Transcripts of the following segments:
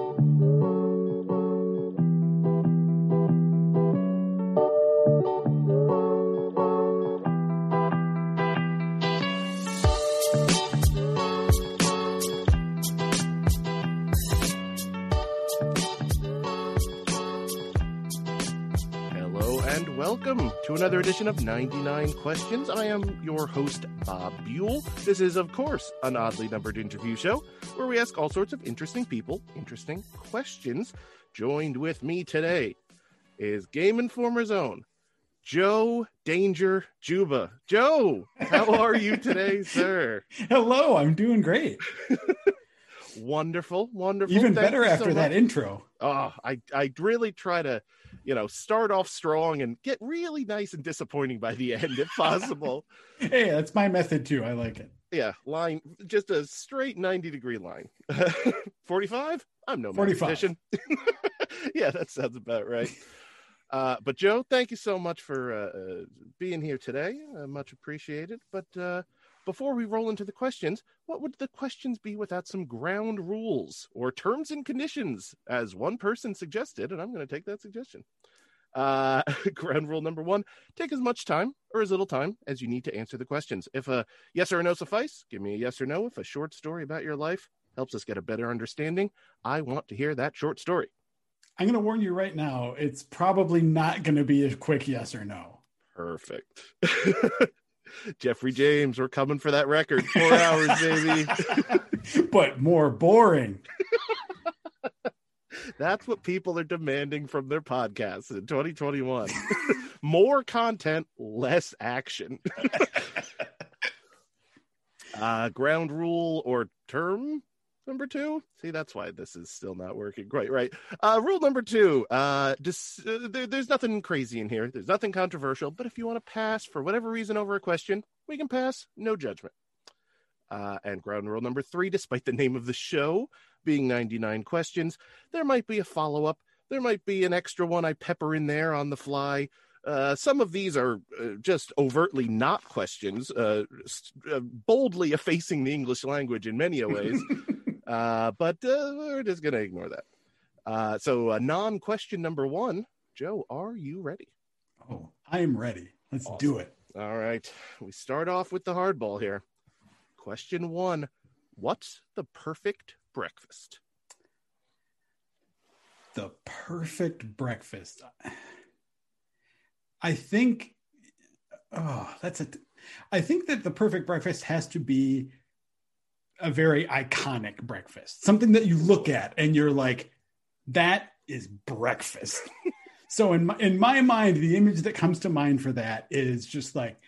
thank you another edition of 99 Questions. I am your host, Bob Buell. This is, of course, an oddly numbered interview show where we ask all sorts of interesting people interesting questions. Joined with me today is Game Informer's own Joe Danger Juba. Joe, how are you today, sir? Hello, I'm doing great. Wonderful, wonderful. Even Thank better you so after that much. intro. Oh, I I really try to, you know, start off strong and get really nice and disappointing by the end if possible. Hey, that's my method too. I like it. yeah, line just a straight 90 degree line. 45? I'm no 45. mathematician. yeah, that sounds about right. Uh, but Joe, thank you so much for uh, uh, being here today. Uh, much appreciated. But uh, before we roll into the questions, what would the questions be without some ground rules or terms and conditions, as one person suggested? And I'm going to take that suggestion. Uh, ground rule number one take as much time or as little time as you need to answer the questions. If a yes or a no suffice, give me a yes or no. If a short story about your life helps us get a better understanding, I want to hear that short story. I'm going to warn you right now. It's probably not going to be a quick yes or no. Perfect. Jeffrey James, we're coming for that record. Four hours, baby. but more boring. That's what people are demanding from their podcasts in 2021. More content, less action. uh, ground rule or term number two. See, that's why this is still not working. Great, right? Uh, rule number two. Uh, uh, there, there's nothing crazy in here. There's nothing controversial. But if you want to pass for whatever reason over a question, we can pass. No judgment. Uh, and ground rule number three, despite the name of the show being 99 questions, there might be a follow up. There might be an extra one I pepper in there on the fly. Uh, some of these are uh, just overtly not questions, uh, s- uh, boldly effacing the English language in many ways. uh, but uh, we're just going to ignore that. Uh, so, uh, non question number one Joe, are you ready? Oh, I am ready. Let's do it. All right. We start off with the hardball here. Question one What's the perfect breakfast? The perfect breakfast. I think, oh, that's a, I think that the perfect breakfast has to be a very iconic breakfast, something that you look at and you're like, that is breakfast. so in my, in my mind, the image that comes to mind for that is just like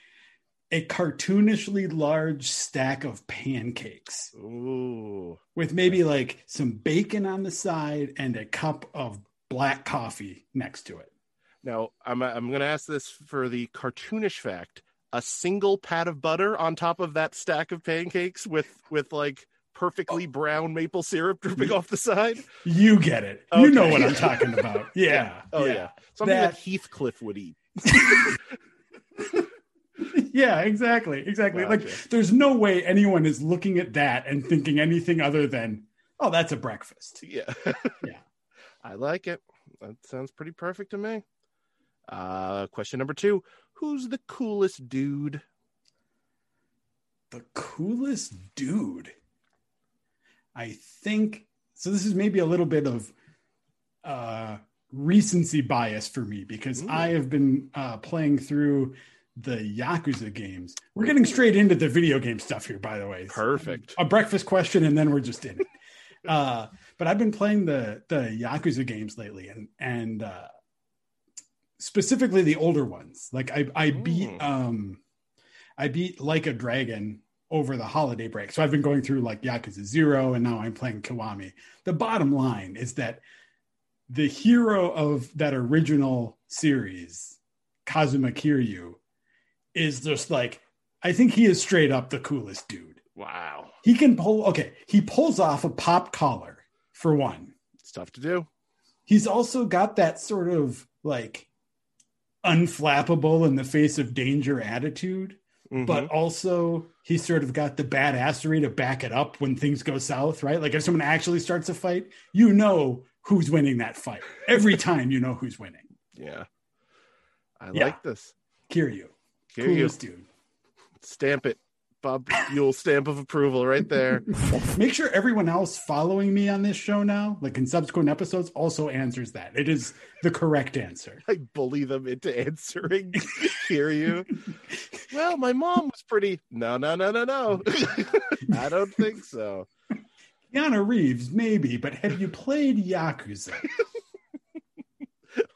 a cartoonishly large stack of pancakes Ooh. with maybe like some bacon on the side and a cup of black coffee next to it. Now, I'm, I'm going to ask this for the cartoonish fact. A single pat of butter on top of that stack of pancakes with with like perfectly brown maple syrup dripping off the side. You get it. You know what I'm talking about. Yeah. Oh yeah, something That- that Heathcliff would eat. yeah, exactly. Exactly. Like there's no way anyone is looking at that and thinking anything other than, oh, that's a breakfast. Yeah. Yeah. I like it. That sounds pretty perfect to me. Uh question number 2. Who's the coolest dude? The coolest dude. I think so. This is maybe a little bit of uh, recency bias for me because Ooh. I have been uh, playing through the Yakuza games. We're getting straight into the video game stuff here, by the way. Perfect. A breakfast question, and then we're just in it. uh, but I've been playing the the Yakuza games lately, and and uh, specifically the older ones. Like I I beat Mm. um I beat Like a Dragon over the holiday break. So I've been going through like Yakuza Zero, and now I'm playing Kiwami. The bottom line is that the hero of that original series, Kazuma Kiryu, is just like I think he is straight up the coolest dude. Wow. He can pull okay, he pulls off a pop collar for one. It's tough to do. He's also got that sort of like unflappable in the face of danger attitude. Mhm. but also he sort of got the badassery to back it up when things go south, right? Like if someone actually starts a fight, you know who's winning that fight. Every time you know who's winning. yeah. I Yeah. like this. Kiryu. You Coolest dude. stamp it. Bob Buell stamp of approval right there. Make sure everyone else following me on this show now, like in subsequent episodes, also answers that. It is the correct answer. I bully them into answering. Hear you? Well, my mom was pretty. No, no, no, no, no. I don't think so. Keanu Reeves, maybe, but have you played Yakuza?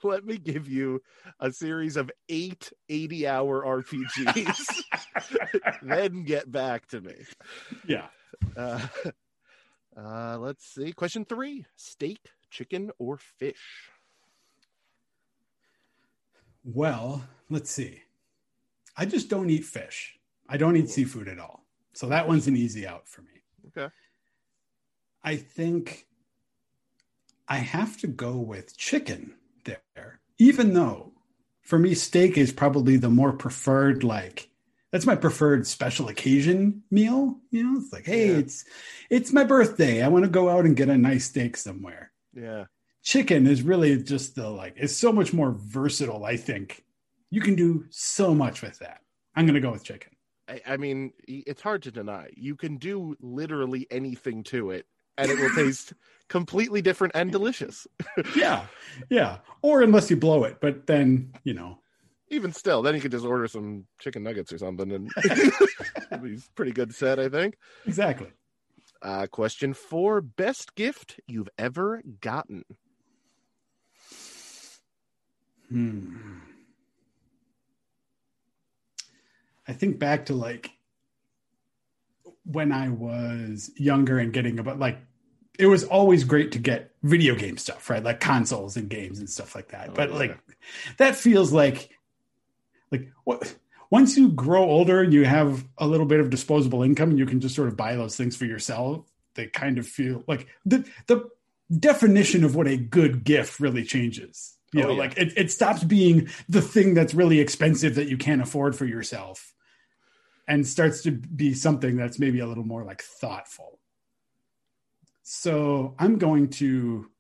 Let me give you a series of eight 80 hour RPGs. then get back to me. Yeah. Uh, uh, let's see. Question three steak, chicken, or fish? Well, let's see. I just don't eat fish. I don't eat seafood at all. So that one's an easy out for me. Okay. I think I have to go with chicken there, even though for me, steak is probably the more preferred, like, that's my preferred special occasion meal. You know, it's like, hey, Yeah. it's it's my birthday. I want to go out and get a nice steak somewhere. Yeah. Chicken is really just the like, it's so much more versatile, I think. You can do so much with that. I'm gonna go with chicken. I, I mean, it's hard to deny. You can do literally anything to it, and it will taste completely different and delicious. Yeah. Yeah. Or unless you blow it, but then, you know, Even still, then you could just order some chicken nuggets or something, and be pretty good set, I think. exactly. Uh, question four: Best gift you've ever gotten? Hmm. I think back to like when I was younger and getting about like it was always great to get video game stuff, right? Like consoles and games and stuff like that. Oh, but yeah. like that feels like like what once you grow older and you have a little bit of disposable income and you can just sort of buy those things for yourself, they kind of feel like the the definition of what a good gift really changes. You Oh, know, yeah. like it, it stops being the thing that's really expensive that you can't afford for yourself and starts to be something that's maybe a little more like thoughtful. So I'm going to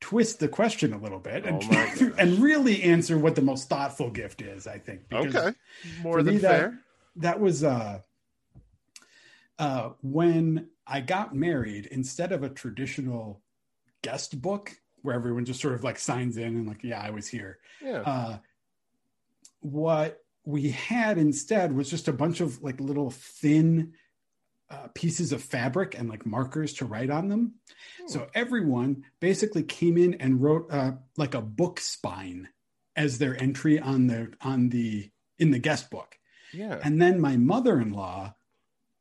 twist the question a little bit and, Oh and really answer what the most thoughtful gift is, I think. Okay, more than me, that- fair. That was uh uh when I got married, instead of a traditional guest book where everyone just sort of like signs in and like, yeah, I was here. Yeah. Uh what we had instead was just a bunch of like little thin uh, pieces of fabric and like markers to write on them. Hmm. So everyone basically came in and wrote uh, like a book spine as their entry on the on the in the guest book. yeah. And then my mother-in-law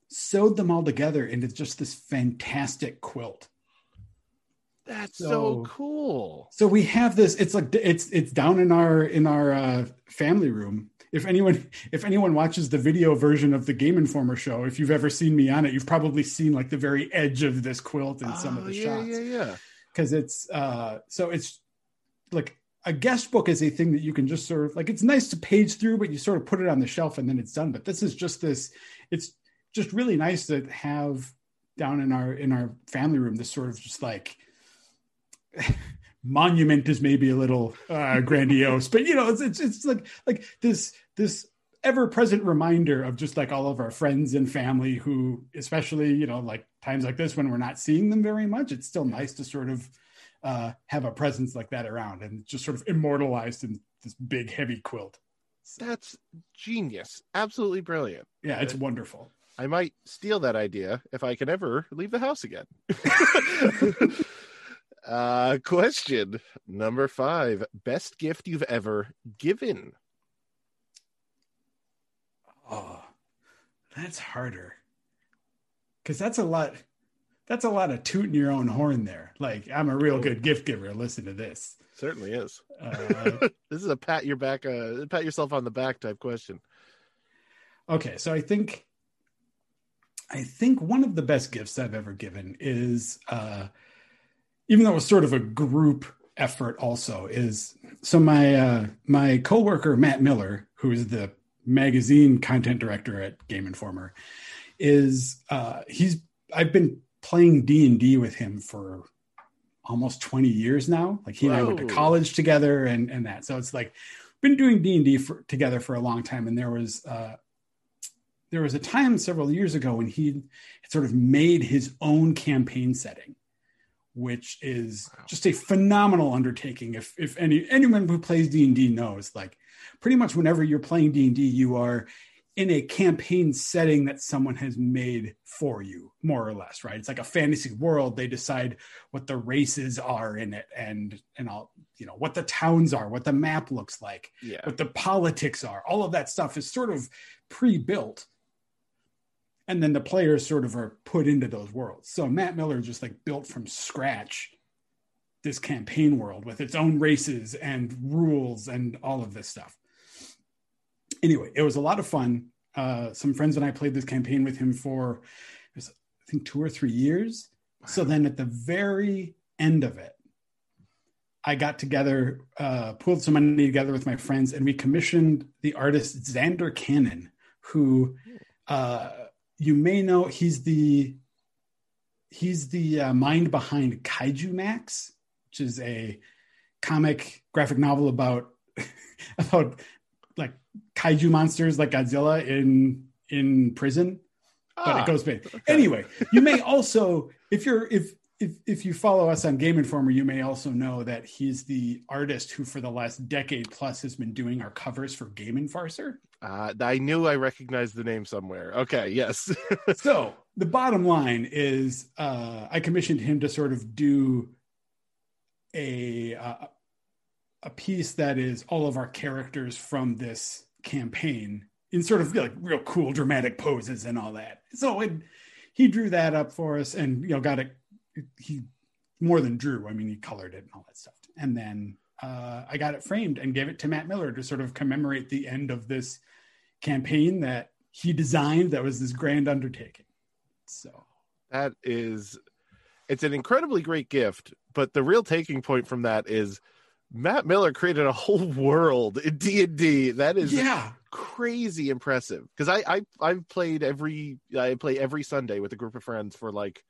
sewed them all together into just this fantastic quilt. That's so, so- cool. So we have this. It's like it's it's down in our in our uh, family room. If anyone if anyone watches the video version of the Game Informer show, if you've ever seen me on it, you've probably seen like the very edge of this quilt in some of Oh, the yeah, shots. yeah, yeah. because it's uh so it's like a guest book is a thing that you can just sort of like it's nice to page through but you sort of put it on the shelf and then it's done but this is just this it's just really nice to have down in our in our family room this sort of just like monument is maybe a little uh grandiose but you know it's it's, it's like like this this ever present reminder of just like all of our friends and family who especially you know like times like this when we're not seeing them very much it's still nice to sort of uh, have a presence like that around and just sort of immortalized in this big heavy quilt. That's genius. Absolutely brilliant. Yeah, it's wonderful. I might steal that idea if I can ever leave the house again. uh, question number five Best gift you've ever given? Oh, that's harder because that's a lot. That's a lot of tooting your own horn there. Like I'm a real good gift giver. Listen to this. Certainly is. Uh, This is a pat your back, uh, pat yourself on the back type question. okay, so I think, I think one of the best gifts I've ever given is, uh, even though it was sort of a group effort, also is so my uh, my coworker Matt Miller, who is the magazine content director at Game Informer, is uh, he's I've been playing D and D with him for almost 20 years now. Like he and I went to college together and and that. So it's like been doing D and D together for a long time. And there was uh, there was a time several years ago when he had sort of made his own campaign setting, which is Wow. just a phenomenal undertaking. If if any anyone who plays D and D knows, like pretty much whenever you're playing D and D, you are in a campaign setting that someone has made for you, more or less, right? It's like a fantasy world. They decide what the races are in it, and and all you know what the towns are, what the map looks like, Yeah. what the politics are. All of that stuff is sort of pre-built, and then the players sort of are put into those worlds. So Matt Miller just like built from scratch this campaign world with its own races and rules and all of this stuff anyway, it was a lot of fun. Uh, some friends and I played this campaign with him for, was, I think, two or three years. So then at the very end of it, I got together, uh, pulled some money together with my friends, and we commissioned the artist Zander Cannon, who uh, you may know. He's the he's the uh, mind behind Kaiju Max, which is a comic graphic novel about about like kaiju monsters like Godzilla in in prison, but Ah, it goes big. okay. Anyway, you may also if you're if if if you follow us on Game Informer, you may also know that he's the artist who for the last decade plus has been doing our covers for Game Informer. Uh, I knew I recognized the name somewhere. Okay, yes. so the bottom line is uh, I commissioned him to sort of do a uh, a piece that is all of our characters from this campaign in sort of like real cool dramatic poses and all that. So it, he drew that up for us and you know got it. He more than drew. I mean, he colored it and all that stuff. And then uh, I got it framed and gave it to Matt Miller to sort of commemorate the end of this campaign that he designed. That was this grand undertaking. So that is it's an incredibly great gift but the real taking point from that is matt miller created a whole world in d&d that is yeah, crazy impressive because I, I i've played every i play every sunday with a group of friends for like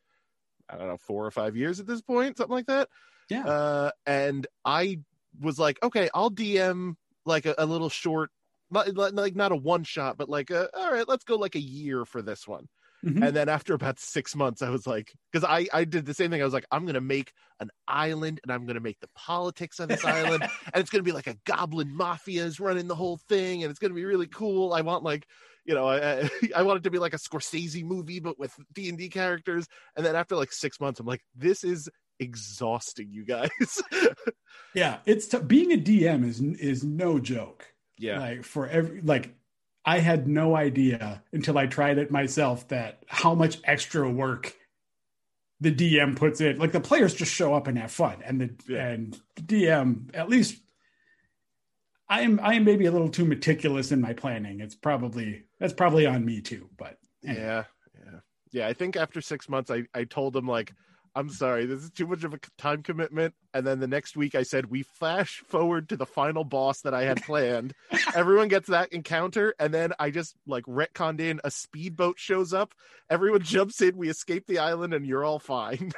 i don't know four or five years at this point something like that yeah, uh and i was like okay i'll dm like a, a little short not, like not a one shot but like a, all right let's go like a year for this one Mhm. and then after about six months, I was like, because I I did the same thing. I was like, I'm gonna make an island, and I'm gonna make the politics on this island, and it's gonna be like a goblin mafia is running the whole thing, and it's gonna be really cool. I want like, you know, I I- I want it to be like a Scorsese movie, but with D and D characters. And then after like six months, I'm like, this is exhausting, you guys. yeah. It's t- being a DM is is no joke. yeah, Like for every like, I had no idea until I tried it myself that how much extra work the DM puts in. Like the players just show up and have fun, and the Yeah. and DM at least. I am I am maybe a little too meticulous in my planning. It's probably that's probably on me too. But anyway. yeah, yeah, yeah. I think after six months, I I told him like. I'm sorry, this is too much of a time commitment. And then the next week, I said, We flash forward to the final boss that I had planned. Everyone gets that encounter. And then I just like retconned in a speedboat shows up. Everyone jumps in. We escape the island, and you're all fine.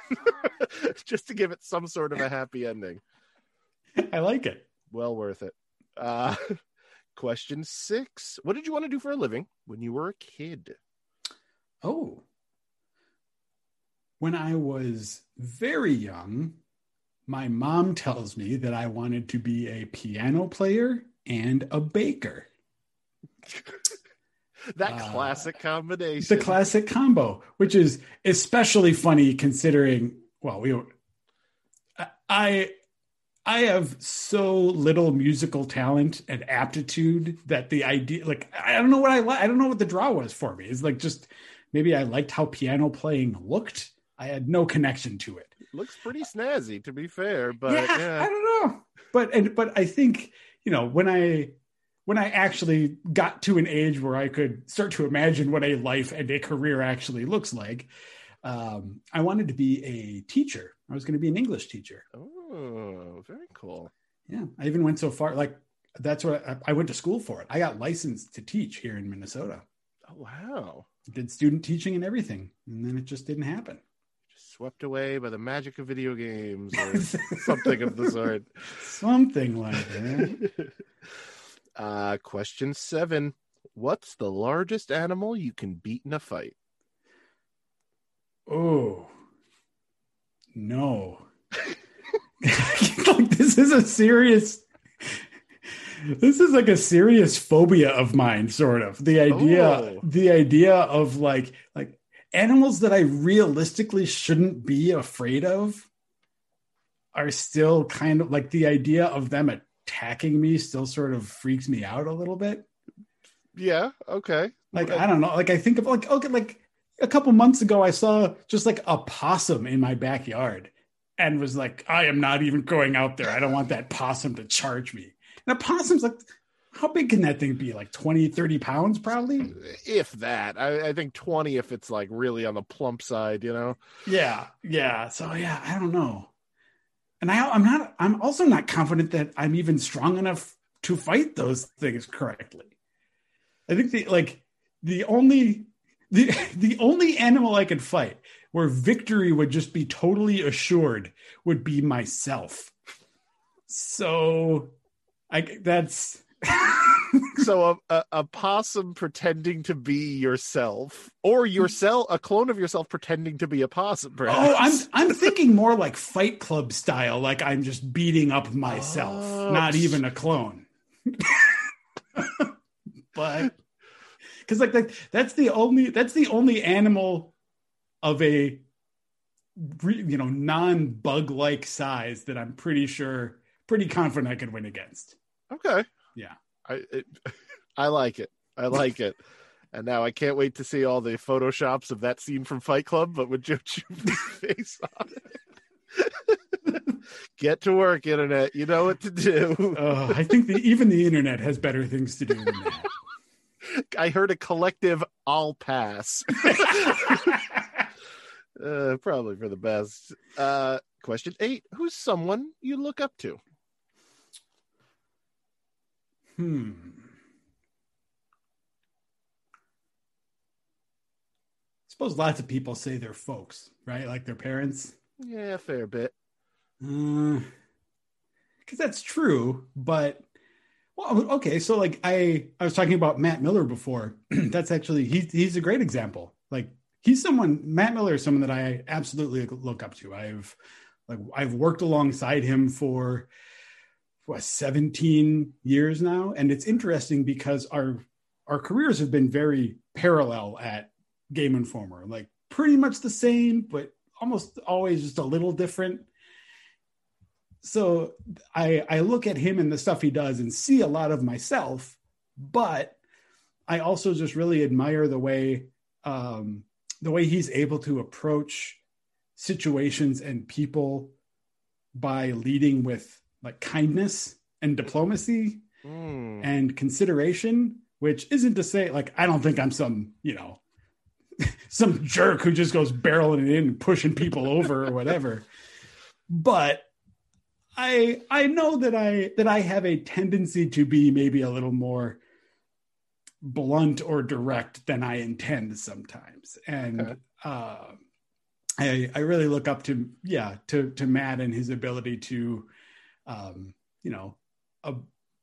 just to give it some sort of a happy ending. I like it. Well worth it. Uh, question six What did you want to do for a living when you were a kid? Oh. When I was very young, my mom tells me that I wanted to be a piano player and a baker. that Uh, classic combination. The classic combo, which is especially funny considering, well, we I I have so little musical talent and aptitude that the idea like I don't know what I like. I don't know what the draw was for me. It's like just maybe I liked how piano playing looked. I had no connection to it. looks pretty snazzy to be fair but yeah, yeah, I don't know. But and but I think, you know, when I when I actually got to an age where I could start to imagine what a life and a career actually looks like, um, I wanted to be a teacher. I was going to be an English teacher. oh very cool Yeah, I even went so far. Like that's what I, I went to school for it. I got licensed to teach here in Minnesota. Oh wow! Did student teaching and everything, and then it just didn't happen. Just swept away by the magic of video games or something of the sort. Something like that. Uh, question seven: What's the largest animal you can beat in a fight? Oh no! like this is a serious this is like a serious phobia of mine sort of the idea Oh. the idea of like like animals that i realistically shouldn't be afraid of are still kind of like the idea of them attacking me still sort of freaks me out a little bit Yeah. Okay. like i don't know like i think of like okay like a couple months ago i saw just like a possum in my backyard and was like i am not even going out there. I don't want that possum to charge me. And a possum's like how big can that thing be? Like 20 30 pounds probably? If that, I, I think twenty if it's like really on the plump side. You know. yeah yeah. So yeah i don't know. And i i'm not i'm also not confident that i'm even strong enough to fight those things correctly. I think the like the only the the only animal i could fight where victory would just be totally assured would be myself so i that's so a, a, a possum pretending to be yourself, or yourself, a clone of yourself pretending to be a possum. Perhaps. Oh, I'm I'm thinking more like Fight Club style, like I'm just beating up myself, Oh. not even a clone. but because like, like that's the only that's the only animal of a you know non bug like size that I'm pretty sure pretty confident I could win against. okay. Yeah. I it, I like it. I like it. And now I can't wait to see all the photoshops of that scene from Fight Club, but with Joe Juba's face on it. Get to work, internet. You know what to do. Uh, I think the, even the internet has better things to do than that. I heard a collective "I'll pass." Uh, probably for the best. Uh, question eight: Who's someone you look up to? Hmm. I Suppose lots of people say they're folks, right? Like their parents. Yeah, fair bit. Because that's true, but well, okay. So like I, I was talking about Matt Miller before. that's actually he, he's a great example. Like he's someone. Matt Miller is someone that I absolutely look up to. I've like I've worked alongside him for what 17 years now, and it's interesting because our our careers have been very parallel at Game Informer. Like pretty much the same, but almost always just a little different so I I look at him and the stuff he does and see a lot of myself, but I also just really admire the way um, the way he's able to approach situations and people by leading with like kindness and diplomacy Mm. and consideration, which isn't to say like I don't think I'm some you know some jerk who just goes barreling it in and pushing people over or whatever, but I I know that I that I have a tendency to be maybe a little more blunt or direct than I intend sometimes, and Okay. uh, I I really look up to yeah to to Matt and his ability to um, you know a,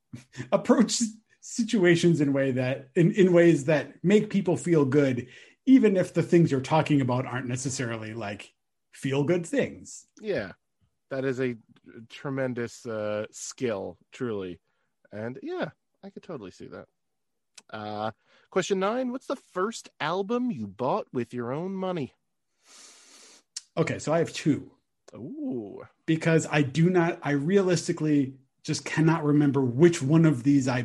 approach situations in way that in, in ways that make people feel good, even if the things you're talking about aren't necessarily like feel good things. Yeah, that is a tremendous uh, skill, truly. And yeah, I could totally see that. Uh, question nine What's the first album you bought with your own money? Okay, so I have two Ooh. because I do not, I realistically just cannot remember which one of these I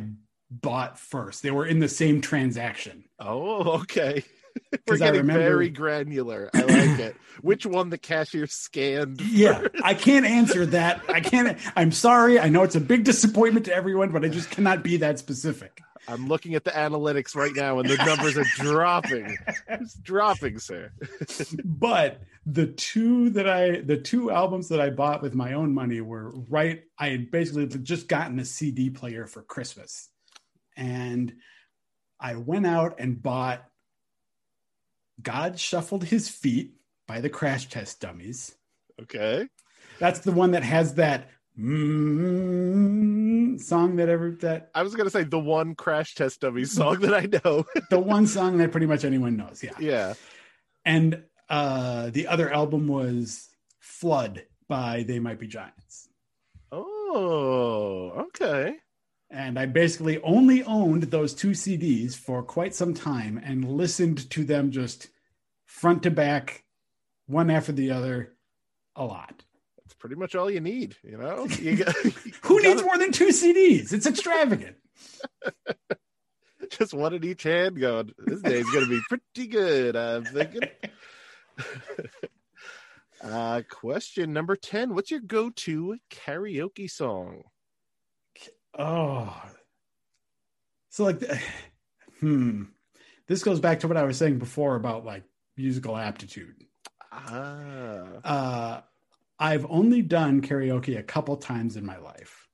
bought first. They were in the same transaction. Oh, okay. We're 'Cause I getting remember- very granular. I like it. Which one the cashier scanned? Yeah, first? I can't answer that. I can't. I'm sorry. I know it's a big disappointment to everyone, but I just cannot be that specific. I'm looking at the analytics right now, and the numbers are dropping. It's dropping, sir. but the two that I, the two albums that I bought with my own money were right. I had basically just gotten a CD player for Christmas, and I went out and bought "God Shuffled His Feet" by the Crash Test Dummies. Okay, that's the one that has that mm, song that ever that I was gonna say the one Crash Test Dummy song that I know. the one song that pretty much anyone knows. Yeah. Yeah. And uh the other album was Flood by They Might Be Giants. Oh, okay. And I basically only owned those two CDs for quite some time and listened to them just front to back, one after the other, a lot pretty much all you need. You know, you got, who you needs more than two CDs? It's extravagant. Just one in each hand. Going, this day's going to be pretty good. I'm thinking. uh, question number ten: What's your go-to karaoke song? Oh, so like, hmm. This goes back to what I was saying before about like musical aptitude. Ah. Uh, I've only done karaoke a couple times in my life.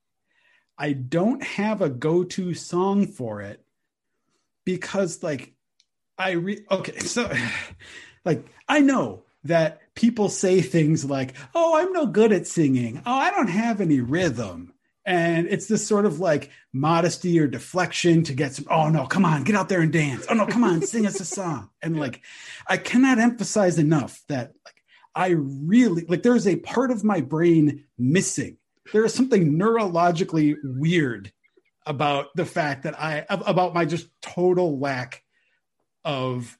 I don't have a go-to song for it because like I re okay, so like I know that people say things like, "Oh, I'm no good at singing. Oh, I don't have any rhythm." And it's this sort of like modesty or deflection to get some, oh no, come on, get out there and dance. Oh no, come on, sing us a song. And like, I cannot emphasize enough that like I really like there's a part of my brain missing. There is something neurologically weird about the fact that I about my just total lack of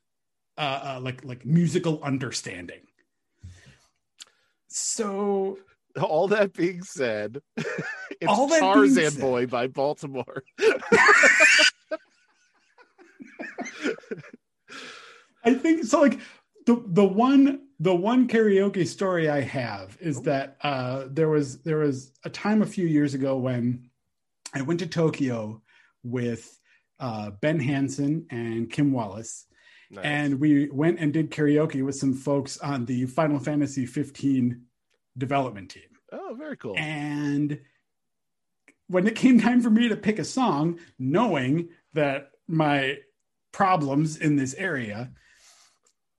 uh, uh like like musical understanding. So all that being said, it's all that Tarzan said, Boy by Baltimora. I think so like the the one the one karaoke story I have is that uh, there was there was a time a few years ago when I went to Tokyo with uh, Ben Hanson and Kim Wallace, nice. and we went and did karaoke with some folks on the Final Fantasy 15 development team. Oh, very cool! And when it came time for me to pick a song, knowing that my problems in this area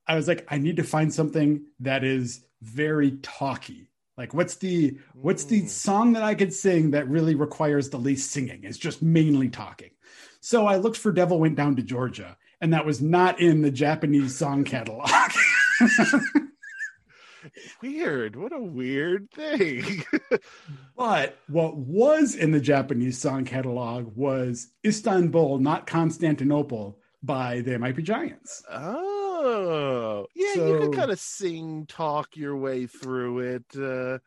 I was like, I need to find something that is very talky. Like, what's the what's the mm. song that I could sing that really requires the least singing? It's just mainly talking. So I looked for "Devil Went Down to Georgia," and that was not in the Japanese song catalog. weird. What a weird thing. but what was in the Japanese song catalog was Istanbul, not Constantinople by They Might Be Giants. Oh. Yeah, so, you could kind of sing, talk your way through it. Uh...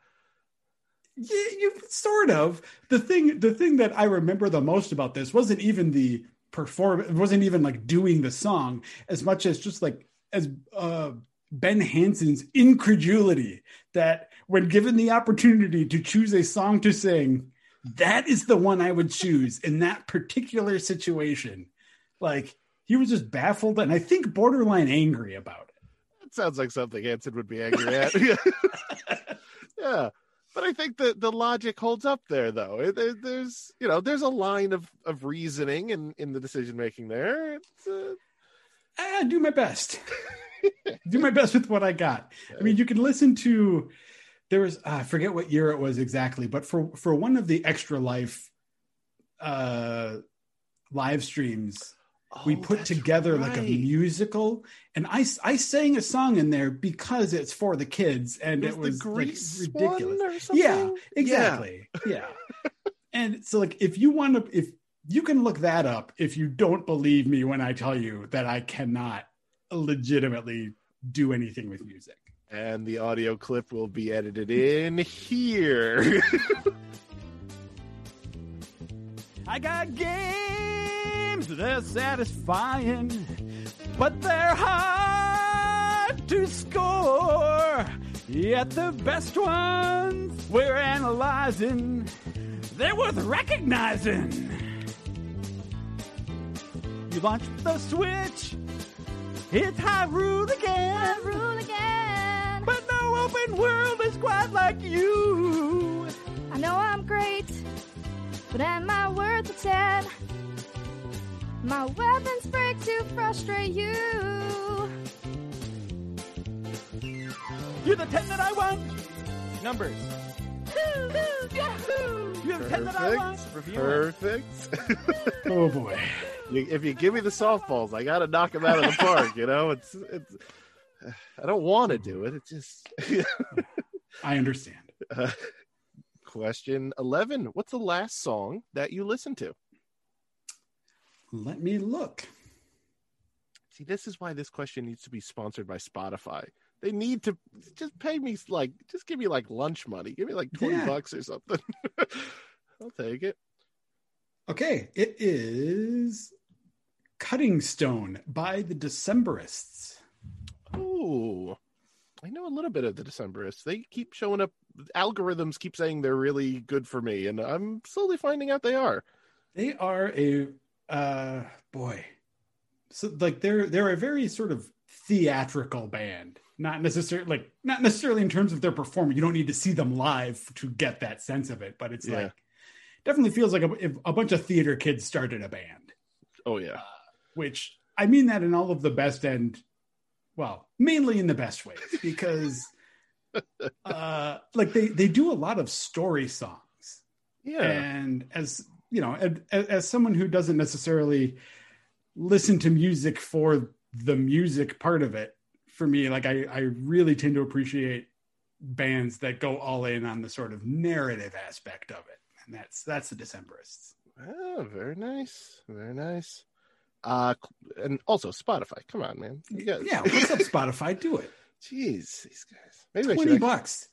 Yeah, you sort of. The thing, the thing that I remember the most about this wasn't even the perform. It wasn't even like doing the song as much as just like as uh, Ben Hanson's incredulity that when given the opportunity to choose a song to sing, that is the one I would choose in that particular situation. Like he was just baffled and I think borderline angry about it. It sounds like something Hanson would be angry at. yeah. But I think that the logic holds up there, though. there's, you know, there's a line of, of reasoning in, in the decision making there. It's, uh... I do my best. do my best with what I got. I mean, you can listen to. There was uh, I forget what year it was exactly, but for for one of the extra life uh, live streams Oh, we put together right. like a musical and I, I sang a song in there because it's for the kids and it was like ridiculous. yeah exactly yeah, yeah. and so like if you want to if you can look that up if you don't believe me when i tell you that i cannot legitimately do anything with music. And the audio clip will be edited in here. I got game they're satisfying, but they're hard to score. Yet the best ones we're analyzing, they're worth recognizing. We launched the switch. It's Hyrule again. Rule again. But no open world is quite like you. I know I'm great, but am I worth a 10? My weapons break to frustrate you. You're the 10 that I want. Numbers. You're the 10 that I want. Perfect. Perfect. Oh boy. You- if you give me the softballs, I gotta knock them out of the park. You know, it's it's. I don't want to do it. It's just. I understand. Uh, question eleven: What's the last song that you listened to? Let me look. See, this is why this question needs to be sponsored by Spotify. They need to just pay me like, just give me like lunch money. Give me like twenty Yeah. bucks or something. I'll take it. Okay, it is Cutting Stone by the Decemberists. Oh. I know a little bit of the Decemberists. They keep showing up. Algorithms keep saying they're really good for me, and I'm slowly finding out they are. They are a uh boy. So like they're they're a very sort of theatrical band. Not necessarily like not necessarily in terms of their performance. You don't need to see them live to get that sense of it, but it's Yeah. like definitely feels like a, if a bunch of theater kids started a band. Oh yeah, which I mean that in all of the best and well, mainly in the best ways because uh like they they do a lot of story songs. yeah. And as you know, as, as someone who doesn't necessarily listen to music for the music part of it, for me, like I, I really tend to appreciate bands that go all in on the sort of narrative aspect of it. And that's that's the Decemberists. Oh, very nice, very nice. Uh, and also Spotify. Come on, man. You guys, Yeah, what's up, Spotify? Do it. Jeez, these guys. Maybe I Twenty actually- bucks.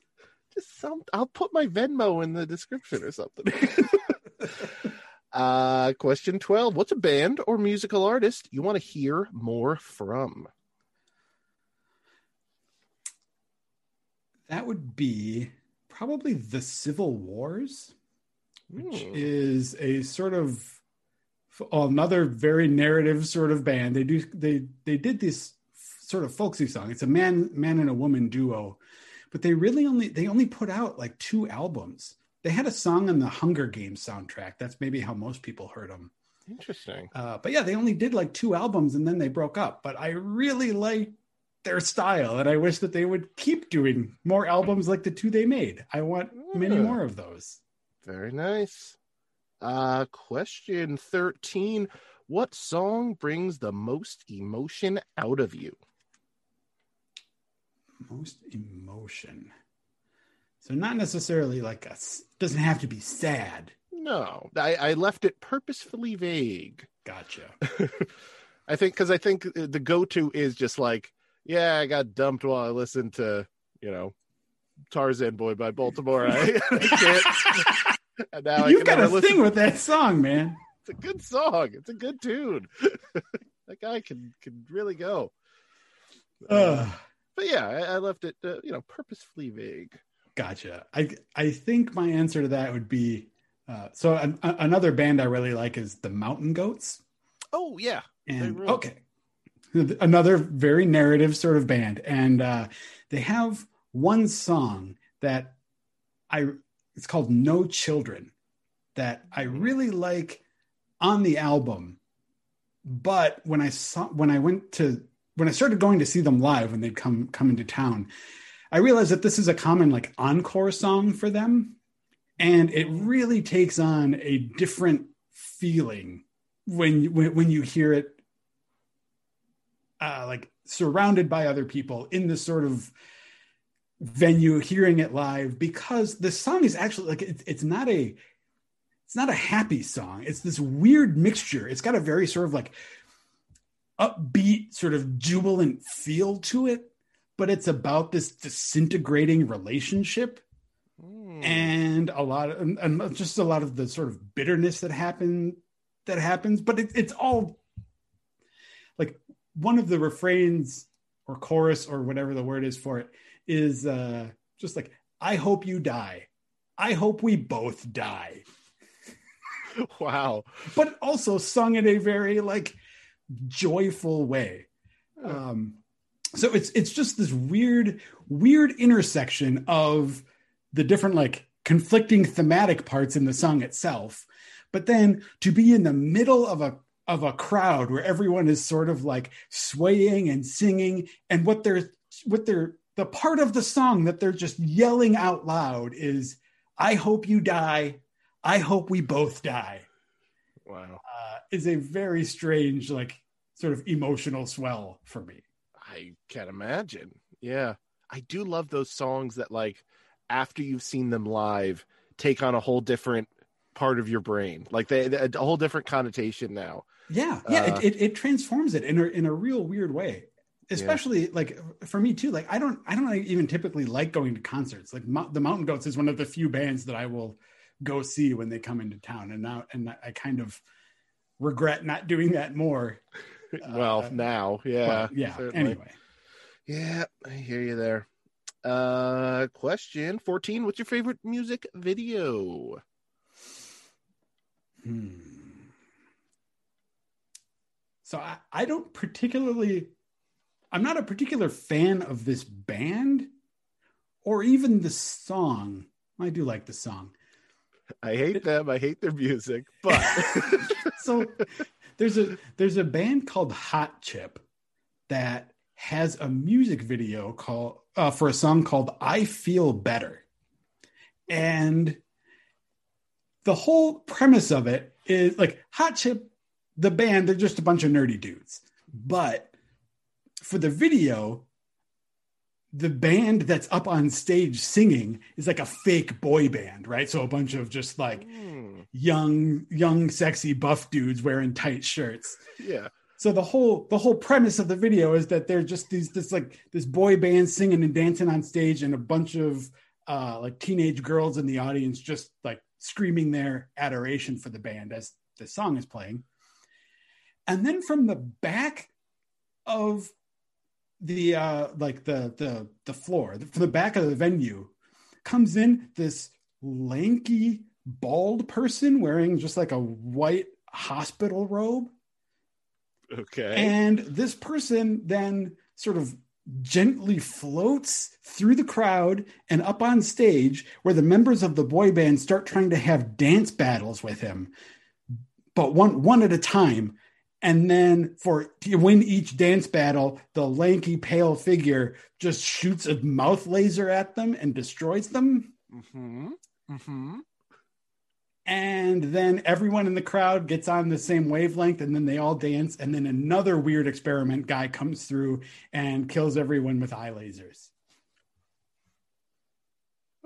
just some. I'll put my Venmo in the description or something. uh, question twelve. What's a band or musical artist you want to hear more from? That would be probably the Civil Wars, which Hmm. is a sort of another very narrative sort of band. They do they they did this sort of folksy song. It's a man man and a woman duo, but they really only they only put out like two albums. They had a song on the Hunger Games soundtrack. That's maybe how most people heard them. Interesting. Uh, but yeah, they only did like two albums and then they broke up. But I really like their style, and I wish that they would keep doing more albums like the two they made. I want many more of those. Very nice. Uh, question 13. What song brings the most emotion out of you? Most emotion. So not necessarily like a doesn't have to be sad. No, I, I left it purposefully vague. Gotcha. I think because I think the go to is just like, yeah, I got dumped while I listened to, you know, Tarzan Boy by Baltimora. I, I can't. And now You've can got a listen. thing with that song, man. It's a good song. It's a good tune. that guy can can really go. Uh, but yeah, I, I left it, uh, you know, purposefully vague. Gotcha. I I think my answer to that would be uh, so an, a- another band I really like is the Mountain Goats. Oh yeah, And okay, another very narrative sort of band, and uh, they have one song that I it's called No Children that I really like on the album, but when I saw when I went to when I started going to see them live when they'd come come into town, I realized that this is a common like encore song for them, and it really takes on a different feeling when when when you hear it uh like surrounded by other people in this sort of venue hearing it live because the song is actually like it's it's not a it's not a happy song. It's this weird mixture. It's got a very sort of like upbeat sort of jubilant feel to it but it's about this disintegrating relationship Hmm. and a lot of and, and just a lot of the sort of bitterness that happen that happens but it, it's all like one of the refrains or chorus or whatever the word is for it is uh just like i hope you die i hope we both die wow. but also sung in a very like joyful way. Um, so it's it's just this weird weird intersection of the different like conflicting thematic parts in the song itself. But then to be in the middle of a of a crowd where everyone is sort of like swaying and singing and what they're what they're the part of the song that they're just yelling out loud is i hope you die. I hope we both die. Wow. uh, is a very strange like sort of emotional swell for me I can't imagine. Yeah. I do love those songs that like after you've seen them live take on a whole different part of your brain. Like they, they- a whole different connotation now. Yeah, yeah, Uh, it, it it transforms it in a in a real weird way. Especially like for me too. Like I don't I don't even typically like going to concerts. Like Mo- the Mountain Goats is one of the few bands that I will go see when they come into town, and now and I kind of regret not doing that more. well, Uh, now, yeah. Well, yeah. certainly. Anyway, Yeah, I hear you there. Uh question 14, what's your favorite music video? Hmm. So I, I don't particularly, I'm not a particular fan of this band or even the song. I do like the song. I hate them. I hate their music, but So there's a there's a band called Hot Chip that has a music video called uh, for a song called "I Feel Better," and the whole premise of it is like Hot Chip, the band. They're just a bunch of nerdy dudes, but for the video, the band that's up on stage singing is like a fake boy band, right? So a bunch of just like Hmm, young, young, sexy, buff dudes wearing tight shirts. yeah. So the whole the whole premise of the video is that they're just these this like this boy band singing and dancing on stage, and a bunch of uh, like teenage girls in the audience just like screaming their adoration for the band as the song is playing. And then from the back of the uh like the the the floor from the back of the venue comes in this lanky bald person wearing just like a white hospital robe Okay. and this person then sort of gently floats through the crowd and up on stage where the members of the boy band start trying to have dance battles with him but one one at a time and then for to win each dance battle the lanky pale figure just shoots a mouth laser at them and destroys them mm-hmm. Mm-hmm. and then everyone in the crowd gets on the same wavelength and then they all dance and then another weird experiment guy comes through and kills everyone with eye lasers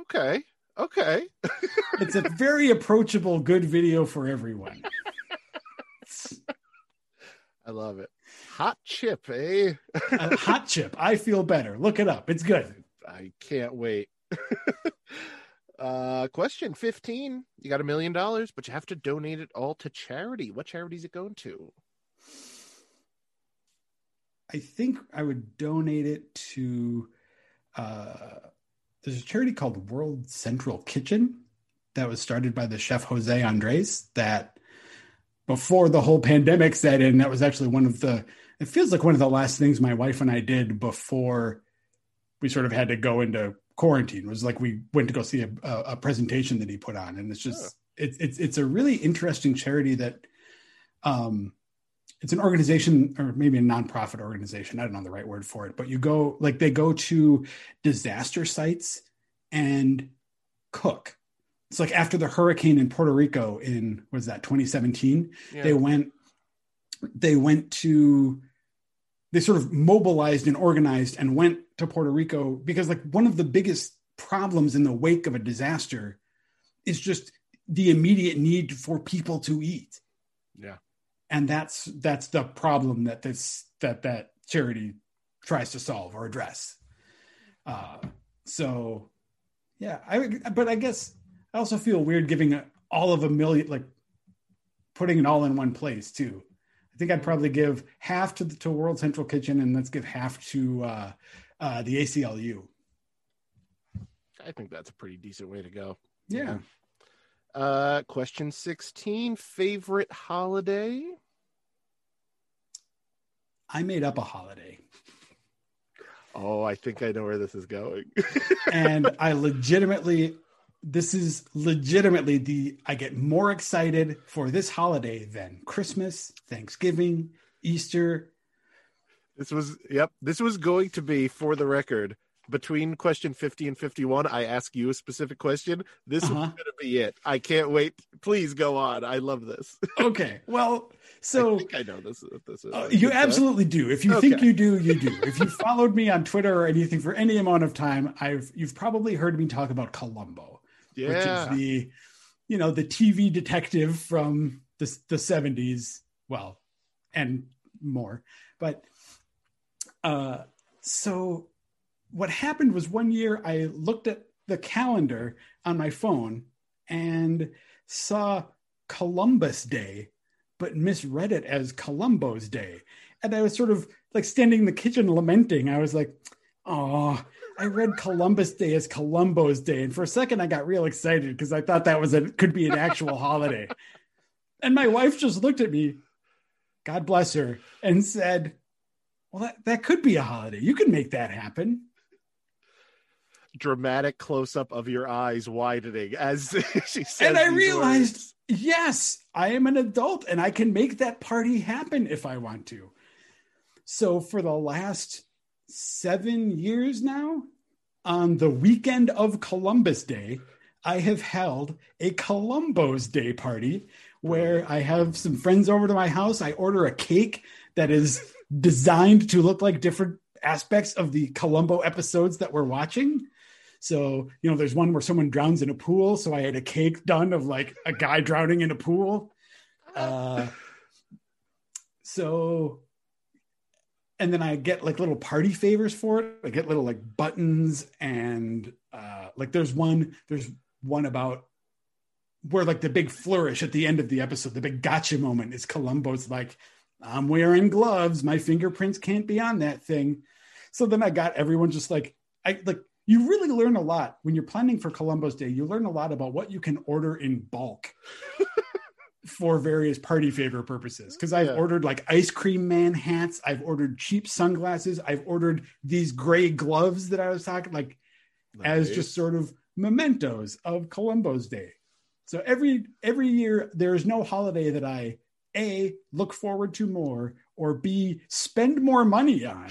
Okay. Okay. it's a very approachable good video for everyone I love it. Hot chip, eh? a hot chip i feel better look it up it's good I can't wait. uh question 15. You got a million dollars, but you have to donate it all to charity. What charity is it going to? i think i would donate it to uh there's a charity called world central kitchen that was started by the chef jose andres that before the whole pandemic set in that was actually one of the it feels like one of the last things my wife and i did before we sort of had to go into quarantine was like we went to go see a, a, a presentation that he put on. And it's just it's it's it's a really interesting charity that um it's an organization or maybe a nonprofit organization i don't know the right word for it but you go like they go to disaster sites and cook it's like after the hurricane in puerto rico in was that 2017 Yeah. they went they went to they sort of mobilized and organized and went to Puerto Rico because like one of the biggest problems in the wake of a disaster is just the immediate need for people to eat yeah. and that's that's the problem that this that that charity tries to solve or address uh so yeah i but i guess i also feel weird giving a, all of a million like putting it all in one place too i think i'd probably give half to the to world central kitchen and let's give half to uh uh the aclu I think that's a pretty decent way to go. yeah Uh question 16. Favorite holiday? I made up a holiday. Oh, I think I know where this is going. and I legitimately this is legitimately the I get more excited for this holiday than Christmas, Thanksgiving, Easter. This was yep. This was going to be for the record between question 50 and 51 i ask you a specific question this uh-huh. was going to be it i can't wait please go on i love this okay well so I, I know this. Is this uh, you absolutely do. If you okay. think you do, you do. If you followed me on Twitter or anything for any amount of time, I've you've probably heard me talk about Columbo, yeah. which is the you know the TV detective from the the seventies, well, and more. But uh, so what happened was one year I looked at the calendar on my phone and saw Columbus Day but misread it as Columbo's Day. And I was sort of like standing in the kitchen lamenting. I was like, oh, I read Columbus Day as Columbo's Day. And for a second, I got real excited because I thought that was a could be an actual holiday. And my wife just looked at me, God bless her, and said, Well, that, that could be a holiday. You can make that happen dramatic close up of your eyes widening as she said. And I realized, words. yes, I am an adult and I can make that party happen if I want to. So for the last seven years now, on the weekend of Columbus Day, I have held a Columbo's Day party where I have some friends over to my house. I order a cake that is designed to look like different aspects of the Columbo episodes that we're watching. So, you know, there's one where someone drowns in a pool. So I had a cake done of like a guy drowning in a pool. Uh, so, and then I get like little party favors for it. I get little like buttons and uh, like there's one, there's one about where like the big flourish at the end of the episode, the big gotcha moment is Columbo's like, I'm wearing gloves. My fingerprints can't be on that thing. So then I got everyone just like, I like you really learn a lot when you're planning for Columbo's Day. You learn a lot about what you can order in bulk for various party favor purposes. Because I've yeah. ordered like ice cream man hats, I've ordered cheap sunglasses, I've ordered these gray gloves that I was talking like nice. as just sort of mementos of Columbo's Day. So every every year there is no holiday that I a look forward to more or b spend more money on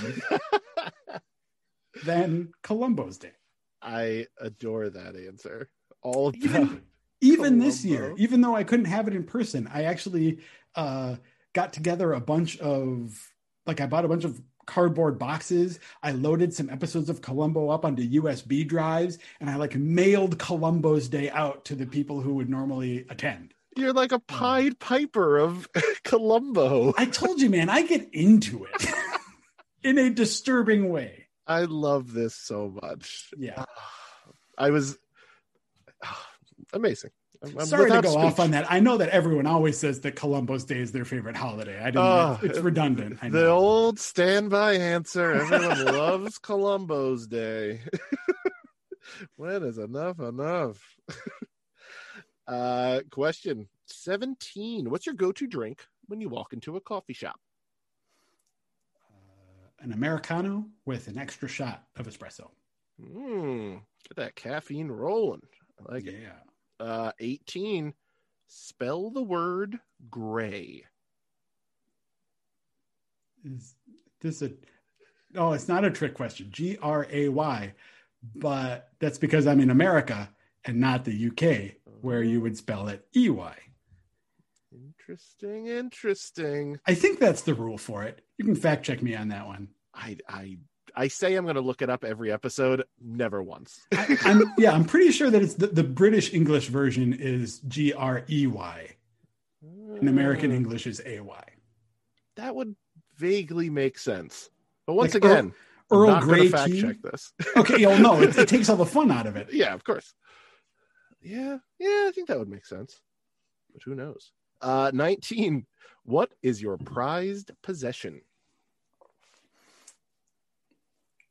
than Columbo's Day. I adore that answer. All of even, even this year, even though I couldn't have it in person, I actually uh, got together a bunch of like I bought a bunch of cardboard boxes. I loaded some episodes of Columbo up onto USB drives, and I like mailed Columbo's Day out to the people who would normally attend. You're like a Pied Piper of Columbo. I told you, man, I get into it in a disturbing way. I love this so much. Yeah. I was amazing. I'm, Sorry to go speech. off on that. I know that everyone always says that Columbo's Day is their favorite holiday. I didn't. Uh, it's redundant. the old standby answer. Everyone loves Columbo's Day. when is enough enough? uh, question seventeen. What's your go-to drink when you walk into a coffee shop? an Americano with an extra shot of espresso. Mm, get that caffeine rolling. I like yeah. it. Uh, 18. Spell the word gray. Is this a. Oh, it's not a trick question. G R A Y. But that's because I'm in America and not the UK, where you would spell it E Y. Interesting, interesting. I think that's the rule for it. You can fact check me on that one. I I I say I'm going to look it up every episode, never once. I, am yeah, I'm pretty sure that it's the, the British English version is G R E Y, and American English is A Y. That would vaguely make sense, but once like again, Earl, Earl Grey fact check this. okay, well, no, it, it takes all the fun out of it. Yeah, of course. Yeah, yeah, I think that would make sense, but who knows? Uh, 19. What is your prized possession?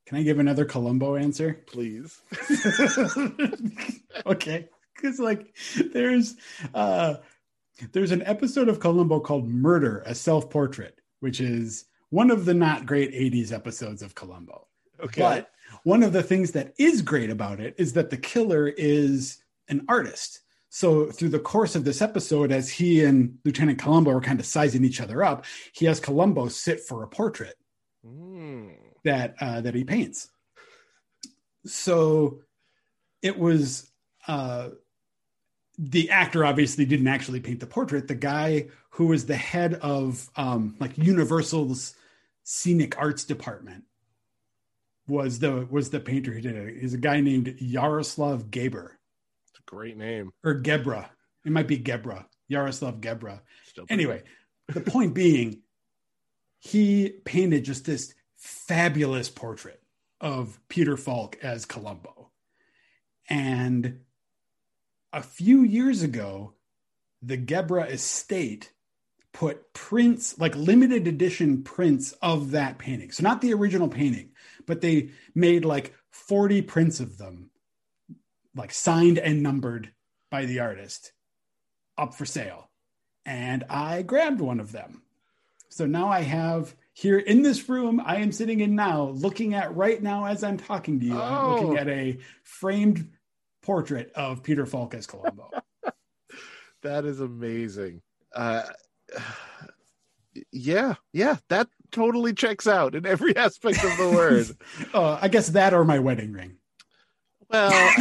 Can I give another Columbo answer? Please. okay. Because like there's uh there's an episode of Columbo called Murder, a self-portrait, which is one of the not great 80s episodes of Columbo. Okay. But one of the things that is great about it is that the killer is an artist. So through the course of this episode, as he and Lieutenant Columbo are kind of sizing each other up, he has Columbo sit for a portrait Mm. That uh, that he paints. So it was uh, the actor obviously didn't actually paint the portrait. The guy who was the head of um, like Universal's scenic arts department was the was the painter who did it. Is a guy named Yaroslav Gaber It's a great name. or Gebra. It might be Gebra. Yaroslav Gebra. Still Anyway, the point being, he painted just this fabulous portrait of Peter Falk as Columbo. And a few years ago, the Gebra estate put prints, like limited edition prints of that painting. So, not the original painting, but they made like 40 prints of them, like signed and numbered by the artist, up for sale and I grabbed one of them. So now I have here in this room I am sitting in now, looking at right now as I'm talking to you, I'm Oh. looking at a framed portrait of Peter Falk as Columbo. That is amazing. Uh, yeah, yeah, that totally checks out in every aspect of the word. uh, I guess that or my wedding ring. well,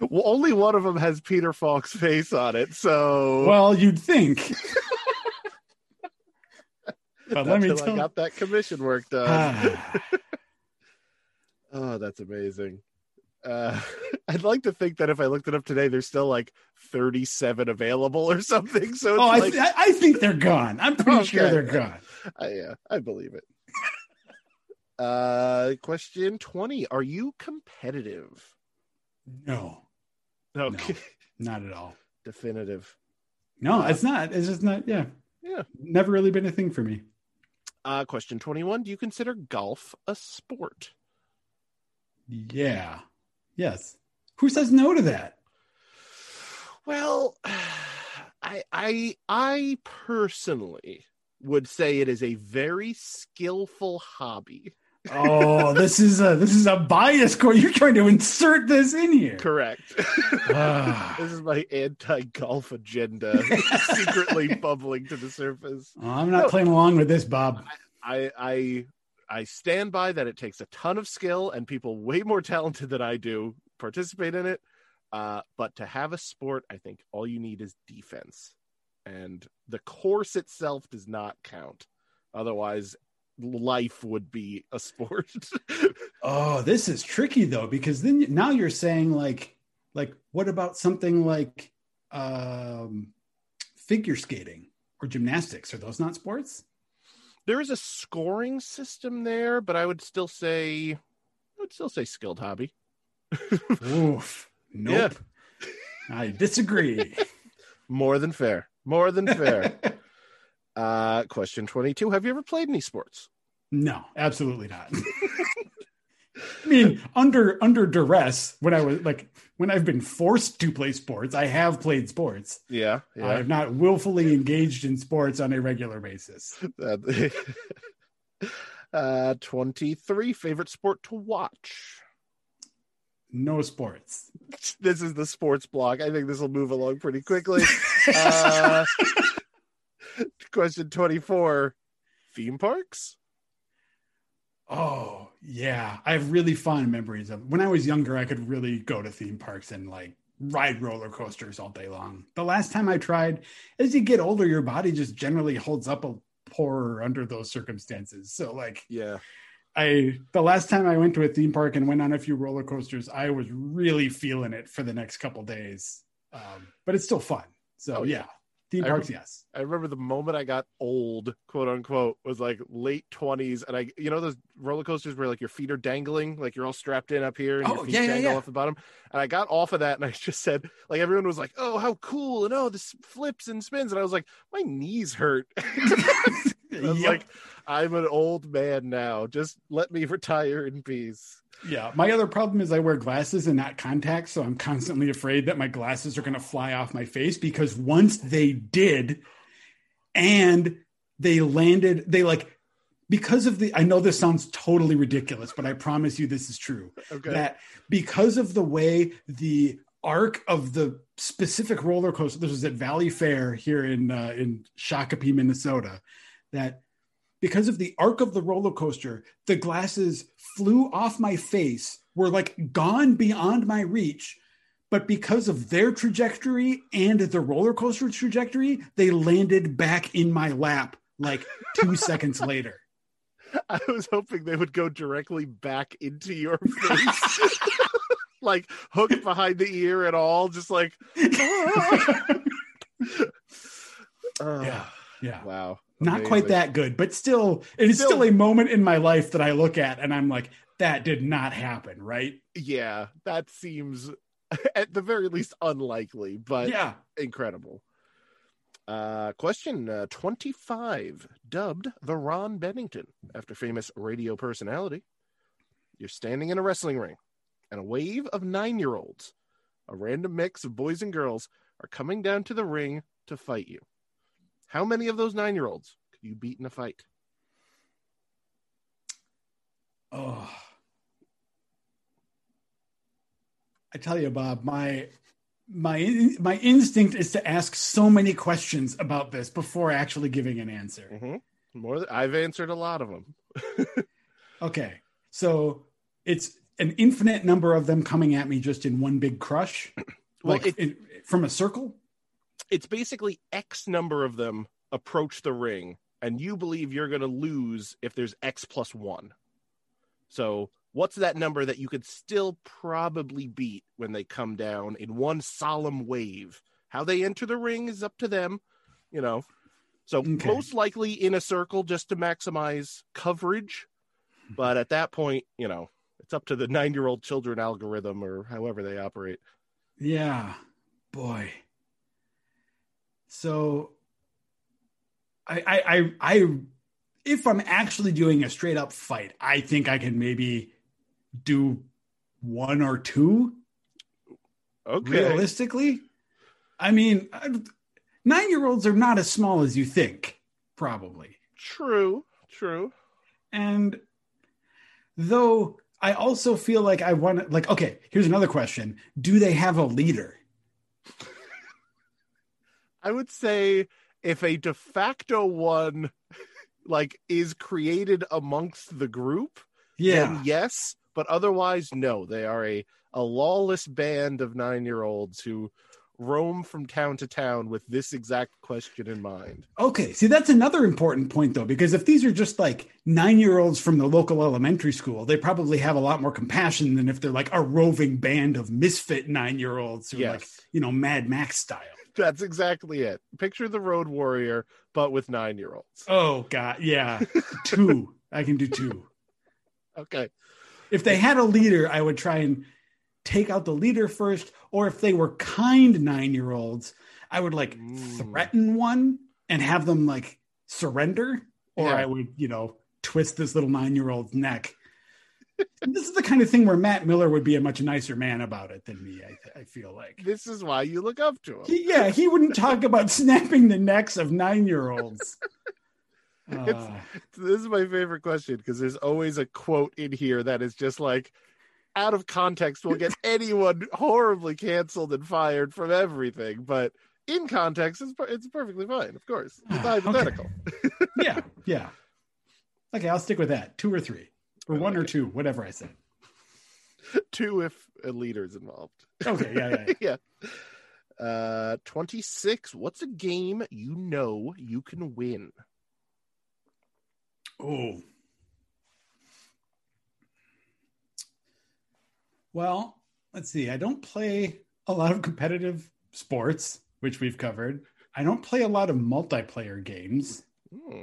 well, only one of them has Peter Falk's face on it, so well, you'd think. But let me till I got that commission work done. Oh, that's amazing. Uh, I'd like to think that if I looked it up today, there's still like 37 available or something. So it's oh, I, like, th- I think they're gone. I'm pretty sure they're gone. I, yeah, I believe it. uh, question 20. Are you competitive? No, Okay. not at all. Definitive. No, it's not. It's just not. Yeah, Yeah. never really been a thing for me. Uh, question 21. Do you consider golf a sport? Yeah. Yes. Who says no to that? Well, I I I personally would say it is a very skillful hobby. Oh, this is a this is a bias core. You're trying to insert this in here. Correct. Ah. this is my anti-golf agenda secretly bubbling to the surface. Oh, I'm not No. playing along with this, Bob. I I I stand by that it takes a ton of skill and people way more talented than I do participate in it. Uh, but to have a sport, I think all you need is defense. And the course itself does not count. Otherwise, life would be a sport. Oh, this is tricky though because then now you're saying like like what about something like um figure skating or gymnastics? Are those not sports? there is a scoring system there, but I would still say I would still say skilled hobby. Oof. Nope. I disagree. More than fair. More than fair. Uh question 22. Have you ever played any sports? No, absolutely not. I mean, under under duress, when I was like when I've been forced to play sports, I have played sports. Yeah. I have not willfully engaged in sports on a regular basis. Uh, uh 23 favorite sport to watch. No sports. This is the sports block. I think this will move along pretty quickly. Uh, question 24 theme parks? Oh, yeah. I have really fond memories of when I was younger, I could really go to theme parks and like ride roller coasters all day long. The last time I tried, as you get older, your body just generally holds up a poorer under those circumstances. So like Yeah. I the last time I went to a theme park and went on a few roller coasters, I was really feeling it for the next couple days. Um, but it's still fun. So Oh, yeah. yeah. Theme I parks, yes. I remember the moment I got old, quote unquote, was like late 20s. And I, you know, those roller coasters where like your feet are dangling, like you're all strapped in up here and Oh, your feet yeah, dangle yeah. off the bottom. And I got off of that and I just said, like, everyone was like, oh, how cool. And oh, this flips and spins. And I was like, my knees hurt. I was Yep. like, I'm an old man now. Just let me retire in peace. Yeah, my other problem is I wear glasses and not contacts, so I'm constantly afraid that my glasses are going to fly off my face because once they did, and they landed they like because of the I know this sounds totally ridiculous, but I promise you this is true. Okay. That because of the way the arc of the specific roller coaster this was at Valleyfair here in uh, in Shakopee, Minnesota, that because of the arc of the roller coaster, the glasses flew off my face, were like gone beyond my reach. But because of their trajectory and the roller coaster trajectory, they landed back in my lap like two seconds later. I was hoping they would go directly back into your face. like hooked behind the ear and all, just like Oh, Yeah. Yeah. Wow. Not quite that good, but still, it is Still- still a moment in my life that I look at and I'm like, that did not happen, right? Yeah, that seems at the very least unlikely, but yeah. incredible. Uh, question uh, 25, dubbed the Ron Bennington after famous radio personality. You're standing in a wrestling ring, and a wave of nine year olds, a random mix of boys and girls, are coming down to the ring to fight you. How many of those nine year olds could you beat in a fight? Oh. I tell you, Bob, my my my instinct is to ask so many questions about this before actually giving an answer. Mm-hmm. More, th- I've answered a lot of them. Okay. So it's an infinite number of them coming at me just in one big crush. Well, like it- in- from a circle? It's basically X number of them approach the ring, and you believe you're going to lose if there's X plus one. So, what's that number that you could still probably beat when they come down in one solemn wave? How they enter the ring is up to them, you know. So, Okay. most likely in a circle just to maximize coverage. But at that point, you know, it's up to the nine year old children algorithm or however they operate. Yeah. Boy. So I I I, I if I'm actually doing a straight up fight, I think I can maybe do one or two Okay. realistically. I mean, nine year olds are not as small as you think, probably. True. True. And though I also feel like I want to, like, okay, here's another question Do they have a leader? I would say if a de facto one like is created amongst the group, then yes, but otherwise no. They are a a lawless band of 9-year-olds who roam from town to town with this exact question in mind. Okay, see that's another important point though, because if these are just like nine year olds from the local elementary school, they probably have a lot more compassion than if they're like a roving band of misfit nine year olds who are like you know Mad Max style. That's exactly it. Picture the road warrior but with 9-year-olds. Oh god, yeah, two. I can do two. Okay. If they had a leader, I would try and take out the leader first, or if they were kind nine year olds, I would like Mm. threaten one and have them like surrender, or Yeah. I would, you know, twist this little nine year old's neck. This is the kind of thing where Matt Miller would be a much nicer man about it than me. I, I feel like. This is why you look up to him. He, yeah, he wouldn't talk about snapping the necks of nine year olds. Uh, this is my favorite question because there's always a quote in here that is just like out of context will get anyone horribly canceled and fired from everything but in context it's, it's perfectly fine of course it's Ah, okay. hypothetical yeah, yeah. Okay, I'll stick with that. Two or three, or I one like or it. two, whatever I said. two if a leader's involved Okay, yeah, yeah. yeah uh 26 what's a game you know you can win Oh. Well, let's see. I don't play a lot of competitive sports, which we've covered. I don't play a lot of multiplayer games, Hmm.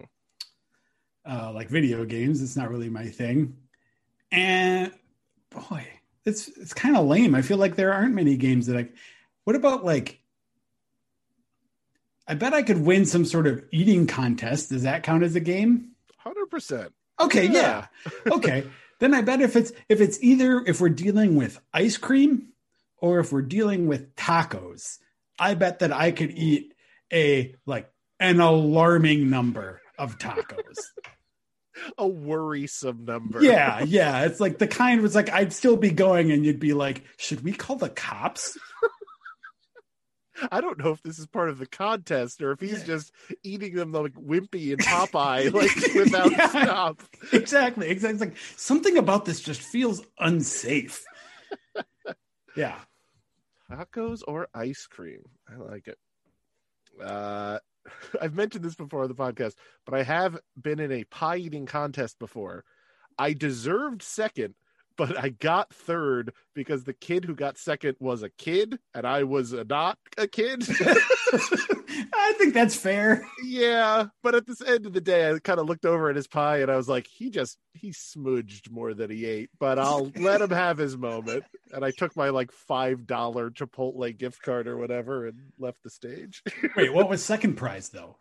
Uh, like video games. It's not really my thing. And boy, it's it's kind of lame. I feel like there aren't many games that I. What about like? I bet I could win some sort of eating contest. Does that count as a game? 100% Okay, yeah. okay. Then I bet if it's if it's either if we're dealing with ice cream or if we're dealing with tacos, I bet that I could eat a like an alarming number of tacos. A worrisome number. yeah, yeah. It's like the kind was like I'd still be going and you'd be like, should we call the cops? I don't know if this is part of the contest or if he's just eating them like Wimpy and Popeye, like without Yeah. stop. exactly, exactly. It's like something about this just feels unsafe. Yeah. Tacos or ice cream? I like it. Uh, I've mentioned this before on the podcast, but I have been in a pie eating contest before. I deserved second, but I got third because the kid who got second was a kid and I was a, not a kid. I think that's fair. yeah, but at the end of the day, I kind of looked over at his pie and I was like, he just he smudged more than he ate, but I'll let him have his moment. And I took my like five dollar Chipotle gift card or whatever and left the stage. Wait, what was second prize though?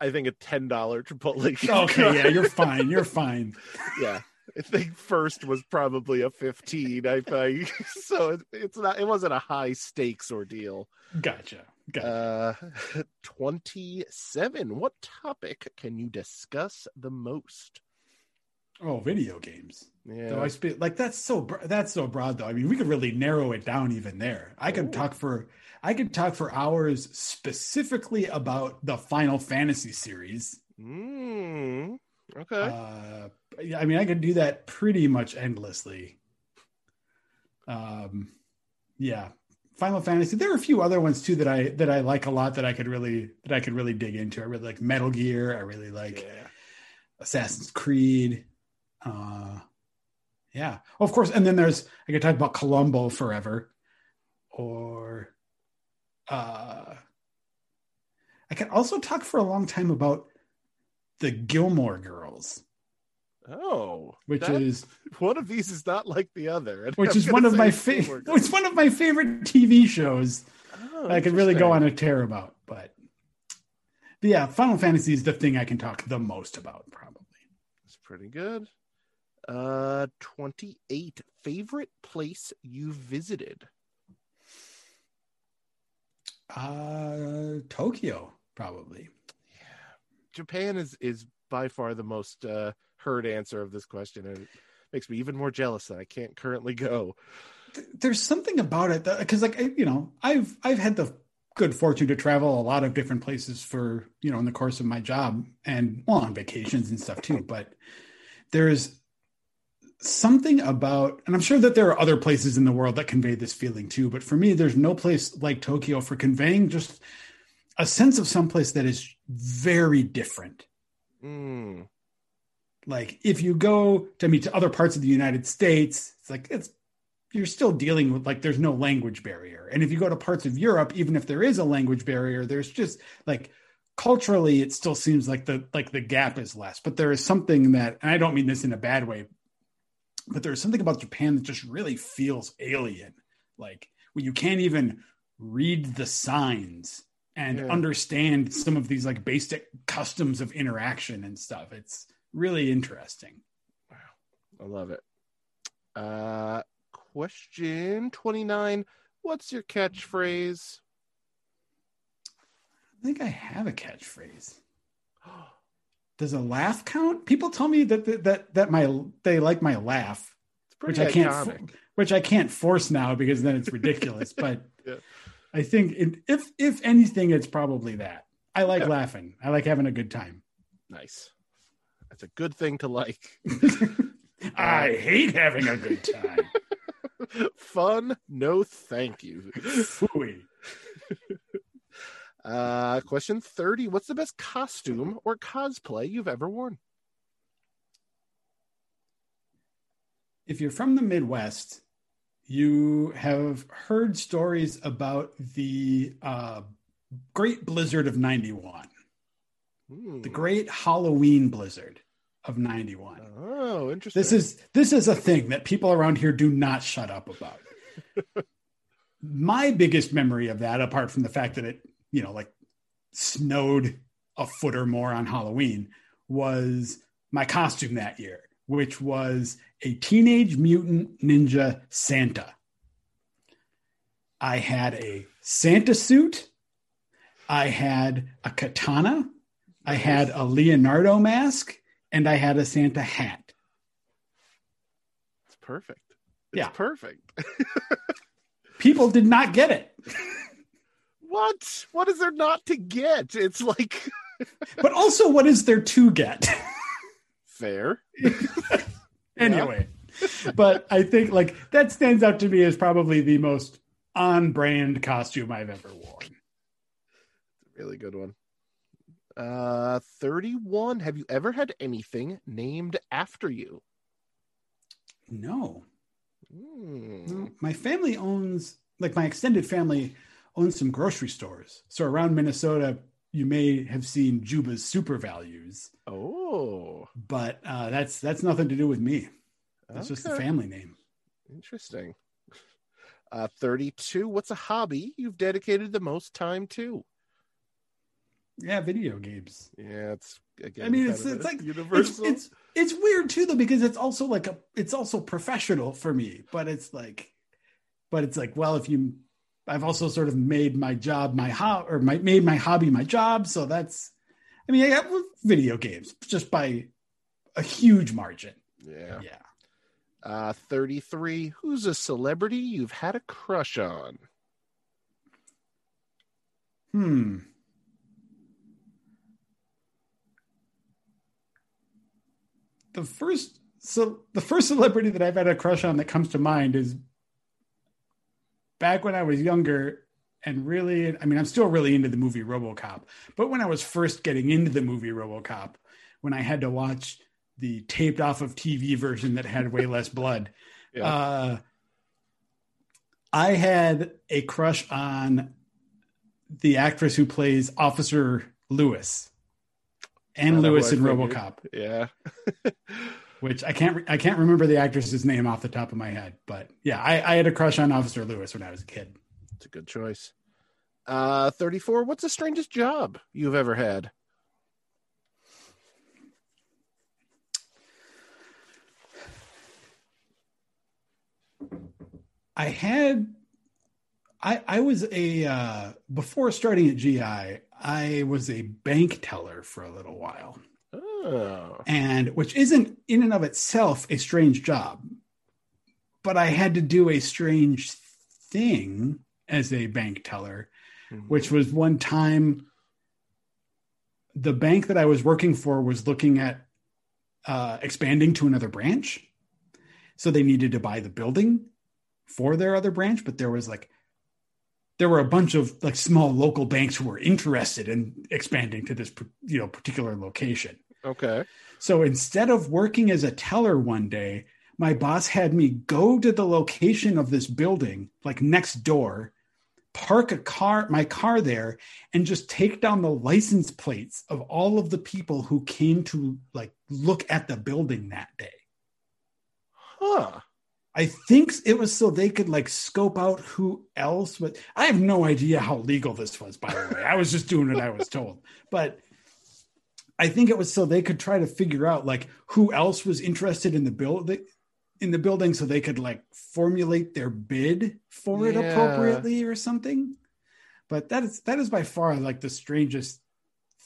I think a ten dollar Chipotle. gift Okay, card. yeah, you're fine. You're fine. yeah. I think first was probably a fifteen. I think so. It, it's not. It wasn't a high stakes ordeal. Gotcha. Gotcha. Uh, twenty-seven. What topic can you discuss the most? oh, video games. Yeah. So I speak like that's so that's so broad though. I mean, we could really narrow it down even there. I could Ooh. talk for I could talk for hours specifically about the Final Fantasy series. Mm, okay. Uh, I mean, I could do that pretty much endlessly. Um, yeah, Final Fantasy. There are a few other ones too that I that I like a lot that I could really that I could really dig into. I really like Metal Gear. I really like yeah. Assassin's Creed. Uh, yeah, of course. And then there's I could talk about Columbo forever, or uh, I could also talk for a long time about the Gilmore Girls, Oh, which that- is one of these is not like the other. and which I'm is one of my favorite. It's one of my favorite TV shows. Oh, I could really go on a tear about, but, but yeah, Final Fantasy is the thing I can talk the most about, probably. It's pretty good. Uh, twenty-eight. Favorite place you visited? Uh, Tokyo, probably. Japan is is by far the most uh, heard answer of this question, and it makes me even more jealous that I can't currently go. there's something about it because like I- you know i've i've had the good fortune to travel a lot of different places for you know in the course of my job and well on vacations and stuff too but there's something about and i'm sure that there are other places in the world that convey this feeling too but for me there's no place like tokyo for conveying just a sense of someplace that is very different Mm, like if you go to meet to other parts of the United States, it's like it's you're still dealing with like there's no language barrier. And if you go to parts of Europe, even if there is a language barrier, there's just like culturally it still seems like the like the gap is less. But there is something that and I don't mean this in a bad way, but there's something about Japan that just really feels alien. Like when you can't even read the signs and Yeah. understand some of these like basic customs of interaction and stuff. It's really interesting. Wow. I love it. Uh, question twenty-nine. What's your catchphrase? I think I have a catchphrase. Does a laugh count? People tell me that that that my they like my laugh, It's pretty which I can't which I can't force now because then it's ridiculous. but Yeah. I think it, if if anything, it's probably that. I like Yeah. laughing. I like having a good time. Nice. That's a good thing to like. I hate having a good time. Fun? No, thank you. Uh, question 30. What's the best costume or cosplay you've ever worn? if you're from the Midwest, you have heard stories about the uh, Great Blizzard of 91, Hmm. the Great Halloween Blizzard of 91. Oh, interesting. This is this is a thing that people around here do not shut up about. My biggest memory of that, apart from the fact that it, you know, like snowed a foot or more on Halloween, was my costume that year, which was a teenage mutant ninja Santa. I had a Santa suit. I had a katana I had a Leonardo mask, and I had a Santa hat. It's perfect. It's Yeah. perfect. People did not get it. what? What is there not to get? It's like But also, what is there to get? fair. anyway, but I think like that stands out to me as probably the most on brand costume I've ever worn. Really good one. Uh 31. Have you ever had anything named after you? No, no, my family owns like my extended family owns some grocery stores. So around Minnesota, you may have seen Juba's Super Values, Oh, but uh, that's that's nothing to do with me. That's just the family name. Interesting. Uh 32. What's a hobby you've dedicated the most time to? Yeah, video games. Yeah, it's again. I mean, it's it's like it's, universal. it's it's weird too though because it's also like a it's also professional for me, but it's like, but it's like well if you, I've also sort of made my job my ho or my made my hobby my job, so that's, I mean, I got video games just by a huge margin. yeah. Yeah, Uh 33. Who's a celebrity you've had a crush on? hmm. The first so the first celebrity that I've had a crush on that comes to mind is back when I was younger and really I mean I'm still really into the movie RoboCop, but when I was first getting into the movie RoboCop, when I had to watch the taped off of TV version that had way less blood, Yeah. uh, I had a crush on the actress who plays Officer Lewis, Oh, Lewis in RoboCop, Yeah. which I can't re- I can't remember the actress's name off the top of my head, but yeah, I, I had a crush on Officer Lewis when I was a kid. It's a good choice. Uh 34. What's the strangest job you've ever had? I had I I was a uh before starting at GI, I was a bank teller for a little while. Oh. And which isn't in and of itself a strange job. But I had to do a strange thing as a bank teller, which was one time the bank that I was working for was looking at uh, expanding to another branch. So they needed to buy the building for their other branch, but there was like there were a bunch of like small local banks who were interested in expanding to this you know particular location. Okay. So instead of working as a teller one day, my boss had me go to the location of this building, like next door, park a car, my car there, and just take down the license plates of all of the people who came to like look at the building that day. Huh. I think it was so they could like scope out who else but I have no idea how legal this was, by the way. I was just doing what I was told. But I think it was so they could try to figure out like who else was interested in the building in the building so they could like formulate their bid for it appropriately or something. But that is that is by far like the strangest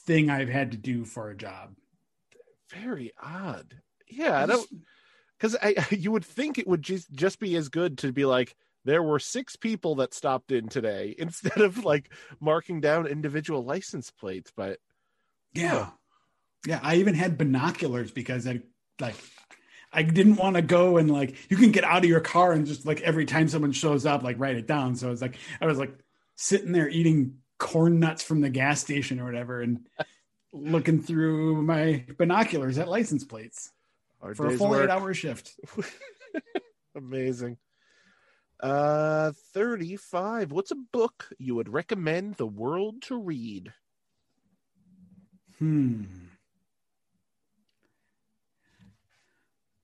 thing I've had to do for a job. Very odd. Yeah, that because I you would think it would just just be as good to be like there were six people that stopped in today instead of like marking down individual license plates. But Yeah. Yeah. I even had binoculars because I like I didn't want to go and like you can get out of your car and just like every time someone shows up, like write it down. So it's like I was like sitting there eating corn nuts from the gas station or whatever and looking through my binoculars at license plates our for a full work, eight hour shift. amazing. Uh, thirty-five. What's a book you would recommend the world to read? Hmm.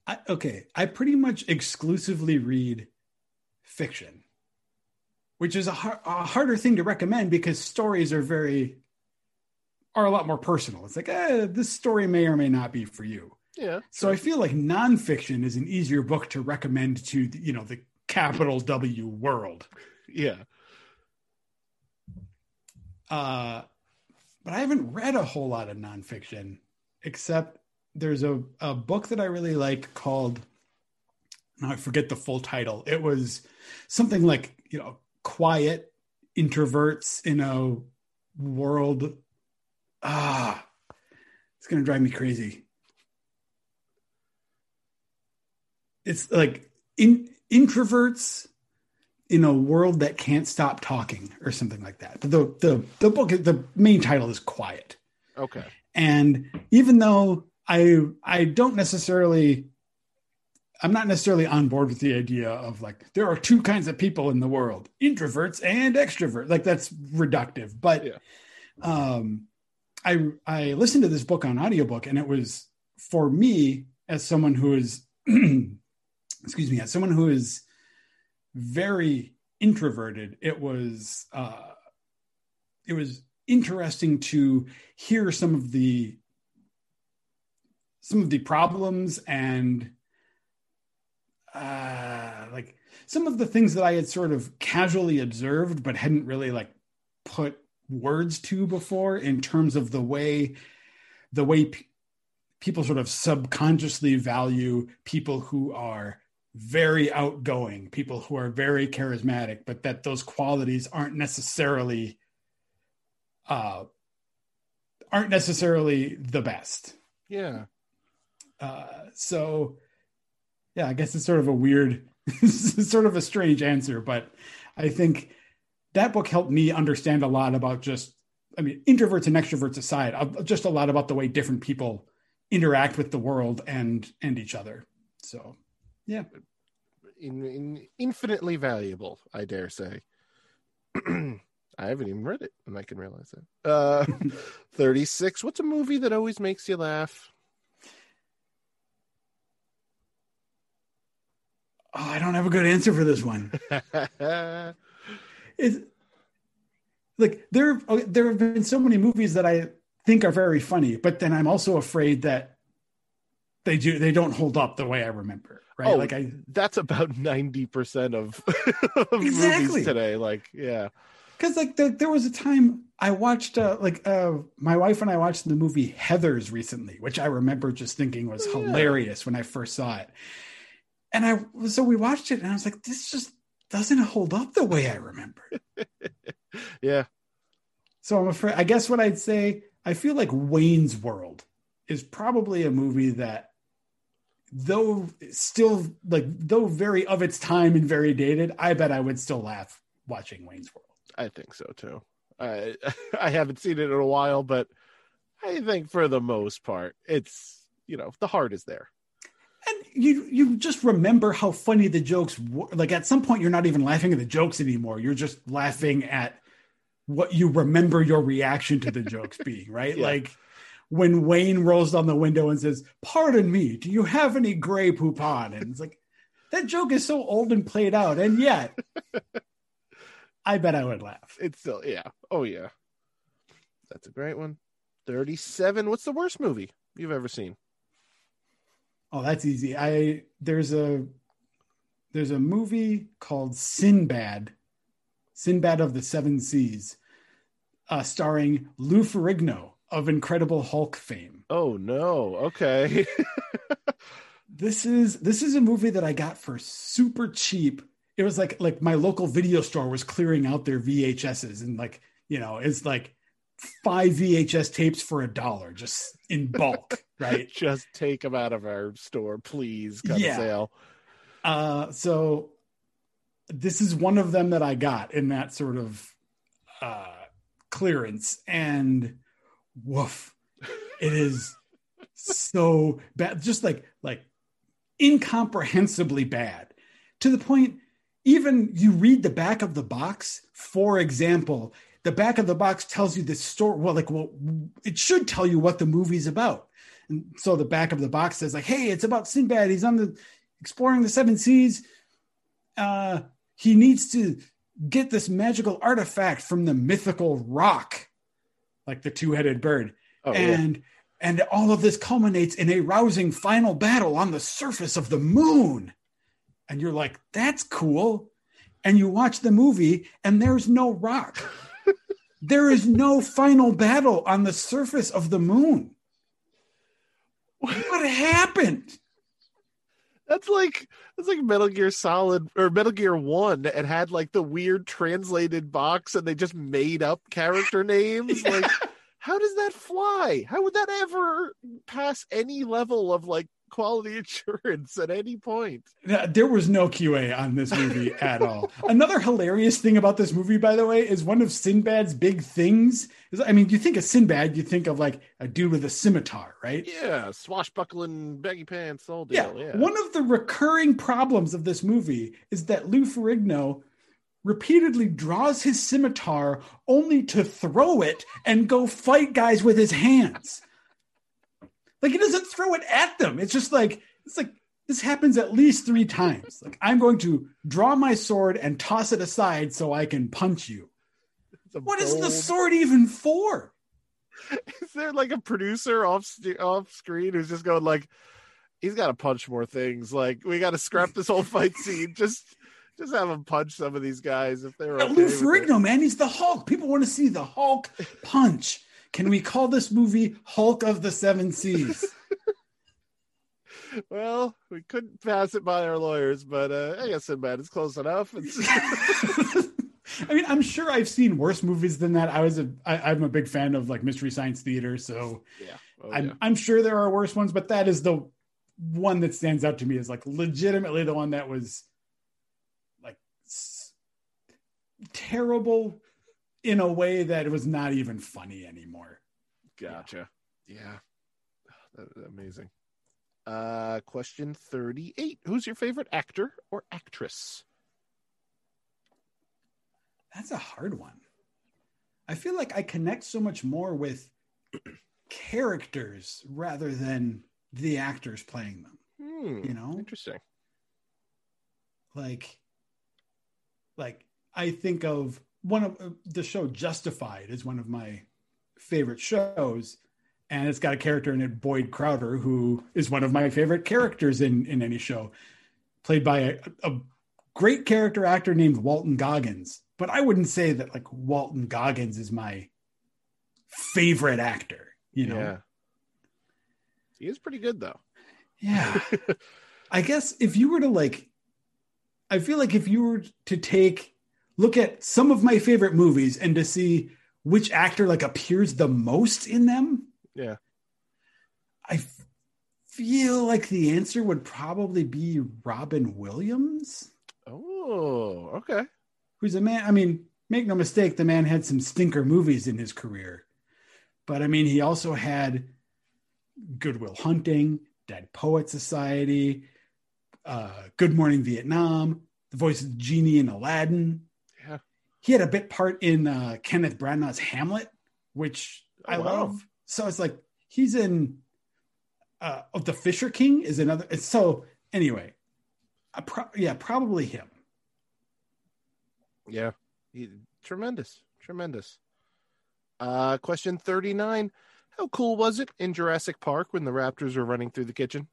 I, okay, I pretty much exclusively read fiction, which is a, har- a harder thing to recommend because stories are very are a lot more personal. It's like, eh, this story may or may not be for you. Yeah. So I feel like nonfiction is an easier book to recommend to the, you know the capital W world. Yeah. Uh, but I haven't read a whole lot of nonfiction, except there's a, a book that I really like called, I forget the full title. It was something like, you know, quiet introverts in a world. Ah, it's going to drive me crazy. It's like in, introverts in a world that can't stop talking or something like that. But the the the book the main title is Quiet. Okay. And even though I I don't necessarily I'm not necessarily on board with the idea of like there are two kinds of people in the world, introverts and extroverts. Like that's reductive. But Yeah. um I I listened to this book on audiobook and it was for me as someone who is excuse me, as someone who is very introverted, it was uh it was interesting to hear some of the some of the problems and uh like some of the things that I had sort of casually observed but hadn't really like put words to before in terms of the way the way people sort of subconsciously value people who are very outgoing, people who are very charismatic, but that those qualities aren't necessarily uh aren't necessarily the best. Yeah. Uh so yeah, I guess it's sort of a weird sort of a strange answer, but I think that book helped me understand a lot about just I mean introverts and extroverts aside, just a lot about the way different people interact with the world and and each other. So yeah. In, in infinitely valuable, I dare say. I haven't even read it, and I can realize that. Uh, 36. What's a movie that always makes you laugh? Oh, I don't have a good answer for this one. It's like there there have been so many movies that I think are very funny, but then I'm also afraid that they do they don't hold up the way I remember. Right? Oh, like I That's about 90% of, of Exactly. movies today. Like, yeah. because like the, there was a time I watched uh, like uh, my wife and I watched the movie Heathers recently, which I remember just thinking was Oh, yeah. hilarious when I first saw it. And I so we watched it and I was like, this just doesn't hold up the way I remember. Yeah. So I'm afraid. I guess what I'd say, I feel like Wayne's World is probably a movie that, though still like though very of its time and very dated, I bet I would still laugh watching Wayne's World. I think so too. I I haven't seen it in a while, but I think for the most part, it's you know the heart is there. And you you just remember how funny the jokes were. Like at some point, you're not even laughing at the jokes anymore. You're just laughing at what you remember your reaction to the jokes being, right? Yeah. Like when Wayne rolls down the window and says, "Pardon me, do you have any Grey Poupon?" And it's like that joke is so old and played out, and yet I bet I would laugh. It's still yeah. Oh yeah. That's a great one. Thirty seven. What's the worst movie you've ever seen? Oh, that's easy. I there's a there's a movie called Sinbad, Sinbad of the Seven Seas, uh, starring Lou Ferrigno of Incredible Hulk fame. Oh no. Okay. This is this is a movie that I got for super cheap. It was like like my local video store was clearing out their VHSs and like you know it's like five VHS tapes for a dollar just in bulk, right? Just take them out of our store, please. Kind Yeah. sale. Uh, so this is one of them that I got in that sort of uh, clearance, and woof, it is so bad, just like like incomprehensibly bad, to the point. Even you read the back of the box, for example, the back of the box tells you the story. Well, like, well, it should tell you what the movie's about. And so the back of the box says, like, hey, it's about Sinbad. He's on the exploring the seven seas. Uh, he needs to get this magical artifact from the mythical rock, like the two-headed bird, Oh yeah. and and all of this culminates in a rousing final battle on the surface of the moon. And you're like, that's cool. And you watch the movie, and there's no rock. There is no final battle on the surface of the moon. What happened? That's like that's like Metal Gear Solid or Metal Gear One. It had like the weird translated box, and they just made up character names. Like, how does that fly? How would that ever pass any level of like quality assurance at any point? Yeah, There was no QA on this movie at all. Another hilarious thing about this movie, by the way, is one of Sinbad's big things. Is I mean, you think of Sinbad, you think of like a dude with a scimitar, right? Yeah, swashbuckling baggy pants, all Yeah. deal. Yeah, One of the recurring problems of this movie is that Lou Ferrigno repeatedly draws his scimitar only to throw it and go fight guys with his hands. Like he doesn't throw it at them. It's just like it's like this happens at least three times. Like I'm going to draw my sword and toss it aside so I can punch you. What is the sword even for? Is there like a producer off st- off screen who's just going like, he's got to punch more things. Like we got to scrap this whole fight scene. Just just have him punch some of these guys if they're Yeah, okay Lou. Ferrigno, man, he's the Hulk. People want to see the Hulk punch. Can we call this movie Hulk of the Seven Seas? Well, we couldn't pass it by our lawyers, but uh, I guess Sinbad It's close enough. It's, I mean, I'm sure I've seen worse movies than that. I was a, I, I'm a big fan of like Mystery Science Theater, so yeah, oh, I'm, yeah. I'm sure there are worse ones, but that is the one that stands out to me as like legitimately the one that was like s- terrible in a way that it was not even funny anymore. Gotcha. Yeah. That- that- amazing. Uh question 38. Who's your favorite actor or actress? That's a hard one. I feel like I connect so much more with characters rather than the actors playing them. Hmm, You know? Interesting. Like, like I think of one of uh, the show Justified is one of my favorite shows, and it's got a character in it, Boyd Crowder, who is one of my favorite characters in in any show, played by a, a great character actor named Walton Goggins. But I wouldn't say that like Walton Goggins is my favorite actor. You know, Yeah. He is pretty good though. yeah. I guess if you were to like, I feel like if you were to take, look at some of my favorite movies and to see which actor like appears the most in them, Yeah. I f- feel like the answer would probably be Robin Williams, Oh, okay. who's a man. I mean, make no mistake, the man had some stinker movies in his career, but I mean, he also had Good Will Hunting, Dead Poet Society, uh, Good Morning Vietnam, the voice of the genie in Aladdin. He had a bit part in uh, Kenneth Branagh's Hamlet, which I Oh, wow. love. So it's like he's in. Uh, oh, the Fisher King is another. So anyway. Pro- yeah, probably him. Yeah. He, tremendous. Tremendous. Uh question 39. How cool was it in Jurassic Park when the raptors were running through the kitchen?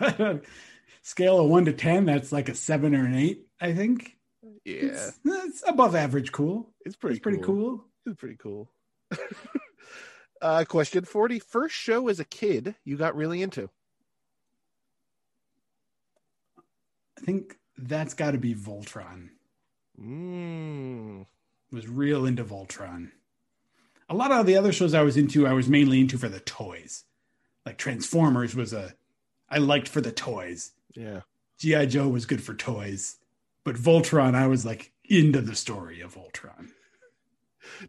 Scale of one to ten, that's like a seven or an eight. I think. Yeah. It's, it's above average. Cool. It's pretty It's pretty cool. It's pretty cool. uh, question 40. First show as a kid you got really into? I think that's got to be Voltron. Mm. Was real into Voltron. A lot of the other shows I was into, I was mainly into for the toys. Like Transformers was a, I liked for the toys. Yeah. GI Joe was good for toys, but Voltron, I was like into the story of Voltron.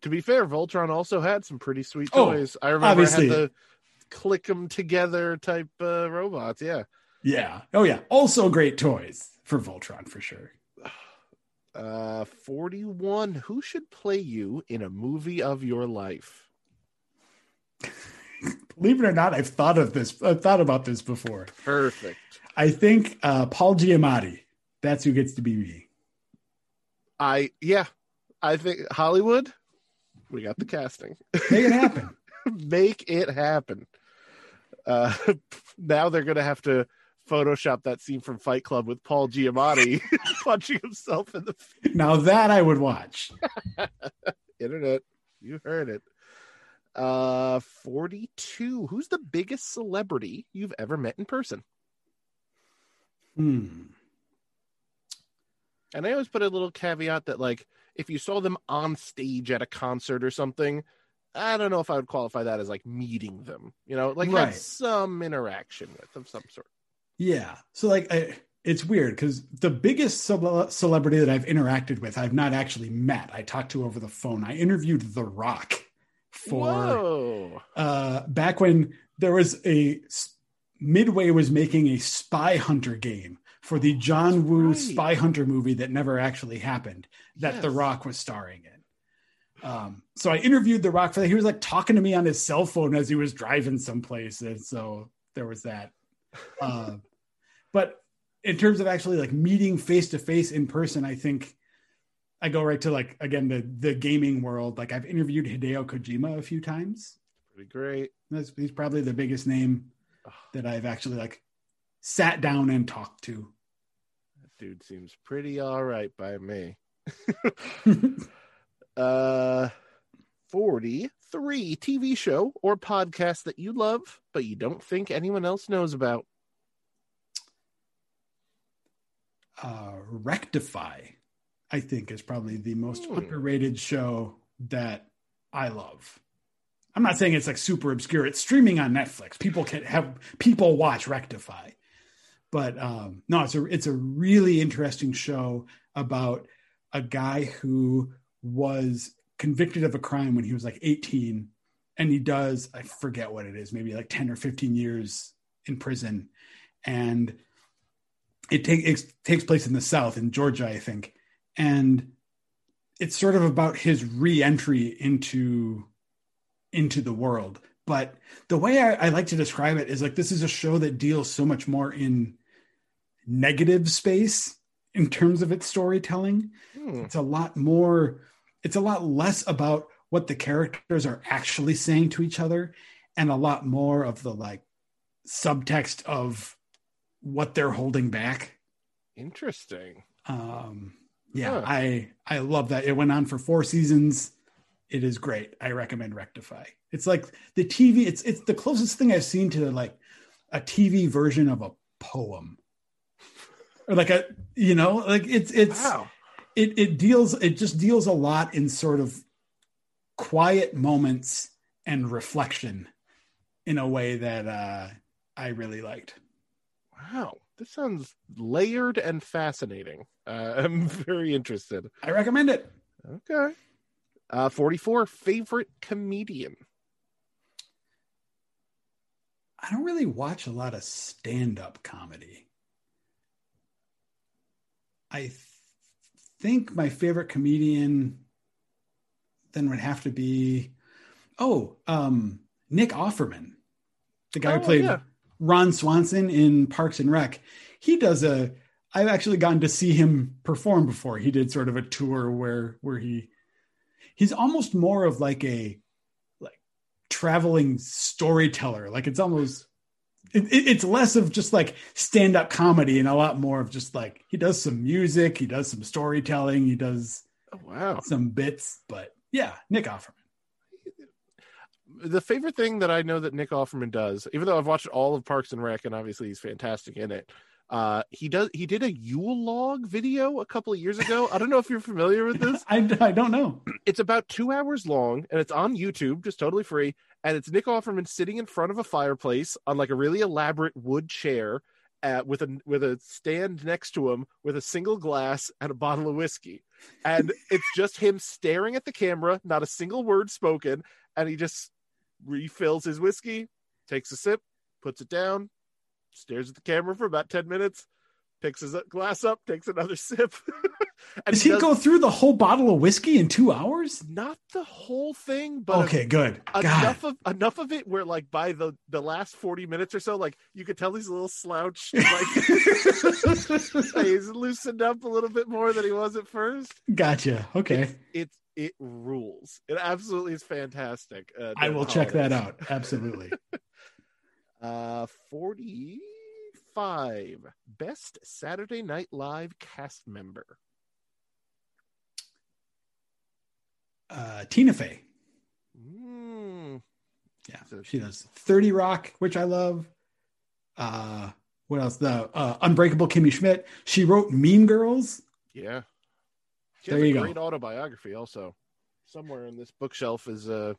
To be fair, Voltron also had some pretty sweet Oh, toys. I remember obviously. had the click them together type uh, robots. Yeah. Yeah. Oh yeah. Also great toys for Voltron for sure. Uh, 41. Who should play you in a movie of your life? Believe it or not, I've thought of this. I've thought about this before. Perfect. I think uh, Paul Giamatti. That's who gets to be me. I, yeah, I think Hollywood, we got the casting. Make it happen. Make it happen. Uh, now they're going to have to Photoshop that scene from Fight Club with Paul Giamatti punching himself in the face. Now that I would watch. internet. You heard it. Uh, 42. Who's the biggest celebrity you've ever met in person? Hmm. And I always put a little caveat that, like, if you saw them on stage at a concert or something, I don't know if I would qualify that as like meeting them. You know, like Right. some interaction with of some sort. Yeah. So like I, it's weird because the biggest celebrity that I've interacted with, I've not actually met. I talked to over the phone. I interviewed The Rock for uh, back when there was a Midway was making a Spy Hunter game for the John Woo right. Spy Hunter movie that never actually happened that The Rock was starring in. Um, so I interviewed The Rock for that. He was like talking to me on his cell phone as he was driving someplace, and so there was that. Uh, but in terms of actually like meeting face to face in person, I think I go right to like again the the gaming world. Like I've interviewed Hideo Kojima a few times. Pretty great. That's he's probably the biggest name that I've actually like sat down and talked to. That dude seems pretty all right by me. uh 43 TV show or podcast that you love but you don't think anyone else knows about. uh, Rectify, I think, is probably the most Hmm. underrated show that I love. I'm not saying it's like super obscure. It's streaming on Netflix. People can have people watch Rectify, but um, no, it's a it's a really interesting show about a guy who was convicted of a crime when he was like 18, and he does I forget what it is, maybe like 10 or 15 years in prison, and it, take, it takes place in the South in Georgia, I think, and it's sort of about his re-entry into into the world. But the way I, I like to describe it is like this is a show that deals so much more in negative space in terms of its storytelling. Hmm. It's a lot more. It's a lot less about what the characters are actually saying to each other, and a lot more of the like subtext of what they're holding back Interesting. um yeah Huh. i i love that it went on for four seasons it is great i recommend rectify it's like the tv it's it's the closest thing i've seen to like a tv version of a poem or like a you know like it's it's Wow. it it deals it just deals a lot in sort of quiet moments and reflection in a way that uh i really liked Wow. This sounds layered and fascinating. Uh, I'm very interested. i recommend it Okay. Uh, 44 favorite comedian. I don't really watch a lot of stand up comedy. I th- think my favorite comedian then would have to be oh, um, Nick Offerman, the guy Oh, who played yeah. Ron Swanson in Parks and Rec. He does a I've actually gotten to see him perform before. He did sort of a tour where where he he's almost more of like a like traveling storyteller. Like it's almost it, it- it's less of just like stand up comedy and a lot more of just like he does some music, he does some storytelling, he does Oh, wow. some bits. But yeah, Nick Offerman. The favorite thing that I know that Nick Offerman does, even though I've watched all of Parks and Rec and obviously he's fantastic in it, uh, he does he did a Yule log video a couple of years ago. I don't know if you're familiar with this. I, I don't know. It's about two hours long and it's on YouTube, just totally free. And it's Nick Offerman sitting in front of a fireplace on like a really elaborate wood chair uh, with a with a stand next to him with a single glass and a bottle of whiskey. And it's just him staring at the camera, not a single word spoken, and he just refills his whiskey, takes a sip, puts it down, stares at the camera for about 10 minutes, picks his glass up, takes another sip. Does he does go through the whole bottle of whiskey in two hours? not the whole thing, but a Okay, good. God. enough of enough of it where like by the the last 40 minutes or so like you could tell he's a little slouched like he's loosened up a little bit more than he was at first Gotcha. Okay. it's it rules it absolutely is fantastic uh, I will the check that out. Absolutely. Uh 45. Best Saturday Night Live cast member. Uh, Tina Fey. Mm, Yeah, So- she does 30 Rock, which I love. Uh, what else? The uh, Unbreakable Kimmy Schmidt. She wrote Mean Girls. yeah. She There has a you go. great autobiography also. Somewhere in this bookshelf is uh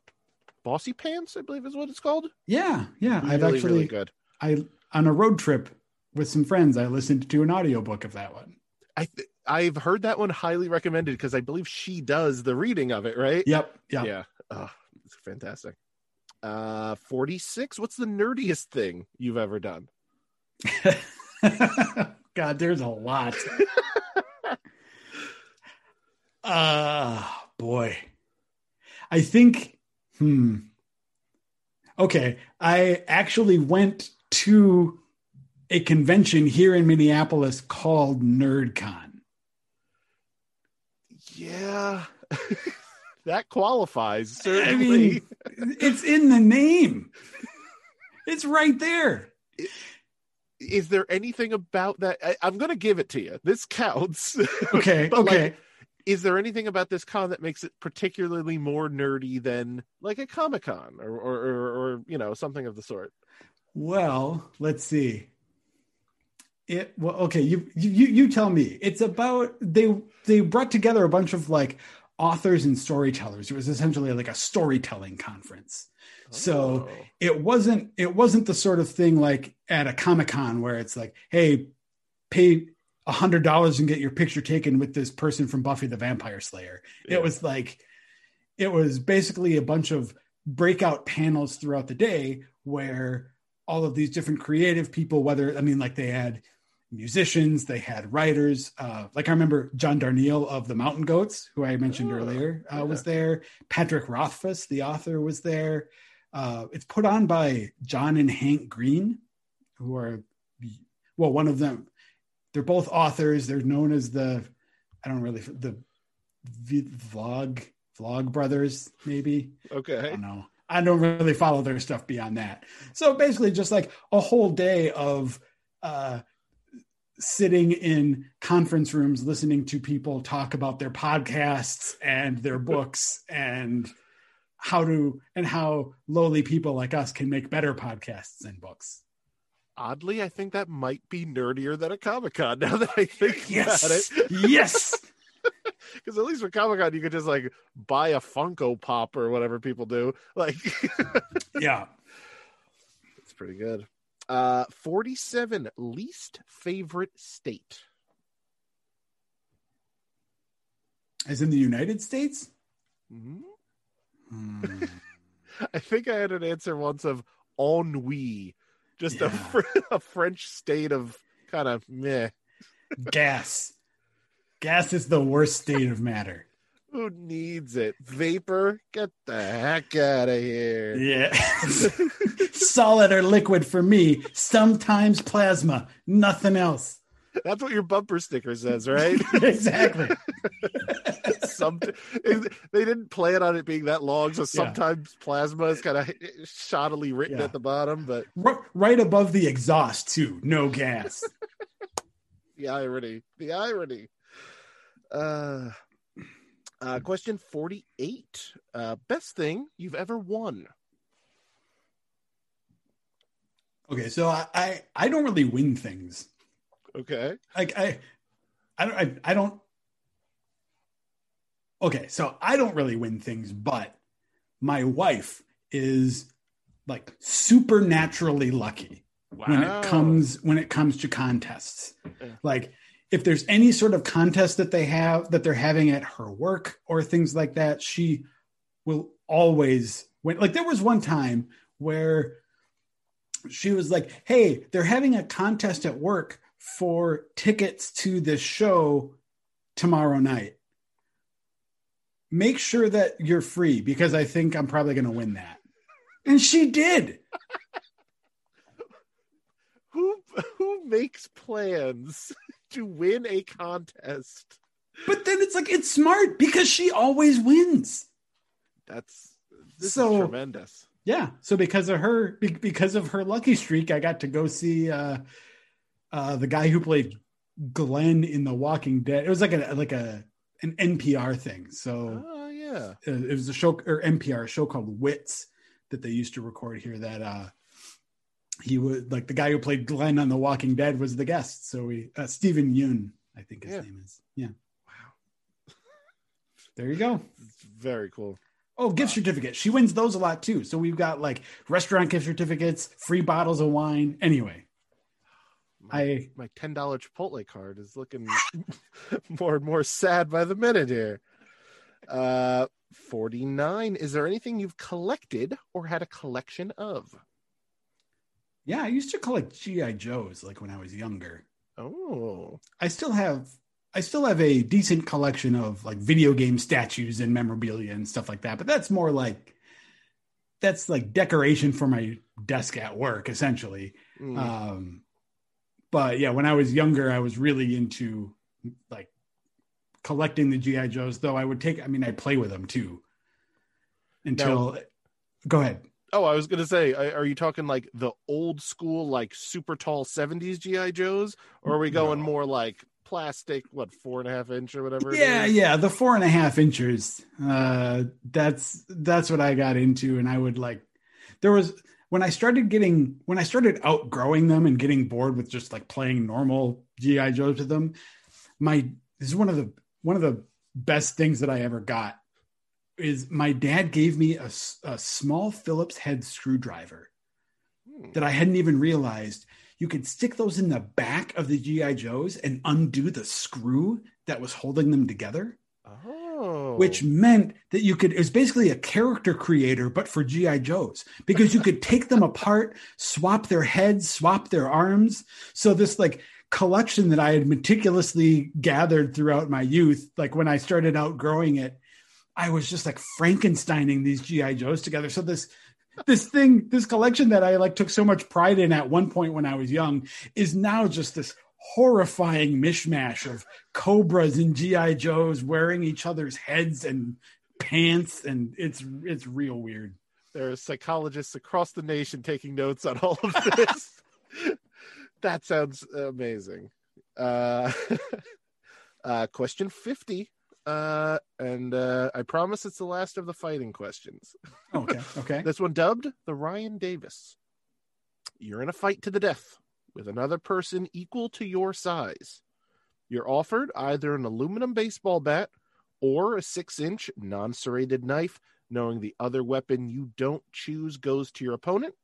Bossypants, I believe is what it's called. Yeah, yeah. I've actually really good. I on a road trip with some friends, I listened to an audiobook of that one. I th- I've heard that one highly recommended because I believe she does the reading of it, right? Yep, yep. Yeah. Oh, it's fantastic. Uh 46. What's the nerdiest thing you've ever done? God, there's a lot. uh boy. I think hmm. Okay, I actually went to a convention here in Minneapolis called NerdCon. Yeah. that qualifies, I mean, it's in the name. It's right there. Is there anything about that? I, I'm going to give it to you. This counts. Okay, But, like, okay. Is there anything about this con that makes it particularly more nerdy than like a Comic Con or, or, or, or, you know, something of the sort? Well, let's see. It well, okay. You you you tell me. It's about they they brought together a bunch of like authors and storytellers. It was essentially like a storytelling conference. So Oh. it wasn't it wasn't the sort of thing like at a Comic Con where it's like, hey, pay a hundred dollars and get your picture taken with this person from Buffy the Vampire Slayer. Yeah. It was like it was basically a bunch of breakout panels throughout the day where all of these different creative people, whether I mean like they had musicians, they had writers. Uh, like I remember John Darnielle of the Mountain Goats, who I mentioned Oh, earlier, uh, yeah. was there. Patrick Rothfuss, the author, was there. Uh, it's put on by John and Hank Green, who are well, one of them. They're both authors. They're known as the I don't really the v- vlog vlog brothers, maybe. Okay. I don't know. I don't really follow their stuff beyond that. So basically, just like a whole day of uh, sitting in conference rooms, listening to people talk about their podcasts and their books and how to and how lowly people like us can make better podcasts and books. Oddly, I think that might be nerdier than a Comic Con now that I think about it. yes. Because at least with Comic Con, you could just like buy a Funko Pop or whatever people do. Like, yeah. it's pretty good. Uh, 47 least favorite state. As in the United States. Mhm. Hmm. I think I had an answer once of ennui, just a, fr- a French state of kind of meh. Gas. Gas is the worst state of matter. Who needs it? Vapor? Get the heck out of here. Yeah. Solid or liquid for me. Sometimes plasma. Nothing else. That's what your bumper sticker says, right? exactly. Some they didn't plan on it being that long, so Yeah. sometimes plasma is kind of shoddily written Yeah. at the bottom. But R- right above the exhaust, too. No gas. the irony, the irony. Uh, uh, question forty-eight. Uh, best thing you've ever won? Okay, so I, I, I don't really win things. Okay. Like I I don't I, I don't Okay, so I don't really win things, but my wife is like supernaturally lucky. when it comes when it comes to contests. Yeah. Like if there's any sort of contest that they have that they're having at her work or things like that, she will always win. Like there was one time where she was like, "Hey, they're having a contest at work for tickets to this show tomorrow night. Make sure that you're free because I think I'm probably going to win that." And she did. Who who makes plans to win a contest? But then it's like it's smart because she always wins. That's So- tremendous. Yeah. So because of her, because of her lucky streak, I got to go see uh, uh, the guy who played Glenn in The Walking Dead. It was like a like a an NPR thing. So Oh yeah. uh, it was a show or NPR a show called Wits that they used to record here. That uh, he was like the guy who played Glenn on The Walking Dead was the guest. So we uh, Steven Yeun, I think his Yeah. name is. Yeah. Wow. There you go. Very cool. Oh, gift certificates. She wins those a lot too. So we've got like restaurant gift certificates, free bottles of wine. Anyway, My, I my ten dollar Chipotle card is looking more and more sad by the minute here. Uh, forty nine. Is there anything you've collected or had a collection of? yeah, I used to collect GI Joes like when I was younger. Oh, I still have I still have a decent collection of like video game statues and memorabilia and stuff like that, but that's more like that's like decoration for my desk at work essentially. Mm. Um but yeah, when I was younger, I was really into like collecting the GI Joes though I would take I mean I play with them too. Until go ahead. oh, I was gonna say, are you talking like the old school, like super tall seventies GI Joes, or are we going No. more like plastic, what four and a half inch or whatever? yeah yeah the four and a half inches uh that's that's what i got into and i would like there was when i started getting when i started outgrowing them and getting bored with just like playing normal gi joes with them my this is one of the one of the best things that i ever got is my dad gave me a, a small phillips head screwdriver Hmm. that i hadn't even realized. You could stick those in the back of the gi joes and undo the screw that was holding them together. Oh, which oh. meant that you could it was basically a character creator but for gi joes because you could take them apart swap their heads swap their arms. So this like collection that i had meticulously gathered throughout my youth like when i started outgrowing it i was just like frankensteining these gi joes together. So this this thing this collection that i like took so much pride in at one point when i was young is now just this horrifying mishmash of cobras and GI Joes wearing each other's heads and pants, and it's it's real weird. there are psychologists across the nation taking notes on all of this. that sounds amazing. Uh, uh, question 50. Uh, and uh, I promise it's the last of the fighting questions. Okay, okay. This one dubbed the Ryan Davis. You're in a fight to the death with another person equal to your size. You're offered either an aluminum baseball bat or a six inch non serrated knife, knowing the other weapon you don't choose goes to your opponent.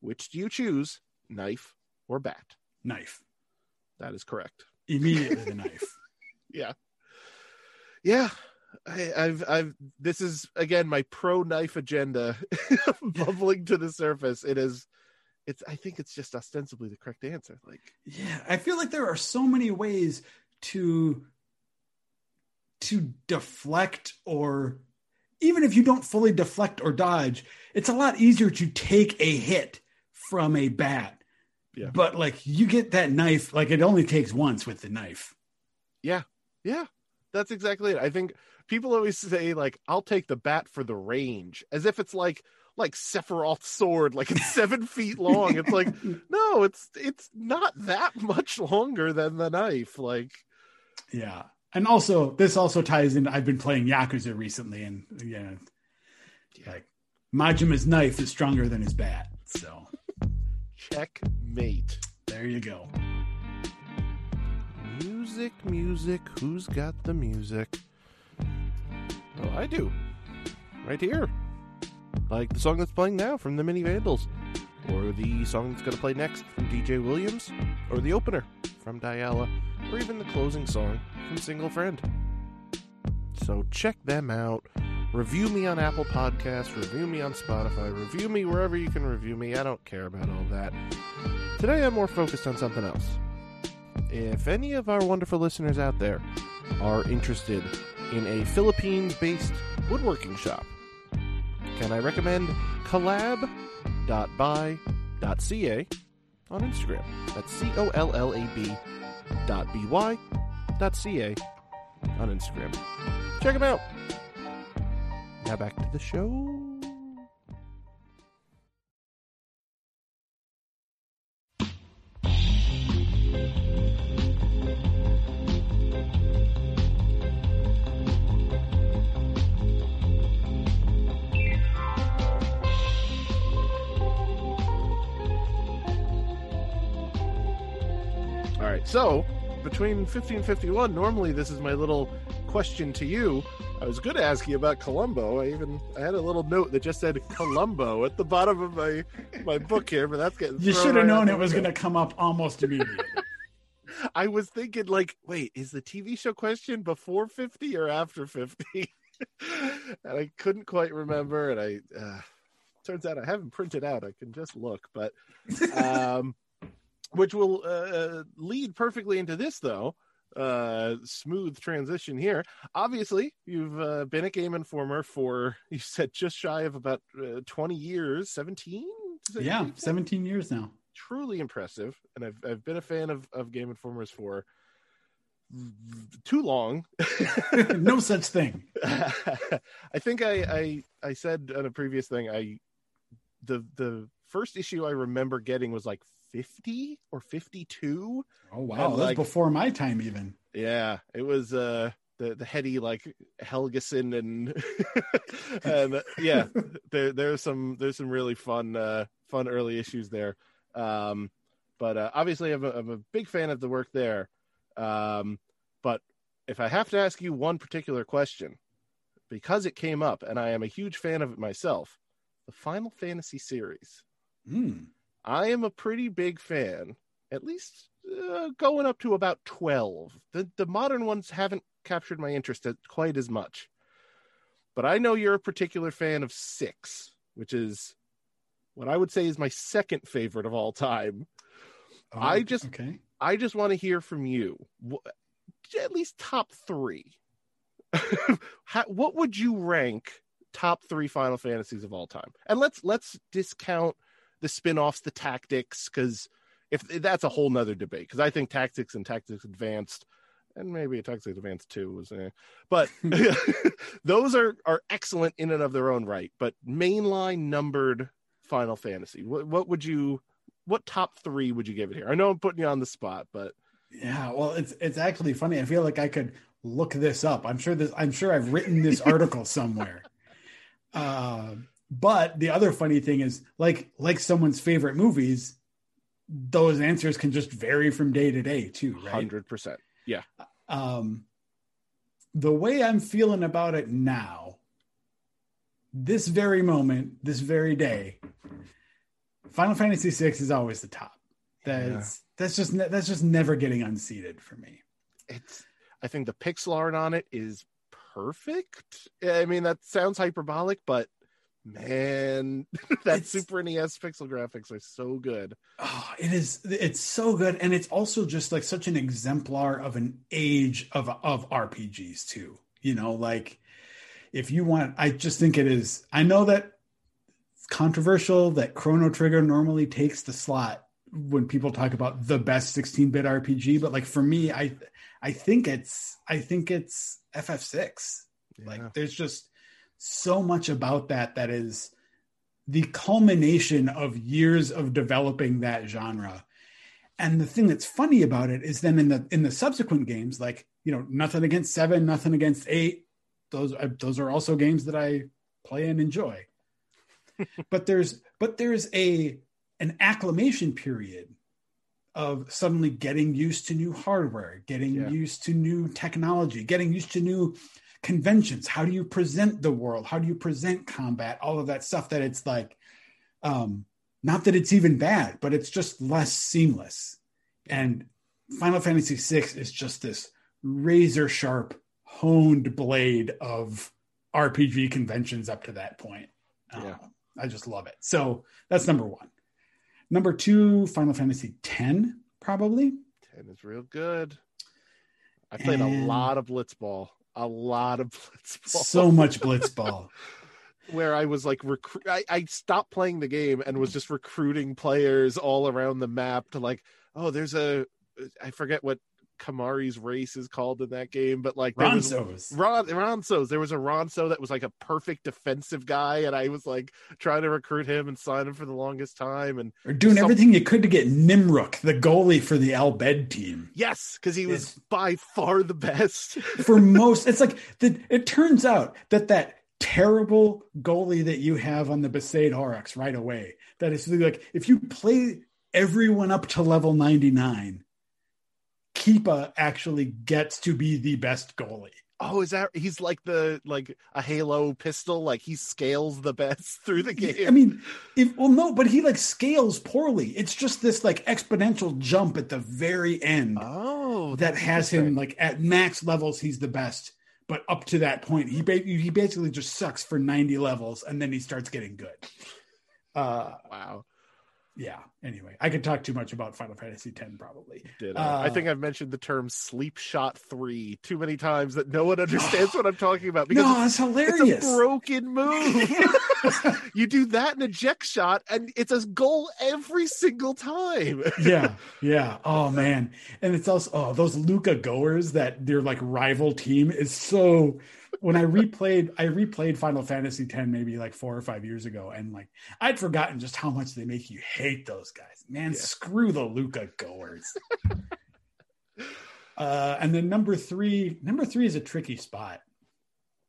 Which do you choose, knife or bat? Knife That is correct. immediately. The knife. Yeah. Yeah. I, I've I've this is again my pro knife agenda bubbling to the surface. It is it's I think it's just ostensibly the correct answer. Like Yeah, I feel like there are so many ways to to deflect or even if you don't fully deflect or dodge, it's a lot easier to take a hit from a bat. Yeah. But like you get that knife, like it only takes once with the knife. yeah, Yeah. that's exactly it. I think people always say like I'll take the bat for the range as if it's like like Sephiroth's sword, like it's seven feet long. It's like no, it's it's not that much longer than the knife. Like Yeah. And also this also ties in I've been playing Yakuza recently and yeah, like Majima's knife is stronger than his bat. So checkmate. there you go. Music, music, who's got the music? Oh, I do. Right here. Like the song that's playing now from the Mini Vandals, or the song that's going to play next from DJ Williams, or the opener from Diala, or even the closing song from Single Friend. So check them out. Review me on Apple Podcasts, review me on Spotify, review me wherever you can review me. I don't care about all that. Today I'm more focused on something else if any of our wonderful listeners out there are interested in a Philippines based woodworking shop, can I recommend collab.by.ca on Instagram? That's C O L L A B dot B Y dot C A on Instagram. Check them out. Now back to the show. Right. So between 50 and 51, normally this is my little question to you. I was going to ask you about Columbo. I even I had a little note that just said Columbo at the bottom of my my book here, but that's getting You should have right known it was going to come up almost immediately. I was thinking, like, wait, is the TV show question before 50 or after 50? and I couldn't quite remember. And I, uh, turns out I haven't printed out. I can just look, but, um, which will uh, lead perfectly into this, though. Uh, smooth transition here. Obviously, you've uh, been a game informer for, you said, just shy of about uh, 20 years, 17? yeah, 17 years now. truly impressive, and I've I've been a fan of of Game Informers for too long. no such thing. I think I, I I said on a previous thing I the the first issue I remember getting was like fifty or fifty two. Oh wow, And, that's like- before my time even. Yeah, it was uh the the heady like Helgeson and and uh, yeah, there there's some there's some really fun uh fun early issues there. Um but uh, obviously I'm a, I'm a big fan of the work there. Um but if I have to ask you one particular question because it came up and I am a huge fan of it myself, the Final Fantasy series. Hmm. I am a pretty big fan, at least uh, going up to about 12. The, the modern ones haven't captured my interest quite as much. But I know you're a particular fan of six, which is what I would say is my second favorite of all time. Oh, I just- okay. I just want to hear from you. At least top three. How, what would you rank top three Final Fantasies of all time? And let's let's discount the spin-offs, the tactics, because if that's a whole nother debate. Because I think tactics and tactics advanced, and maybe tactics advanced two was, eh. but those are are excellent in and of their own right. But mainline numbered Final Fantasy, what what would you? What top three would you give it here? I know I'm putting you on the spot, but Yeah, well, it's it's actually funny. I feel like I could look this up. I'm sure this. I'm sure I've written this article somewhere. Uh, but the other funny thing is, like like someone's favorite movies, those answers can just vary from day to day too, right? hundred percent. Yeah. Um, the way I'm feeling about it now, this very moment, this very day, Final Fantasy VI is always the top. That's that's just ne- that's just never getting unseated for me. It's. I think the pixel art on it is perfect. I mean, that sounds hyperbolic, but man, that It's- Super NES pixel graphics are so good. Oh, it is. It's so good, and it's also just like such an exemplar of an age of of RPGs too. You know, like if you want, I just think it is. I know that it's controversial that Chrono Trigger normally takes the slot when people talk about the best 16-bit RPG, but like for me, I I think it's I think it's FF6. Yeah. Like there's just so much about that that is the culmination of years of developing that genre. And the thing that's funny about it is then in the in the subsequent games, like you know, nothing against seven, nothing against eight. Those uh, those are also games that I play and enjoy. but there's but there's a an acclimation period of suddenly getting used to new hardware, getting Yeah. used to new technology, getting used to new conventions. How do you present the world? How do you present combat? All of that stuff that it's like, um, not that it's even bad, but it's just less seamless. And Final Fantasy VI is just this razor sharp, honed blade of RPG conventions up to that point. Yeah. Uh, I just love it. So that's number one. Number two, Final Fantasy X, probably. Ten is real good. I played And- a lot of Blitzball, a lot of Blitzball. So much blitzball. where I was like, recru- I, I stopped playing the game and was just recruiting players all around the map to like, oh, there's a, I forget what Kimahri's race is called in that game, but like there was Ronsos. Ron Ronsos. There was a Ronso that was like a perfect defensive guy, and I was like trying to recruit him and sign him for the longest time. And Or doing Some- everything you could to get Nimrook, the goalie for the Al Bhed team. yes, because he was Yes. by far the best. For most, it's like the, it turns out that that terrible goalie that you have on the Besaid Aurochs right away, that is like if you play everyone up to level 99, Keepa actually gets to be the best goalie. Oh, is that he's like the like a Halo pistol? Like he scales the best through the game. I mean, if well, no, but he like scales poorly. It's just this like exponential jump at the very end oh, that has him like at max levels. He's the best, but up to that point, he ba- he basically just sucks for ninety levels, and then he starts getting good. Uh, wow. yeah. Anyway, I could talk too much about Final Fantasy X, probably. Did I Uh, think I've mentioned the term sleep shot three too many times that no one understands what I'm talking about because no, it's, it's hilarious. it's a broken move. you do that in a Jecht shot and it's a goal every single time. yeah, yeah. Oh man, and it's also oh those Luca goers that their like rival team is so. When I replayed, I replayed Final Fantasy X maybe like four or five years ago, and like I'd forgotten just how much they make you hate those. Man, Yeah. screw the Luca goers. uh, and then number three, number three is a tricky spot.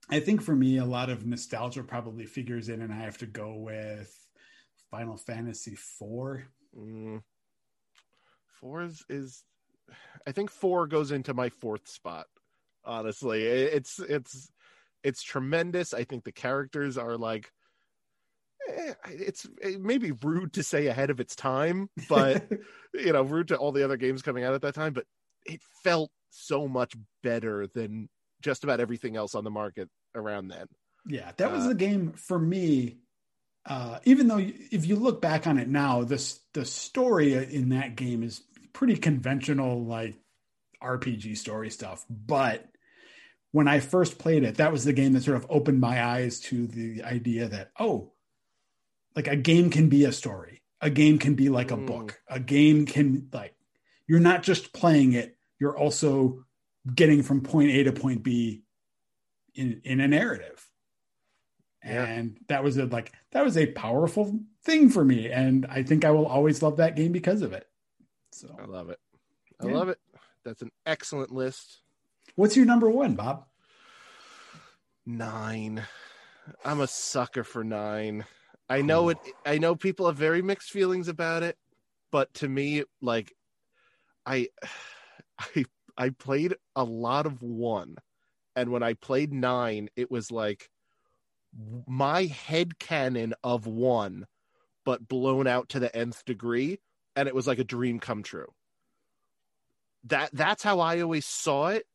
I think for me, a lot of nostalgia probably figures in, and I have to go with Final Fantasy Four. Mm. Four is, is I think four goes into my fourth spot. Honestly, it's it's it's tremendous. I think the characters are like it's it may be rude to say ahead of its time, but you know, rude to all the other games coming out at that time, but it felt so much better than just about everything else on the market around then. Yeah, that was Uh, the game for me. Uh, even though if you look back on it now, this the story in that game is pretty conventional, like RPG story stuff. But when I first played it, that was the game that sort of opened my eyes to the idea that oh, like a game can be a story. A game can be like a Mm. book. A game can like you're not just playing it, you're also getting from point A to point B in in a narrative. Yeah. And that was a like that was a powerful thing for me. And I think I will always love that game because of it. So I love it. I Yeah. love it. That's an excellent list. what's your number one, Bob? Nine. I'm a sucker for nine. I know it. I know people have very mixed feelings about it, but to me, like, I, I, I played a lot of one, and when I played nine, it was like my head canon of one, but blown out to the nth degree, and it was like a dream come true. That that's how I always saw it,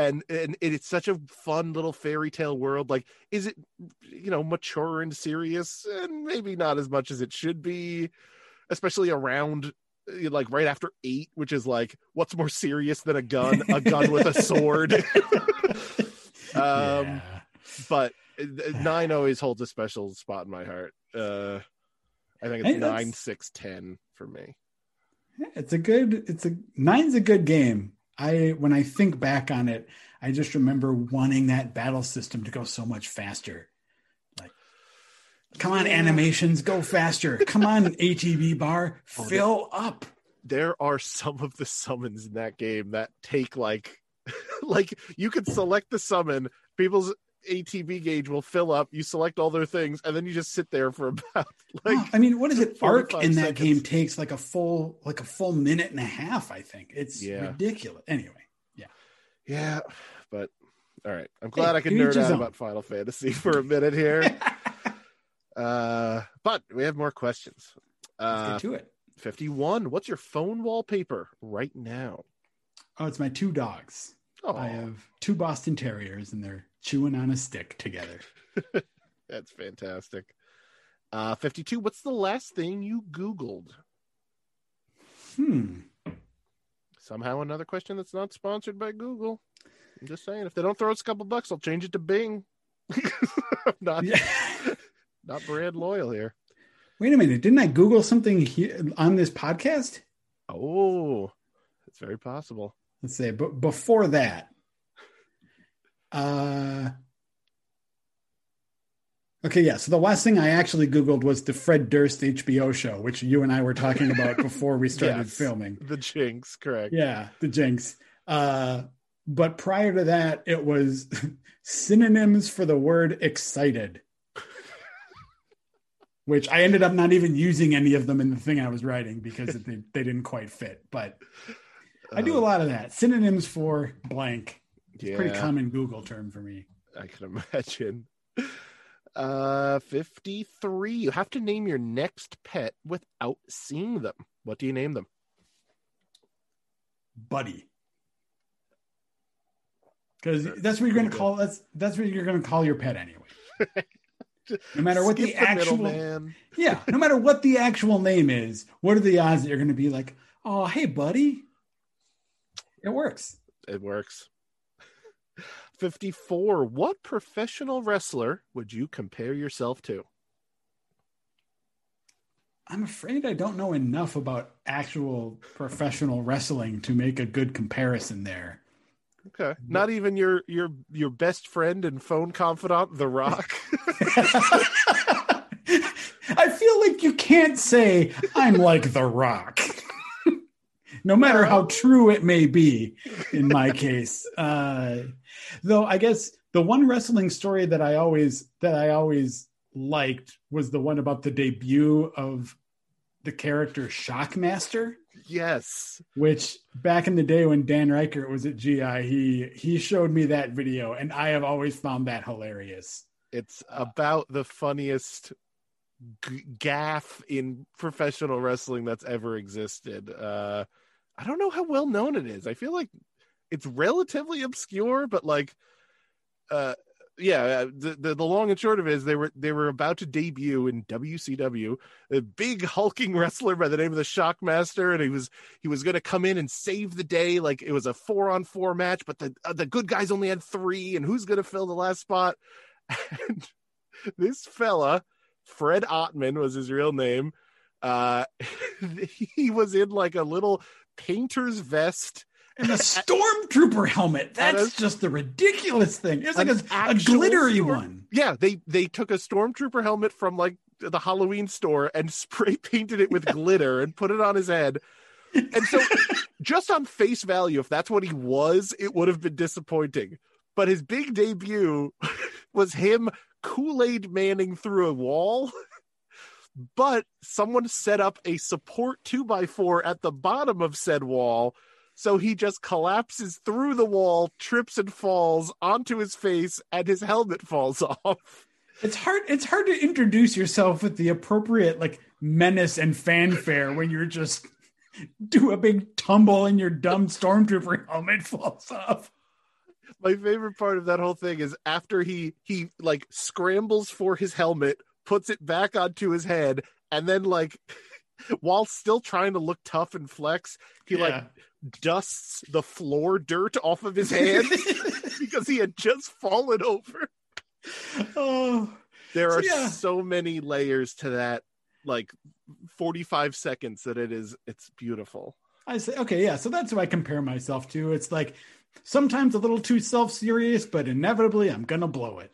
and and it's such a fun little fairy tale world. Like, is it you know mature and serious, and maybe not as much as it should be, especially around uh, like right after eight, which is like what's more serious than a gun? A gun with a sword. um, yeah. but uh, nine always holds a special spot in my heart. Uh, I think it's nine, six, ten for me. Yeah, it's a good it's a nine's a good game i when i think back on it i just remember wanting that battle system to go so much faster. Like come on animations go faster. Come on ATB bar Oh, fill up. There are some of the summons in that game that take like like you could select the summon people's ATB gauge will fill up you select all their things and then you just sit there for about like No, i mean what is it? Ark 45 in that seconds. game takes like a full like a full minute and a half i think. It's Yeah. ridiculous. Anyway yeah. Yeah, but all right. I'm glad i could nerd out own. about final fantasy for a minute here. Uh but we have more questions. Let's uh get to it. 51 what's your phone wallpaper right now? Oh it's my two dogs. Oh. I have two boston terriers and they're chewing on a stick together That's fantastic. Uh, 52. What's the last thing you Googled? hmm Somehow another question that's not sponsored by Google. I'm just saying, if they don't throw us a couple bucks, I'll change it to Bing. Not, yeah not brand loyal here. Wait a minute. Didn't I Google something here on this podcast? Oh, it's very possible. Let's say, but before that, uh, okay, yeah. So the last thing I actually Googled was the Fred Durst HBO show, which you and I were talking about before we started Yes. filming. The Jinx, correct. Yeah, the Jinx. Uh, but prior to that, it was synonyms for the word excited, which I ended up not even using any of them in the thing I was writing because they, they didn't quite fit. But I do a Uh, lot of that. Synonyms for blank. Yeah, Pretty common Google term for me. I can imagine. Uh, 53. You have to name your next pet without seeing them. What do you name them? Buddy. Because that's what you're going to call that's that's what you're going to call your pet anyway. No matter what the Skip actual yeah, no matter what the actual name is, what are the odds that you're going to be like, oh, hey, buddy? It works. It works. 54. What professional wrestler would you compare yourself to? I'm afraid I don't know enough about actual professional wrestling to make a good comparison there. Okay. Not even your your your best friend and phone confidant, The Rock. I feel like you can't say I'm like The Rock. No matter how true it may be in my case. Uh, though I guess the one wrestling story that I always that I always liked was the one about the debut of the character Shockmaster yes. which back in the day when Dan Ryckert was at GI, he he showed me that video, and I have always found that hilarious. It's about the funniest g- gaff in professional wrestling that's ever existed. Uh, I don't know how well known it is. I feel like it's relatively obscure, but like, uh, yeah, uh, the, the the long and short of it is they were they were about to debut in WCW a big hulking wrestler by the name of the Shockmaster, and he was he was going to come in and save the day. Like it was a four on four match, but the uh, the good guys only had three, and who's going to fill the last spot? And this fella, Fred Ottman was his real name. Uh, he was in like a little painter's vest And a stormtrooper helmet. That That's just the ridiculous thing. It's like a, a glittery storm- one. yeah they they took a stormtrooper helmet from like the halloween store and spray painted it with glitter and put it on his head and so just on face value if that's what he was it would have been disappointing but his big debut was him kool-aid manning through a wall but someone set up a support 2x4 at the bottom of said wall so he just collapses through the wall trips and falls onto his face and his helmet falls off It's hard. It's hard to introduce yourself with the appropriate like menace and fanfare when you're just do a big tumble and your dumb stormtrooper helmet falls off. my favorite part of that whole thing is after he he like scrambles for his helmet puts it back onto his head and then like while still trying to look tough and flex he like dusts the floor dirt off of his hand because he had just fallen over oh, there So, are yeah. so many layers to that like 45 seconds that it is it's beautiful I say okay, yeah. So that's who I compare myself to. It's like sometimes a little too self-serious, but inevitably I'm gonna blow it.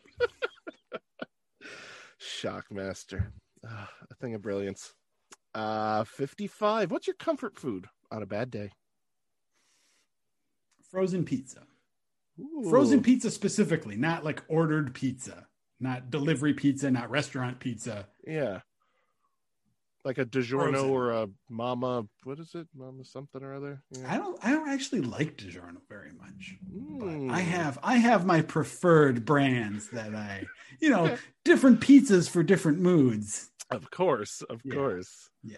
Shockmaster Ah, a thing of brilliance uh 55 what's your comfort food on a bad day Frozen pizza. Ooh. Frozen pizza specifically, not like ordered pizza, not delivery pizza, not restaurant pizza. Yeah. Like a DiGiorno Frozen. or a Mama, what is it? Mama something or other? Yeah. I don't I don't actually like DiGiorno very much. But Mm. I have I have my preferred brands that I you know, Okay. different pizzas for different moods. Of course, of Yeah. course. Yeah.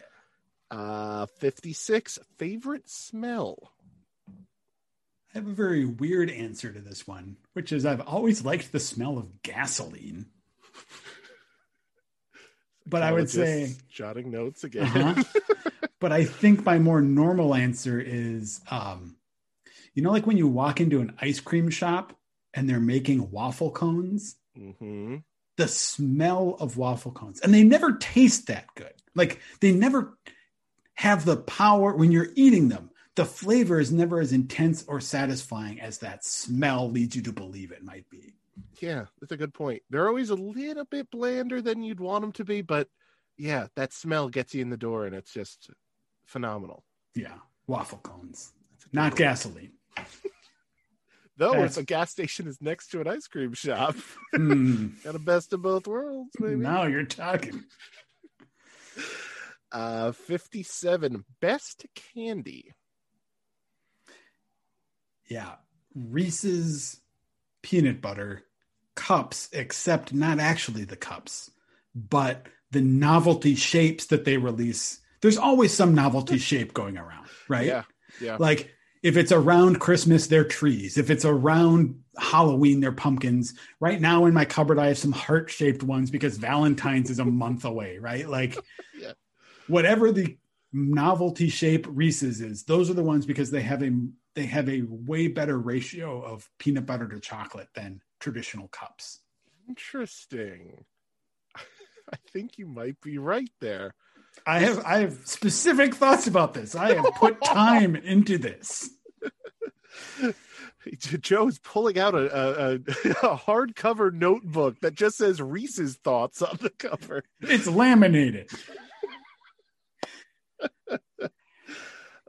Uh 56 favorite smell. I have a very weird answer to this one, which is I've always liked the smell of gasoline. But I would say jotting notes again. Uh-huh. but I think my more normal answer is um you know like when you walk into an ice cream shop and they're making waffle cones? Hmm the smell of waffle cones. And they never taste that good. Like they never have the power when you're eating them the flavor is never as intense or satisfying as that smell leads you to believe it might be Yeah, that's a good point. They're always a little bit blander than you'd want them to be, but yeah, that smell gets you in the door and it's just phenomenal. yeah waffle cones not gasoline Though That's- if a gas station is next to an ice cream shop, Hmm, got a best of both worlds, maybe. now you're talking Uh, 57 best candy. Yeah. Reese's peanut butter cups, except not actually the cups, but the novelty shapes that they release. There's always some novelty shape going around, right? Yeah. Yeah. Like if it's around Christmas, they're trees. If it's around Halloween, they're pumpkins. Right now in my cupboard, I have some heart shaped ones because Valentine's is a month away, right? Like Yeah. whatever the novelty shape Reese's is, those are the ones because they have a they have a way better ratio of peanut butter to chocolate than traditional cups. Interesting. I think you might be right there. I have I have specific thoughts about this. I have put time into this. Joe's pulling out a, a, a, a hardcover notebook that just says Reese's thoughts on the cover. It's laminated.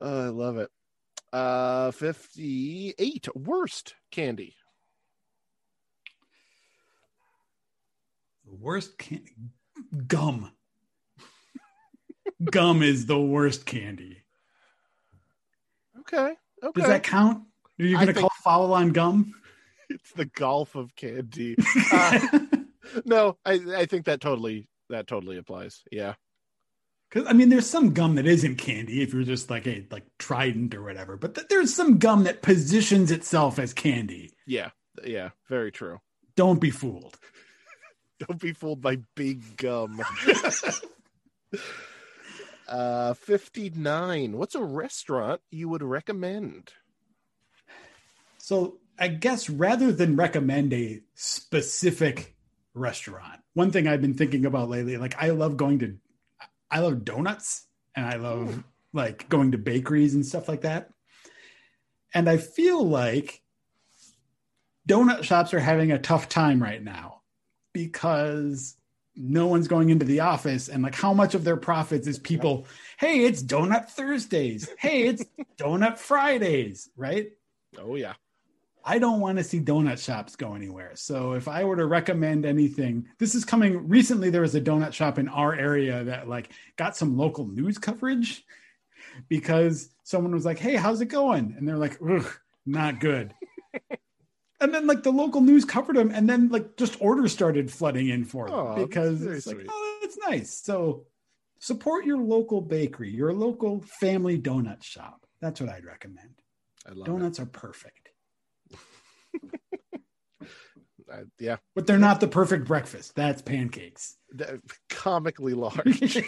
Oh, I love it. Uh, 58 worst candy. The worst can gum. gum is the worst candy. Okay. Okay. Does that count? Are you going to think- call foul on gum? it's the golf of candy. Uh, no, I, I think that totally that totally applies. Yeah. Because I mean, there's some gum that isn't candy if you're just like a like Trident or whatever. But th- there's some gum that positions itself as candy. Yeah. Yeah. Very true. Don't be fooled. Don't be fooled by big gum. uh 59. What's a restaurant you would recommend? So I guess rather than recommend a specific restaurant, one thing I've been thinking about lately, like I love going to, I love donuts and I love hmm. like going to bakeries and stuff like that. And I feel like donut shops are having a tough time right now because no one's going into the office and like how much of their profits is people, hey, it's donut Thursdays. Hey, it's donut Fridays, right? Oh yeah. I don't want to see donut shops go anywhere. So if I were to recommend anything, this is coming recently there was a donut shop in our area that like got some local news coverage because someone was like, "Hey, how's it going?" and they're like, "Ugh, not good." and then like the local news covered them and then like just orders started flooding in for them that's because it's like, "Oh, that's nice." So support your local bakery, your local family donut shop. That's what I'd recommend. I love Donuts are perfect. it. Yeah. But they're not the perfect breakfast. That's pancakes. Th- Comically large.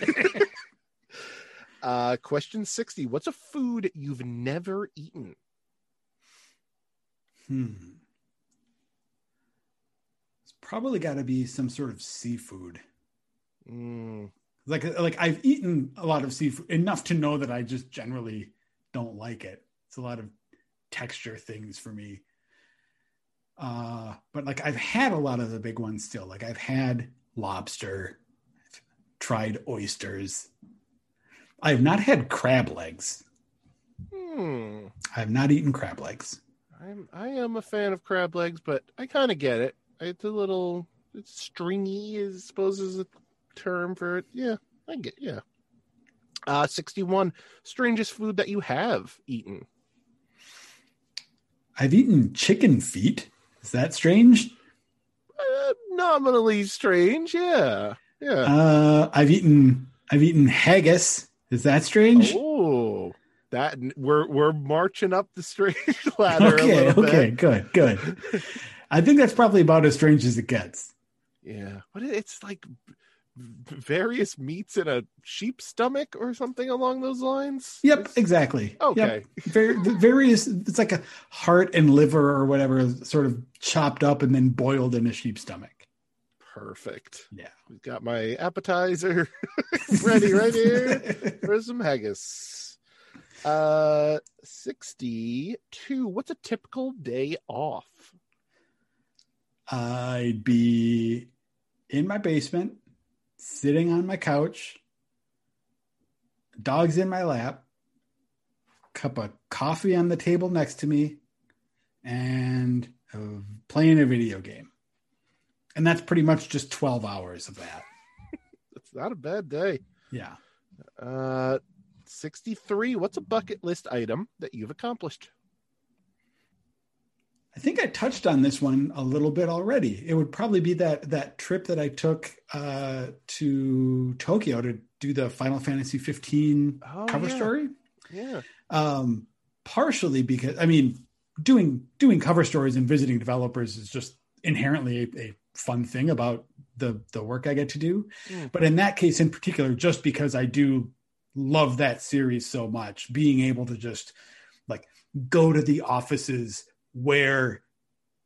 uh question 60. What's a food you've never eaten? hmm. It's probably got to be some sort of seafood. Mm, Like like I've eaten a lot of seafood enough to know that I just generally don't like it. It's a lot of texture things for me. Uh but like I've had a lot of the big ones still. Like I've had lobster, I've tried oysters. I have not had crab legs. hmm. I have not eaten crab legs. I'm I am a fan of crab legs, but I kind of get it. It's a little it's stringy, I suppose is a term for it. Yeah, I get yeah. Uh 61. Strangest food that you have eaten. I've eaten chicken feet. Is that strange? Uh, nominally strange, yeah. Yeah. Uh, I've eaten I've eaten haggis. Is that strange? Oh, that we're we're marching up the strange ladder a okay, okay, bit. good, good. I think that's probably about as strange as it gets. Yeah, but it's like various meats in a sheep's stomach or something along those lines. Yep, It's- exactly. Okay. Yep. Var- various. It's like a heart and liver or whatever, sort of chopped up and then boiled in a sheep's stomach. Perfect. Yeah. We've got my appetizer ready right here for some haggis. Uh, sixty-two. What's a typical day off? I'd be in my basement, sitting on my couch, dogs in my lap, cup of coffee on the table next to me, and uh, playing a video game. And that's pretty much just 12 hours of that. It's not a bad day. Yeah. Uh, 63. What's a bucket list item that you've accomplished? I think I touched on this one a little bit already. It would probably be that that trip that I took uh, to Tokyo to do the Final Fantasy 15 Oh, cover yeah. story. Yeah. Um, partially because I mean, doing doing cover stories and visiting developers is just inherently a, a fun thing about the the work I get to do. Mm. But in that case, in particular, just because I do love that series so much, being able to just like go to the offices where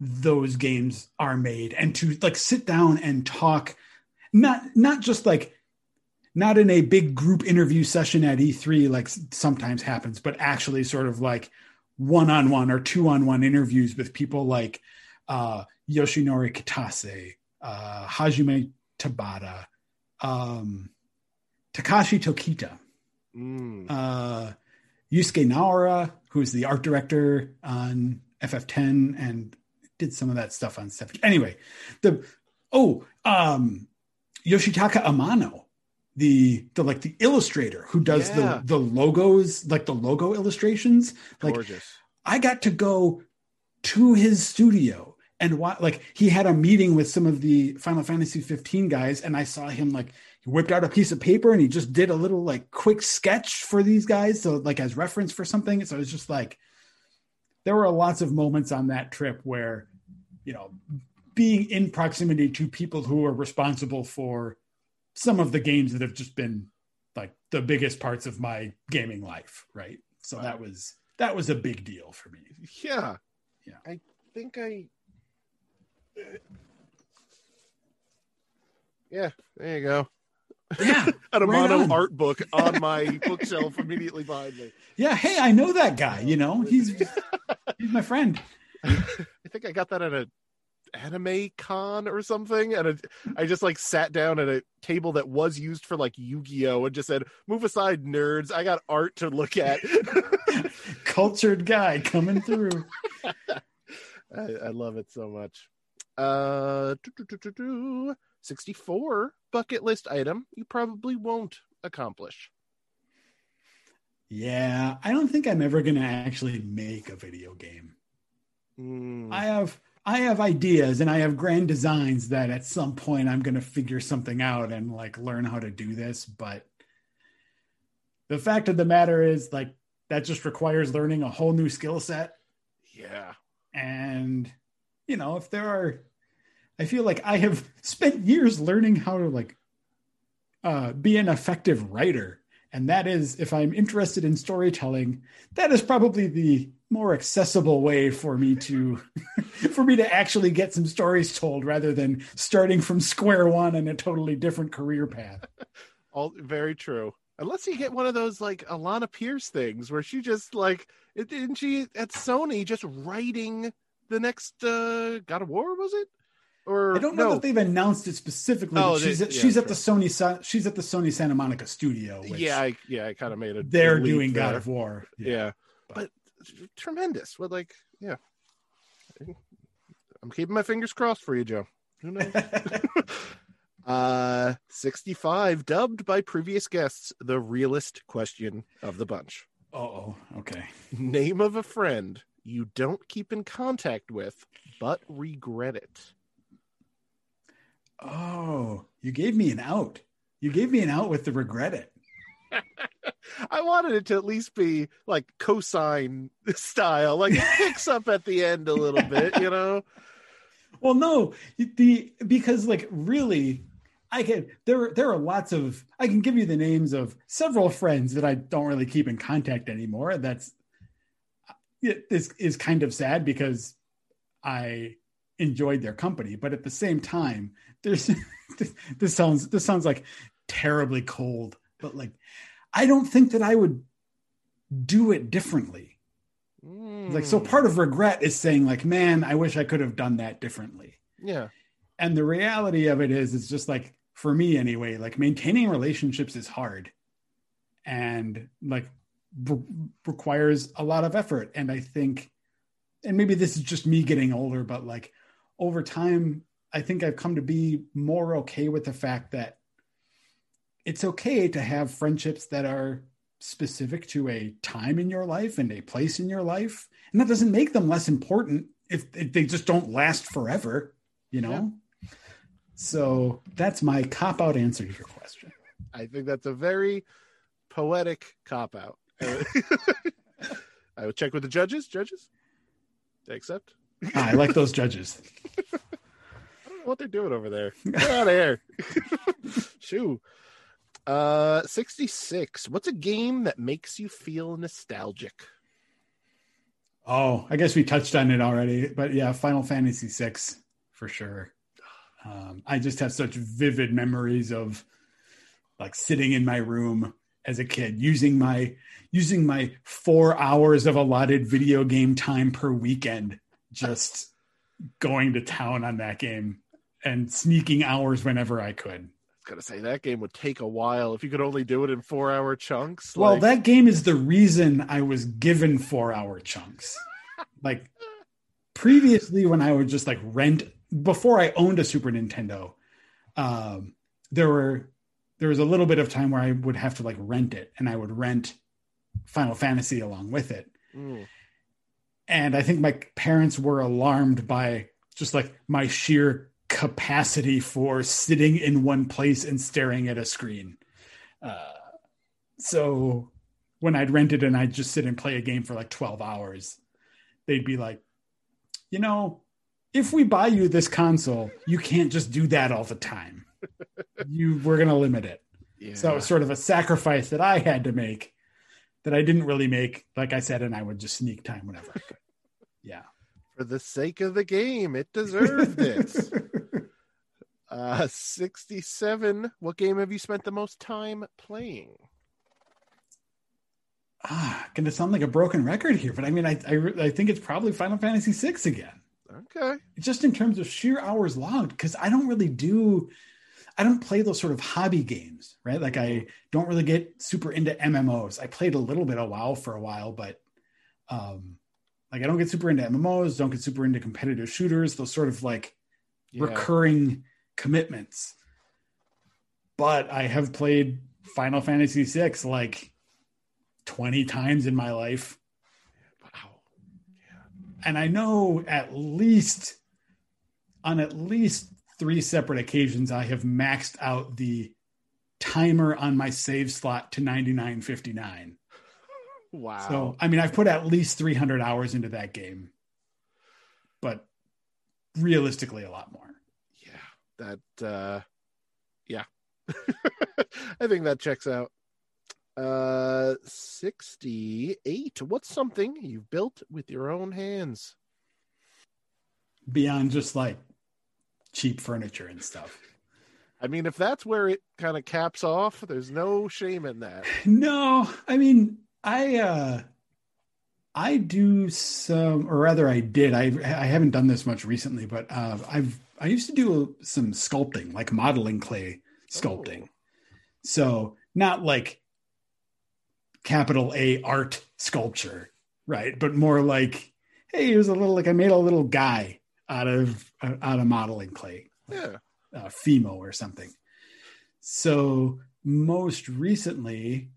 those games are made and to like sit down and talk not not just like not in a big group interview session at E3 like sometimes happens but actually sort of like one-on-one or two-on-one interviews with people like uh Yoshinori Kitase, uh Hajime Tabata, um Takashi Tokita, Mm. uh, Yusuke Naora, who's the art director on FF10 and did some of that stuff on 7. Anyway, the oh, um, Yoshitaka Amano, the the like the illustrator who does Yeah. the the logos, like the logo illustrations. Like Gorgeous. I got to go to his studio and what like he had a meeting with some of the Final Fantasy 15 guys, and I saw him like he whipped out a piece of paper and he just did a little like quick sketch for these guys, so like as reference for something. So it was just like there were lots of moments on that trip where you know being in proximity to people who are responsible for some of the games that have just been like the biggest parts of my gaming life, right? So that was that was a big deal for me. Yeah. Yeah. I think I. Yeah, there you go. Yeah. An Right Amano on. art book on my bookshelf immediately behind me. Yeah, hey, I know that guy, you know. He's he's my friend. I think I got that at a anime con or something and it, i just like sat down at a table that was used for like yu-gi-oh and just said move aside nerds i got art to look at Cultured guy coming through. I, I love it so much uh doo, doo, doo, doo, doo. 64 bucket list item you probably won't accomplish Yeah, I don't think I'm ever going to actually make a video game. Hmm. I have I have ideas and I have grand designs that at some point I'm going to figure something out and like learn how to do this, but the fact of the matter is like that just requires learning a whole new skill set yeah and you know if there are i feel like i have spent years learning how to like uh, be an effective writer. And that is if i'm interested in storytelling that is probably the more accessible way for me to for me to actually get some stories told rather than starting from square one in a totally different career path. All very true. Unless you get one of those like Alanah Pearce things where she just like didn't she at sony just writing the next uh god of war was it or I don't know no that they've announced it specifically. Oh, but she's they- at, yeah, she's at the. Sony she's at the Sony Santa Monica studio. Which yeah I, yeah i kind of made a they're doing God there. of War. yeah, but tremendous with like yeah i'm keeping my fingers crossed for you joe who knows uh 65 dubbed by previous guests the realest question of the bunch oh, okay. name of a friend you don't keep in contact with but regret it Oh, you gave me an out. You gave me an out with the regret it. i wanted it to at least be like cosine style like it picks up at the end a little bit you know Well, no, the because like really, I can there there are lots of I can give you the names of several friends that I don't really keep in contact anymore. That's it is is kind of sad because I enjoyed their company, but at the same time, there's this, sounds this sounds like terribly cold, but like I don't think that I would do it differently. Like so Mm, part of regret is saying like, man, I wish I could have done that differently. yeah And the reality of it is it's just like for me anyway, like maintaining relationships is hard and like re- requires a lot of effort and I think and maybe this is just me getting older but like over time I think I've come to be more okay with the fact that it's okay to have friendships that are specific to a time in your life and a place in your life and that doesn't make them less important if, if they just don't last forever, you know. So that's my cop out answer to your question. I think that's a very poetic cop out. I would check with the judges. Judges, they accept. Ah, I like those judges. I don't know what they're doing over there. Get out of here. Shoo. Uh, 66. What's a game that makes you feel nostalgic? Oh, I guess we touched on it already, but yeah, Final Fantasy VI for sure. Um, I just have such vivid memories of like sitting in my room as a kid using my using my four hours of allotted video game time per weekend, just going to town on that game and sneaking hours whenever I could. I was gonna say that game would take a while if you could only do it in four hour chunks. Well, like- that game is the reason I was given four hour chunks. like previously, when I would just like rent before I owned a Super Nintendo, um, there were there was a little bit of time where I would have to like rent it, and I would rent Final Fantasy along with it. Mm. And I think my parents were alarmed by just like my sheer capacity for sitting in one place and staring at a screen. Uh, so when I'd rent it and I'd just sit and play a game for like 12 hours, they'd be like, you know, if we buy you this console, you can't just do that all the time. you we're gonna limit it. yeah. So it was sort of a sacrifice that I had to make that I didn't really make, like I said, and I would just sneak time whenever I could. Yeah. for the sake of the game, it deserved it. Uh, 67. What game have you spent the most time playing? ah, gonna sound like a broken record here, but I mean, I I, I think it's probably Final Fantasy VI again. Okay. just in terms of sheer hours logged because i don't really do i don't play those sort of hobby games right like i don't really get super into mmos i played a little bit of wow for a while but um like i don't get super into mmos don't get super into competitive shooters those sort of like Yeah. recurring commitments but i have played final fantasy VI like 20 times in my life Wow. and I know at least on at least three separate occasions I have maxed out the timer on my save slot to 99.59. Wow. So I mean I've put at least 300 hours into that game. But realistically a lot more. That uh yeah. I think that checks out. Uh 68. What's something you've built with your own hands? Beyond just like cheap furniture and stuff. I mean, if that's where it kind of caps off, there's no shame in that. No, I mean, I uh I do some or rather I did. I I haven't done this much recently, but uh I've I used to do some sculpting, like modeling clay sculpting. So, not like capital A art sculpture, right? But more like hey, here's a little like I made a little guy out of uh, out of modeling clay Yeah. uh, Fimo or something. So most recently,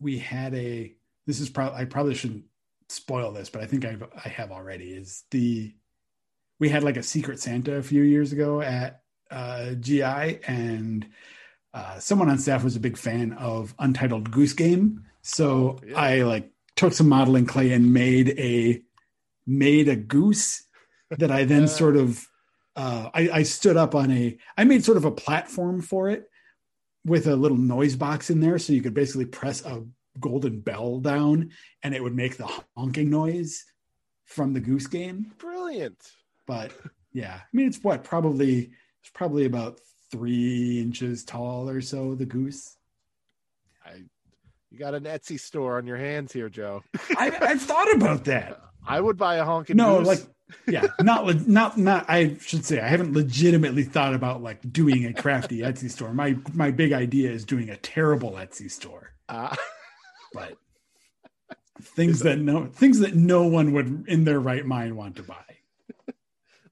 we had a. This is probably I probably shouldn't spoil this, but I think I've I have already. Is the we had like a Secret Santa a few years ago at uh, GI, and uh, someone on staff was a big fan of Untitled Goose Game, so Oh, yeah. I like took some modeling clay and made a made a goose that I then sort of uh, I, I stood up on a I made sort of a platform for it with a little noise box in there so you could basically press a golden bell down and it would make the honking noise from the goose game Brilliant. But yeah i mean it's what probably it's probably about three inches tall or so the goose I you got an Etsy store on your hands here, Joe. I, i've thought about that I would buy a honking goose. no goose. like yeah not not not i should say i haven't legitimately thought about like doing a crafty etsy store my my big idea is doing a terrible etsy store Uh, but things that no things that no one would in their right mind want to buy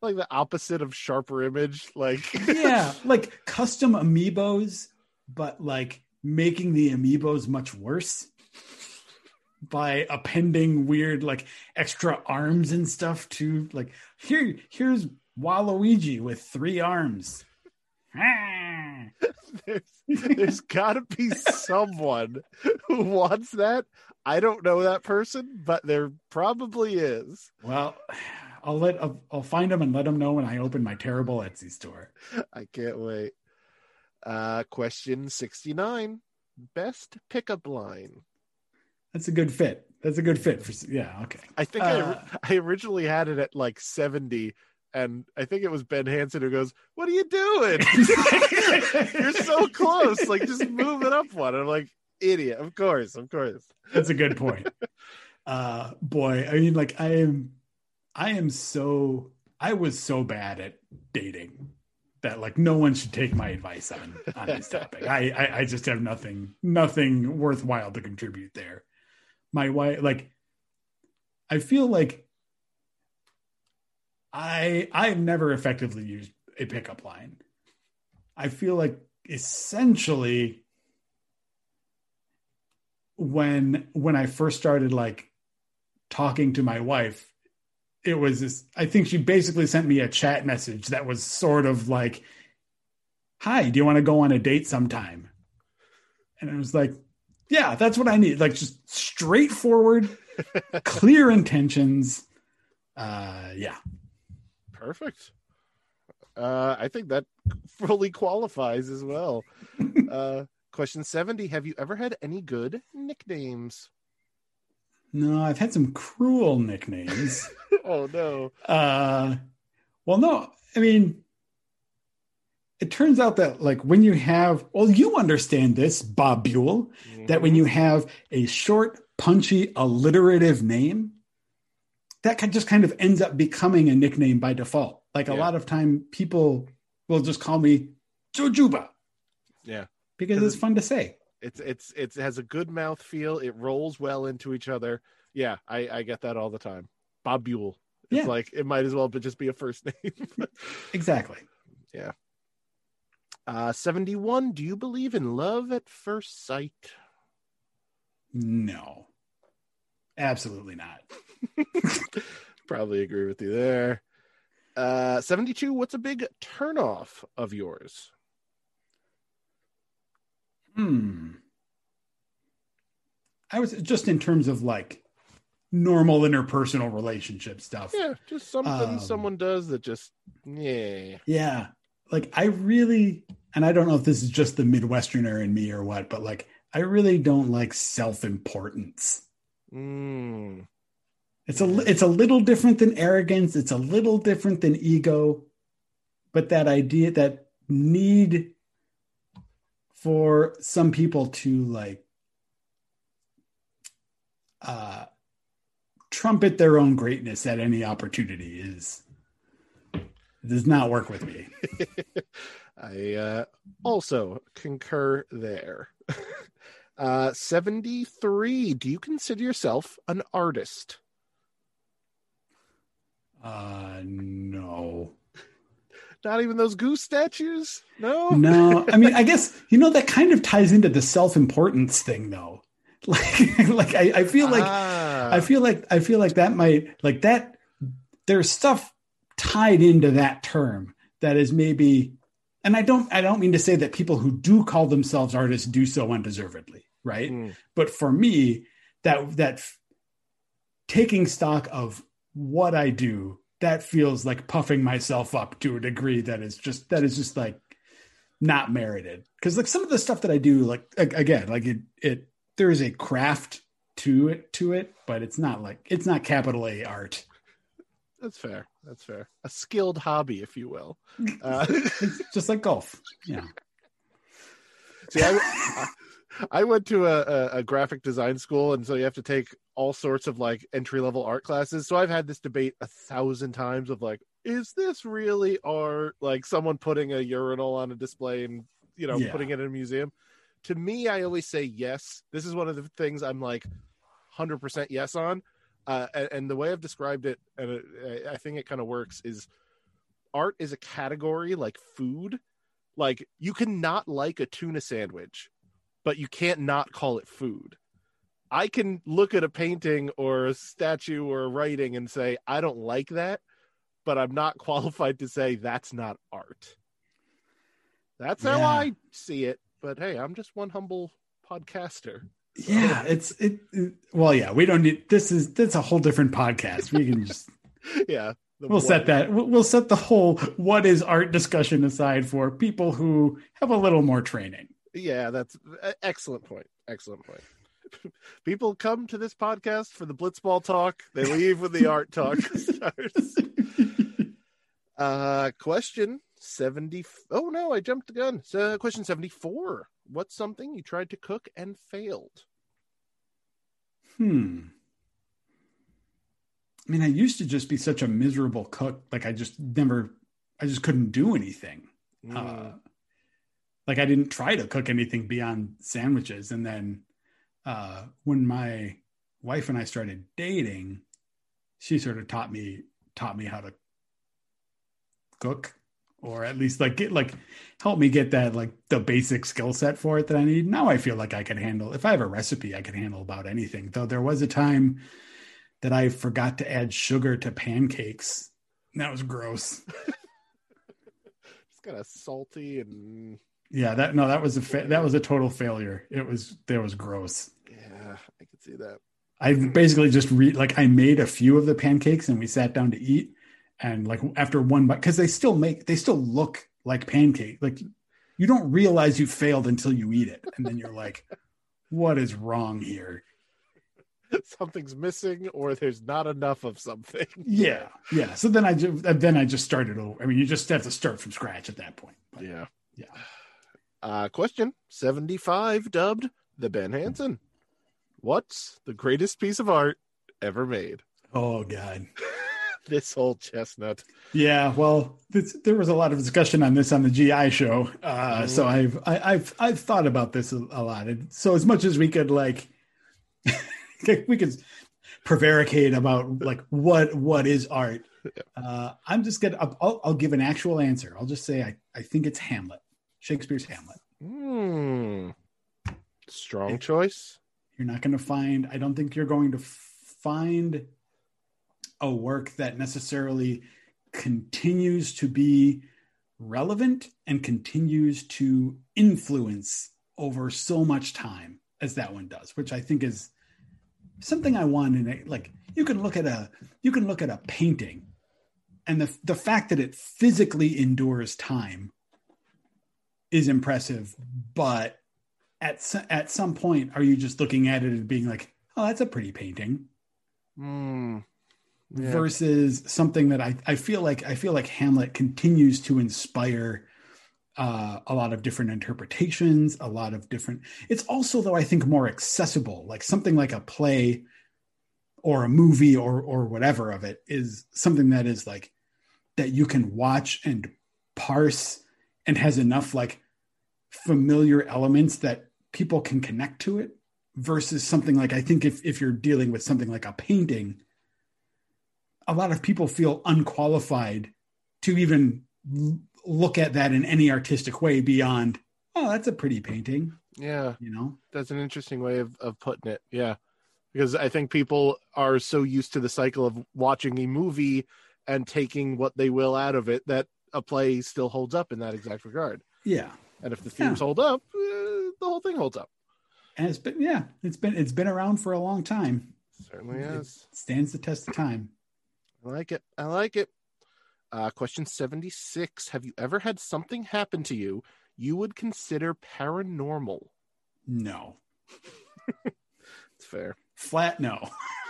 like the opposite of sharper image. Like yeah like custom amiibos but like making the amiibos much worse by appending weird like extra arms and stuff to like here here's Waluigi with three arms. There's, there's gotta be someone who wants that. I don't know that person, but there probably is. Well, I'll let I'll, I'll find them and let them know when I open my terrible Etsy store. I can't wait. Uh, question 69 Best pickup line. That's a good fit. That's a good fit for yeah. Okay. I think Uh, I, I originally had it at like 70, and I think it was Ben Hanson who goes, What are you doing? You're so close. Like, just move it up one. I'm like, Idiot. Of course. Of course. That's a good point. uh boy, I mean like I am I am so I was so bad at dating that like no one should take my advice on on this topic. I, I I just have nothing nothing worthwhile to contribute there. My wife like I feel like I I've never effectively used a pickup line. I feel like essentially when when I first started like talking to my wife, it was this I think she basically sent me a chat message that was sort of like, Hi, do you want to go on a date sometime? And it was like, Yeah, that's what I need. Like just straightforward, clear intentions. Uh yeah. Perfect. Uh, I think that fully qualifies as well. uh, question 70 Have you ever had any good nicknames? No, I've had some cruel nicknames. oh, no. Uh, well, no, I mean, it turns out that like when you have, well, you understand this, Bob Buell, that when you have a short, punchy, alliterative name, that kind- just kind of ends up becoming a nickname by default. Like a lot of time, people will just call me Jojuba Yeah. because it's fun to say. It's it's it has a good mouth feel. It rolls well into each other. Yeah, I I get that all the time. Bob Buell. It's Yeah. like it might as well but just be a first name. Exactly. Yeah. Uh 71 Do you believe in love at first sight? No, absolutely not. Probably agree with you there. Uh 72 What's a big turnoff of yours? Hmm. I was just in terms of like normal interpersonal relationship stuff. Yeah, just something Um, someone does that just yeah. Yeah. Like I really, and I don't know if this is just the Midwesterner in me or what, but like I really don't like self-importance. Mm. It's a it's a little different than arrogance. It's a little different than ego, but that idea that need for some people to like uh trumpet their own greatness at any opportunity is does not work with me. I uh, also concur there. uh, 73. Do you consider yourself an artist? Uh no. Not even those goose statues? No? No, I mean, I guess you know that kind of ties into the self-importance thing, though. Like, like I, I feel like Ah, I feel like I feel like that might like that. There's stuff tied into that term that is maybe, and I don't I don't mean to say that people who do call themselves artists do so undeservedly, right? Mm, But for me, that that taking stock of what I do, that feels like puffing myself up to a degree that is just that is just like not merited. Because like some of the stuff that I do, like again, like it it there is a craft to it to it, but it's not like it's not capital A art. that's fair. That's fair. A skilled hobby, if you will. Uh, just like golf. Yeah. See, I, I went to a, a, a graphic design school, and so you have to take all sorts of like entry level art classes. So I've had this debate a thousand times of like, is this really art? Like someone putting a urinal on a display and you know Yeah. putting it in a museum. To me, I always say yes. This is one of the things I'm like hundred percent yes on. Uh, and, and the way I've described it, and I- I think it kind of works, is art is a category like food. Like you cannot like a tuna sandwich, but you can't not call it food. I can look at a painting or a statue or a writing and say, I don't like that, but I'm not qualified to say that's not art. That's how I see it. But hey, I'm just one humble podcaster. Yeah, it's it, it- Well, yeah, we don't need. This is that's a whole different podcast. We can just yeah. we'll one- set that. We'll set the whole what is art discussion aside for people who have a little more training. Yeah, that's excellent point. Excellent point. People come to this podcast for the blitzball talk. They leave when the art talk starts. Uh, question seventy. Oh no, I jumped the gun. So, question seventy-four. What's something you tried to cook and failed? Hmm. I mean, I used to just be such a miserable cook. Like I just never, I just couldn't do anything. Mm, Uh, like I didn't try to cook anything beyond sandwiches. And then uh, when my wife and I started dating, she sort of taught me taught me how to cook, or at least like get like help me get that like the basic skill set for it that I need. Now I feel like I can handle if I have a recipe, I can handle about anything. Though there was a time that I forgot to add sugar to pancakes. That was gross. it's kind of salty and Yeah, that no, that was a fa- that was a total failure. It was there was gross. yeah, I could see that. I basically just re like I made a few of the pancakes and we sat down to eat, and like after one bite, because they still make they still look like pancake. Like you don't realize you failed until you eat it, and then you're like, "What is wrong here?" Something's missing, or there's not enough of something. Yeah, yeah. So then I just then I just started over. I mean, you just have to start from scratch at that point. But, Yeah. Yeah. Uh, question 75 dubbed the Ben Hanson. What's the greatest piece of art ever made? Oh God. This old chestnut. Yeah, well, this, there was a lot of discussion on this on the GI show, uh, Mhm. so I've I, I've I've thought about this a, a lot. And so as much as we could like, we could prevaricate about like what what is art. Uh, I'm just gonna I'll, I'll, I'll give an actual answer. I'll just say I I think it's Hamlet, Shakespeare's Hamlet. Hmm. Strong choice. You're not going to find. I don't think you're going to find a work that necessarily continues to be relevant and continues to influence over so much time as that one does, which I think is something I want in it. Like you can look at a you can look at a painting, and the the fact that it physically endures time is impressive, but at at some point, are you just looking at it and being like, "Oh, that's a pretty painting," Hmm. Yeah. versus something that I, I feel like I feel like Hamlet continues to inspire uh, a lot of different interpretations, a lot of different. It's also though I think more accessible, like something like a play or a movie or or whatever of it is something that is like that you can watch and parse and has enough like familiar elements that people can connect to it versus something like I think if if you're dealing with something like a painting a lot of people feel unqualified to even look at that in any artistic way beyond oh that's a pretty painting Yeah. you know That's an interesting way of, of putting it. Yeah. Because I think people are so used to the cycle of watching a movie and taking what they will out of it that a play still holds up in that exact regard. yeah And if the Yeah. themes hold up, uh, the whole thing holds up. and it's been yeah it's been it's been around for a long time Certainly It is. stands the test of time I like it. I like it. Uh, question 76. Have you ever had something happen to you you would consider paranormal? no It's fair. flat no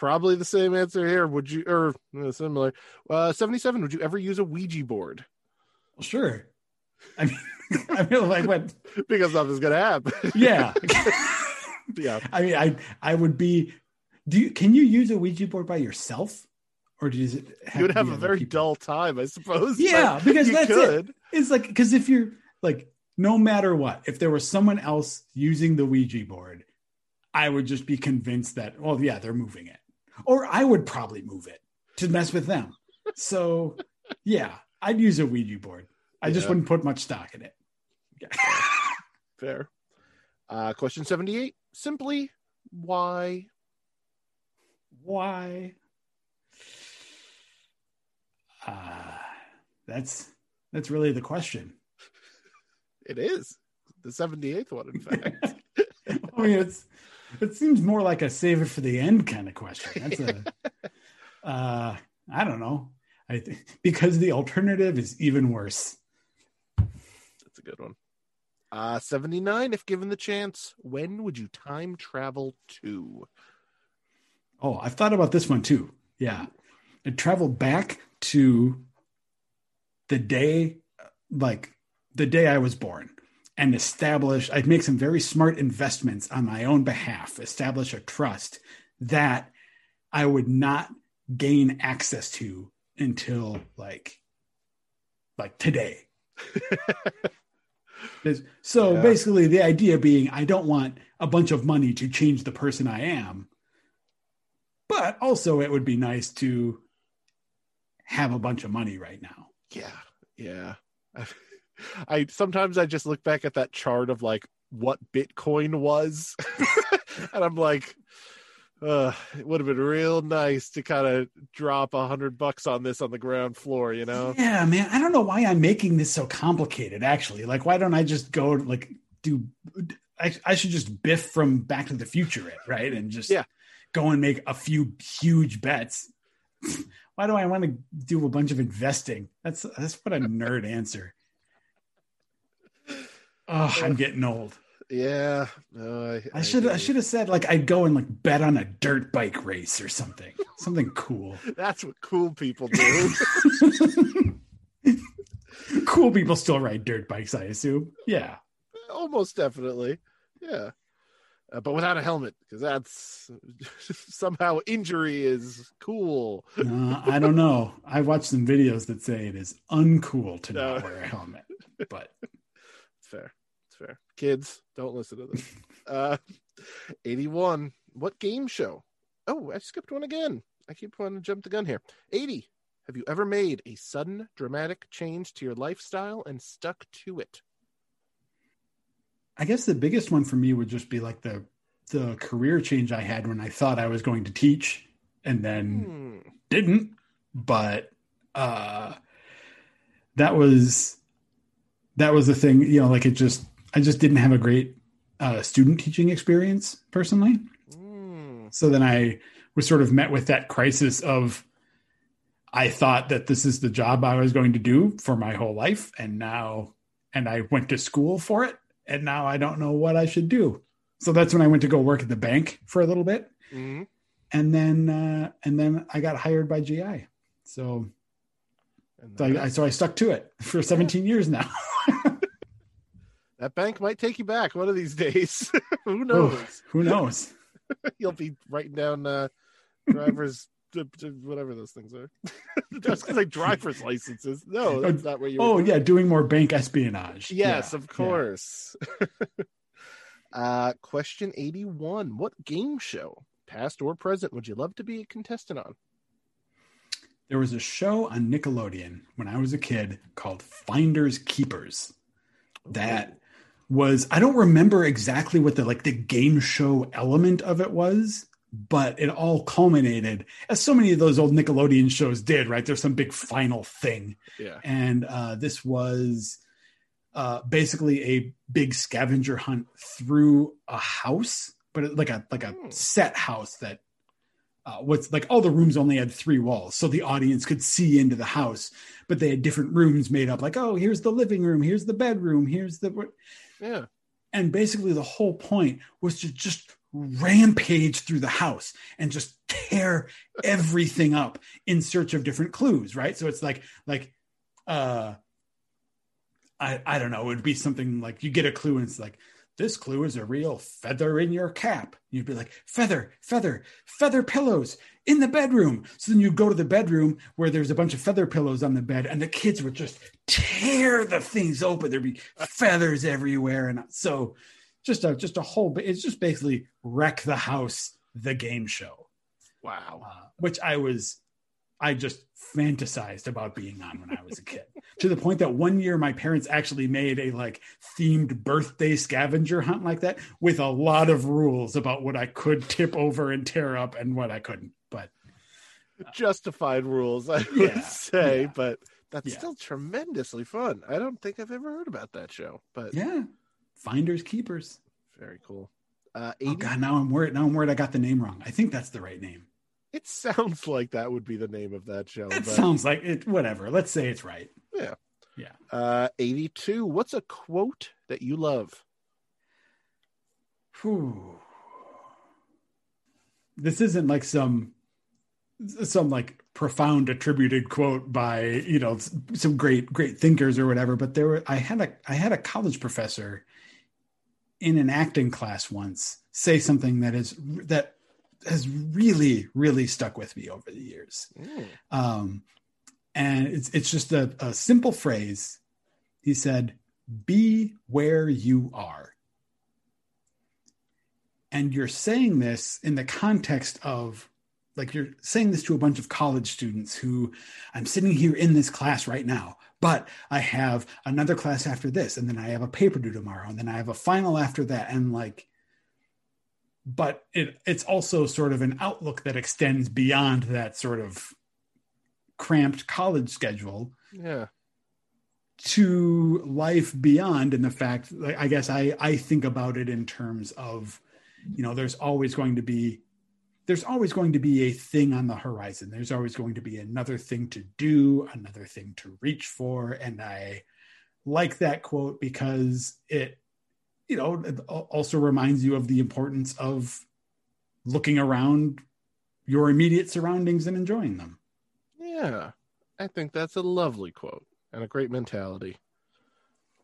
Probably the same answer here. Would you, or uh, similar? Uh, 77. Would you ever use a Ouija board? well, sure i mean i feel like what because nothing's going to happen. yeah yeah. i mean i i would be do you can you use a ouija board by yourself or does it You would have a very people? dull time, I suppose. Yeah, because that's it. It's like because if you're like, no matter what, if there was someone else using the Ouija board, I would just be convinced that, well, yeah, they're moving it, or I would probably move it to mess with them. So, yeah, I'd use a Ouija board. I just wouldn't put much stock in it. Fair. Uh, question 78. Simply, Why? Why? Uh, that's that's really the question. It is the 78th one, in fact. I mean, it's it seems more like a save it for the end kind of question. That's a, uh, I don't know. I th- because the alternative is even worse. That's a good one. Uh, 79, if given the chance, when would you time travel to? Oh, I've thought about this one too. Yeah, and travel back to the day, like the day I was born, and establish. I'd make some very smart investments on my own behalf, establish a trust that I would not gain access to until like like today. So Yeah. basically the idea being I don't want a bunch of money to change the person I am. But also it would be nice to have a bunch of money right now. Yeah, yeah. I, sometimes I just look back at that chart of like what Bitcoin was, and I'm like, uh, it would have been real nice to kind of drop a hundred bucks on this on the ground floor, you know? Yeah, man. I don't know why I'm making this so complicated actually. Like why don't I just go like do I, I should just biff from Back to the Future it, right? And just Yeah. go and make a few huge bets. why do I want to do a bunch of investing? That's that's what a nerd answer. Oh, I'm getting old. Yeah. No, I, I should I do. should have said like I'd go and like bet on a dirt bike race or something. Something cool. That's what cool people do. cool people still ride dirt bikes, I assume. Yeah. Almost definitely. Yeah. Uh, but without a helmet, because that's somehow injury is cool. Uh, I don't know. I watched some videos that say it is uncool to not wear a helmet. But fair. Fair. Kids, don't listen to this. uh, 81. What game show? Oh, I skipped one again. I keep wanting to jump the gun here. 80. Have you ever made a sudden dramatic change to your lifestyle and stuck to it? I guess the biggest one for me would just be like the the career change I had when I thought I was going to teach and then Hmm. didn't. But uh that was that was the thing, you know, like it just I just didn't have a great uh student teaching experience personally. Hmm. So then I was sort of met with that crisis of I thought that this is the job I was going to do for my whole life. And now, and I went to school for it. And now I don't know what I should do. So that's when I went to go work at the bank for a little bit. Mhm. And then, uh, and then I got hired by GI. So, so I, I, so I stuck to it for 17 years now. that bank might take you back one of these days. Who knows? Who knows? You'll be writing down uh, drivers, whatever those things are. Just because like driver's licenses. No, that's not what you. Oh yeah. Doing more bank espionage. Yes, Yeah, of yeah. course. uh, question 81. What game show, past or present, would you love to be a contestant on? There was a show on Nickelodeon when I was a kid called Finders Keepers. That was I don't remember exactly what the like the game show element of it was, but it all culminated as so many of those old Nickelodeon shows did, right? There's some big final thing. Yeah. And uh, this was uh, basically a big scavenger hunt through a house, but like a like a Hmm. set house that uh, what's like all the rooms only had three walls, so the audience could see into the house, but they had different rooms made up. Like, oh, here's the living room, here's the bedroom, here's the Yeah. and basically the whole point was to just rampage through the house and just tear everything up in search of different clues right? So it's like like uh i i don't know it would be something like you get a clue and it's like this clue is a real feather in your cap. You'd be like feather feather feather pillows in the bedroom so then you go to the bedroom where there's a bunch of feather pillows on the bed and the kids would just tear the things open there'd be feathers everywhere and so just a just a whole it's just basically wreck the house the game show Wow. uh, which i was I just fantasized about being on when I was a kid. to the point that one year my parents actually made a like themed birthday scavenger hunt like that with a lot of rules about what I could tip over and tear up and what I couldn't. Justified rules, I would Yeah, say, yeah. but that's Yeah. still tremendously fun. I don't think I've ever heard about that show, but yeah, finders keepers. very cool. Uh, Oh god, now I'm worried. Now I'm worried I got the name wrong. I think that's the right name. It sounds like that would be the name of that show. It but, sounds like it. Whatever. Let's say it's right. Yeah. Yeah. Uh, 82. What's a quote that you love? Whew. This isn't like some some like profound attributed quote by you know some great great thinkers or whatever but there were i had a i had a college professor in an acting class once say something that is that has really really stuck with me over the years. Mm, um, and it's it's just a, a simple phrase. He said, "Be where you are," and you're saying this in the context of like you're saying this to a bunch of college students who I'm sitting here in this class right now, but I have another class after this, and then I have a paper due tomorrow, and then I have a final after that, and like but it it's also sort of an outlook that extends beyond that sort of cramped college schedule yeah. to life beyond and the fact like i guess i i think about it in terms of you know there's always going to be there's always going to be a thing on the horizon there's always going to be another thing to do another thing to reach for and i like that quote because it you know it also reminds you of the importance of looking around your immediate surroundings and enjoying them Yeah. I think that's a lovely quote and a great mentality.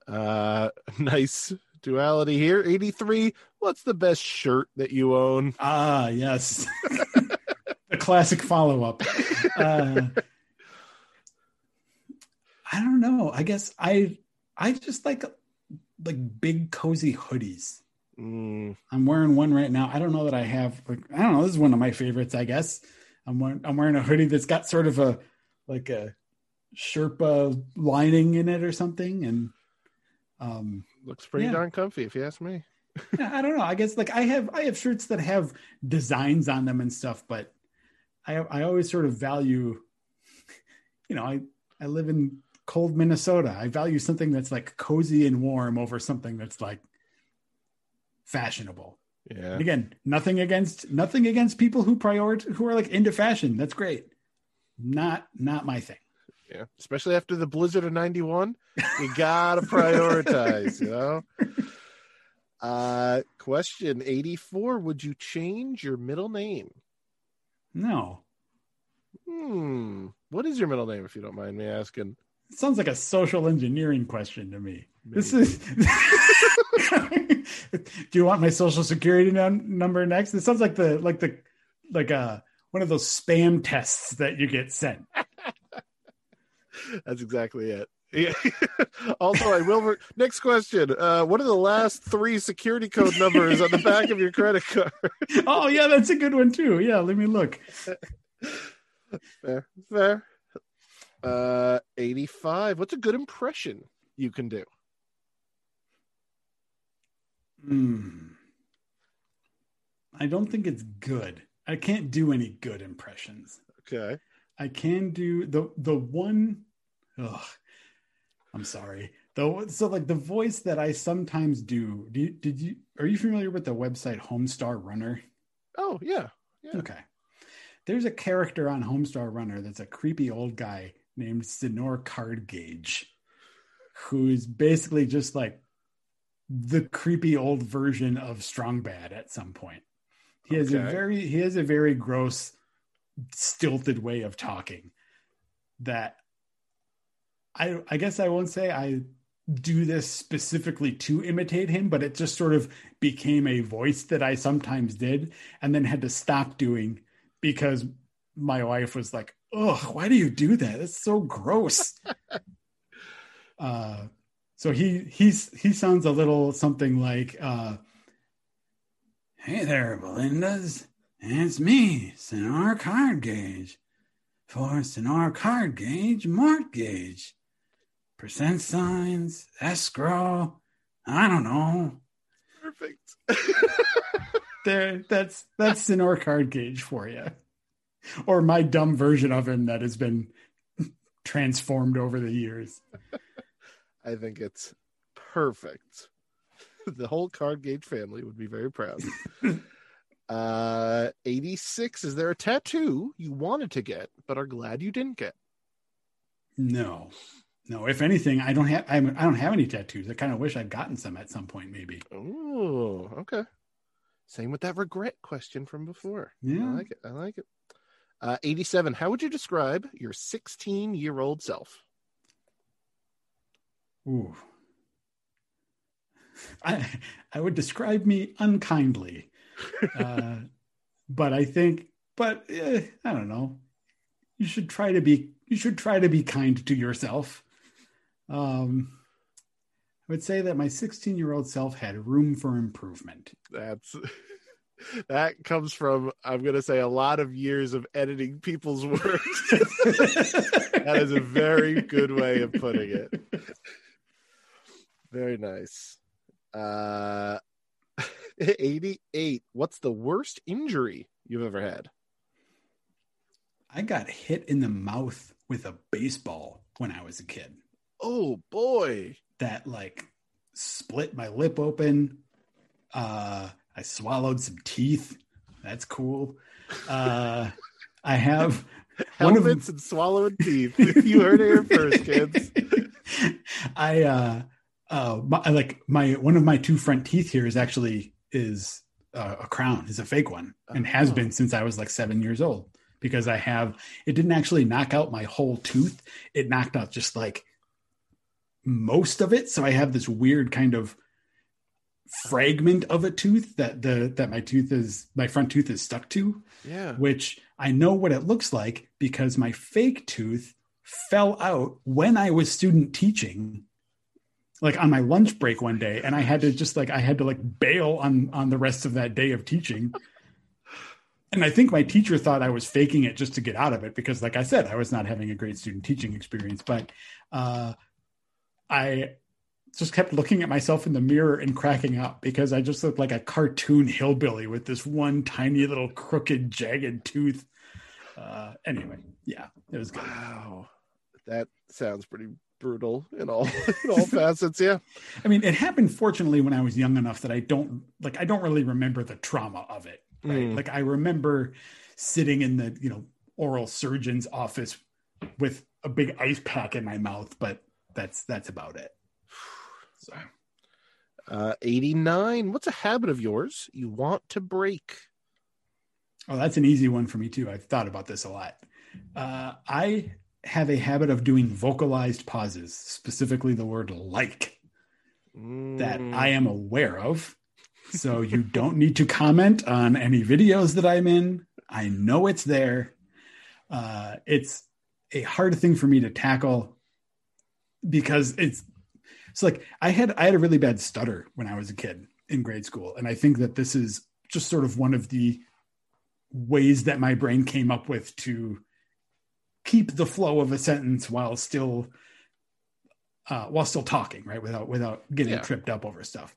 Uh nice duality here. 83. What's the best shirt that you own? Ah, yes. the classic follow up. Uh, I don't know. I guess I I just like like big cozy hoodies. Mm, I'm wearing one right now. I don't know that I have like I don't know, this is one of my favorites, I guess. I'm wearing I'm wearing a hoodie that's got sort of a like a Sherpa lining in it or something and um looks pretty Yeah. darn comfy if you ask me. I don't know. I guess like I have I have shirts that have designs on them and stuff, but I I always sort of value, you know, I I live in cold Minnesota. I value something that's like cozy and warm over something that's like fashionable. Yeah. And again, nothing against nothing against people who prioritize who are like into fashion. That's great. Not not my thing. Yeah. Especially after the blizzard of 91. You gotta prioritize, you know? Uh question 84. Would you change your middle name? No. Hmm. What is your middle name, if you don't mind me asking? It sounds like a social engineering question to me. This is. Do you want my social security num- number next? It sounds like the like the like uh one of those spam tests that you get sent. That's exactly it. Yeah. also, I will. Re- Next question. Uh, what are the last three security code numbers on the back of your credit card? Oh yeah, that's a good one too. Yeah, let me look. Fair. Fair. Uh, 85. What's a good impression you can do? Hmm. I don't think it's good. I can't do any good impressions. Okay. I can do the the one. Ugh, I'm sorry. The so like the voice that I sometimes do. do you, did you are you familiar with the website Homestar Runner? Oh, yeah. Yeah. Okay. There's a character on Homestar Runner that's a creepy old guy named Senor Cardgage, who is basically just like the creepy old version of Strong Bad at some point. He has a very he has a very gross, stilted way of talking that I I guess I won't say I do this specifically to imitate him, but it just sort of became a voice that I sometimes did and then had to stop doing because my wife was like, "Oh, why do you do that? It's so gross." uh, so he he's he sounds a little something like, uh, "Hey there, Belinda's. It's me, Senor Cardgage. force in our card gauge, mortgage, percent signs, escrow. I don't know. Perfect. There, that's that's in our card gauge for you, or my dumb version of him that has been transformed over the years. I think it's perfect. The whole card gauge family would be very proud. uh 86 is there a tattoo you wanted to get but are glad you didn't get No, no. If anything, I don't have I, I don't have any tattoos. I kind of wish I'd gotten some at some point, maybe. oh okay same with that regret question from before Yeah, i like it i like it uh 87 how would you describe your 16 year old self Ooh. I I would describe me unkindly, uh, but I think, but eh, I don't know. You should try to be. You should try to be kind to yourself. Um, I would say that my 16 year old self had room for improvement. that's that comes from i'm gonna say a lot of years of editing people's work that is a very good way of putting it. Very nice. Uh 88 what's the worst injury you've ever had? I got hit in the mouth with a baseball when I was a kid. Oh boy that like split my lip open. Uh, I swallowed some teeth. That's cool. Uh, I have one of helmets and swallowed teeth you heard it here first kids I uh, uh, my, like my one of my two front teeth here is actually is uh, a crown, is a fake one, and has Oh. been since I was like seven years old. Because I have, it didn't actually knock out my whole tooth. It knocked out just like most of it. So I have this weird kind of fragment of a tooth that the that my tooth is my front tooth is stuck to yeah which I know what it looks like because my fake tooth fell out when I was student teaching, like on my lunch break one day, and I had to just like I had to like bail on on the rest of that day of teaching. And I think my teacher thought I was faking it just to get out of it because, like I said, I was not having a great student teaching experience. But uh, I just kept looking at myself in the mirror and cracking up because I just looked like a cartoon hillbilly with this one tiny little crooked, jagged tooth. Uh, anyway, yeah, it was good. wow that sounds pretty brutal in all in all facets yeah I mean, it happened fortunately when I was young enough that I don't like I don't really remember the trauma of it. Right. Mm. Like I remember sitting in the, you know, oral surgeon's office with a big ice pack in my mouth, but that's that's about it. So uh 89 what's a habit of yours you want to break Oh, that's an easy one for me too. I've thought about this a lot. Uh, I have a habit of doing vocalized pauses, specifically the word like, that Mm. I am aware of. So you don't need to comment on any videos that I'm in. I know it's there. Uh, it's a hard thing for me to tackle because it's it's like I had I had a really bad stutter when I was a kid in grade school, and I think that this is just sort of one of the ways that my brain came up with to keep the flow of a sentence while still uh, while still talking, right? Without without getting Yeah. tripped up over stuff.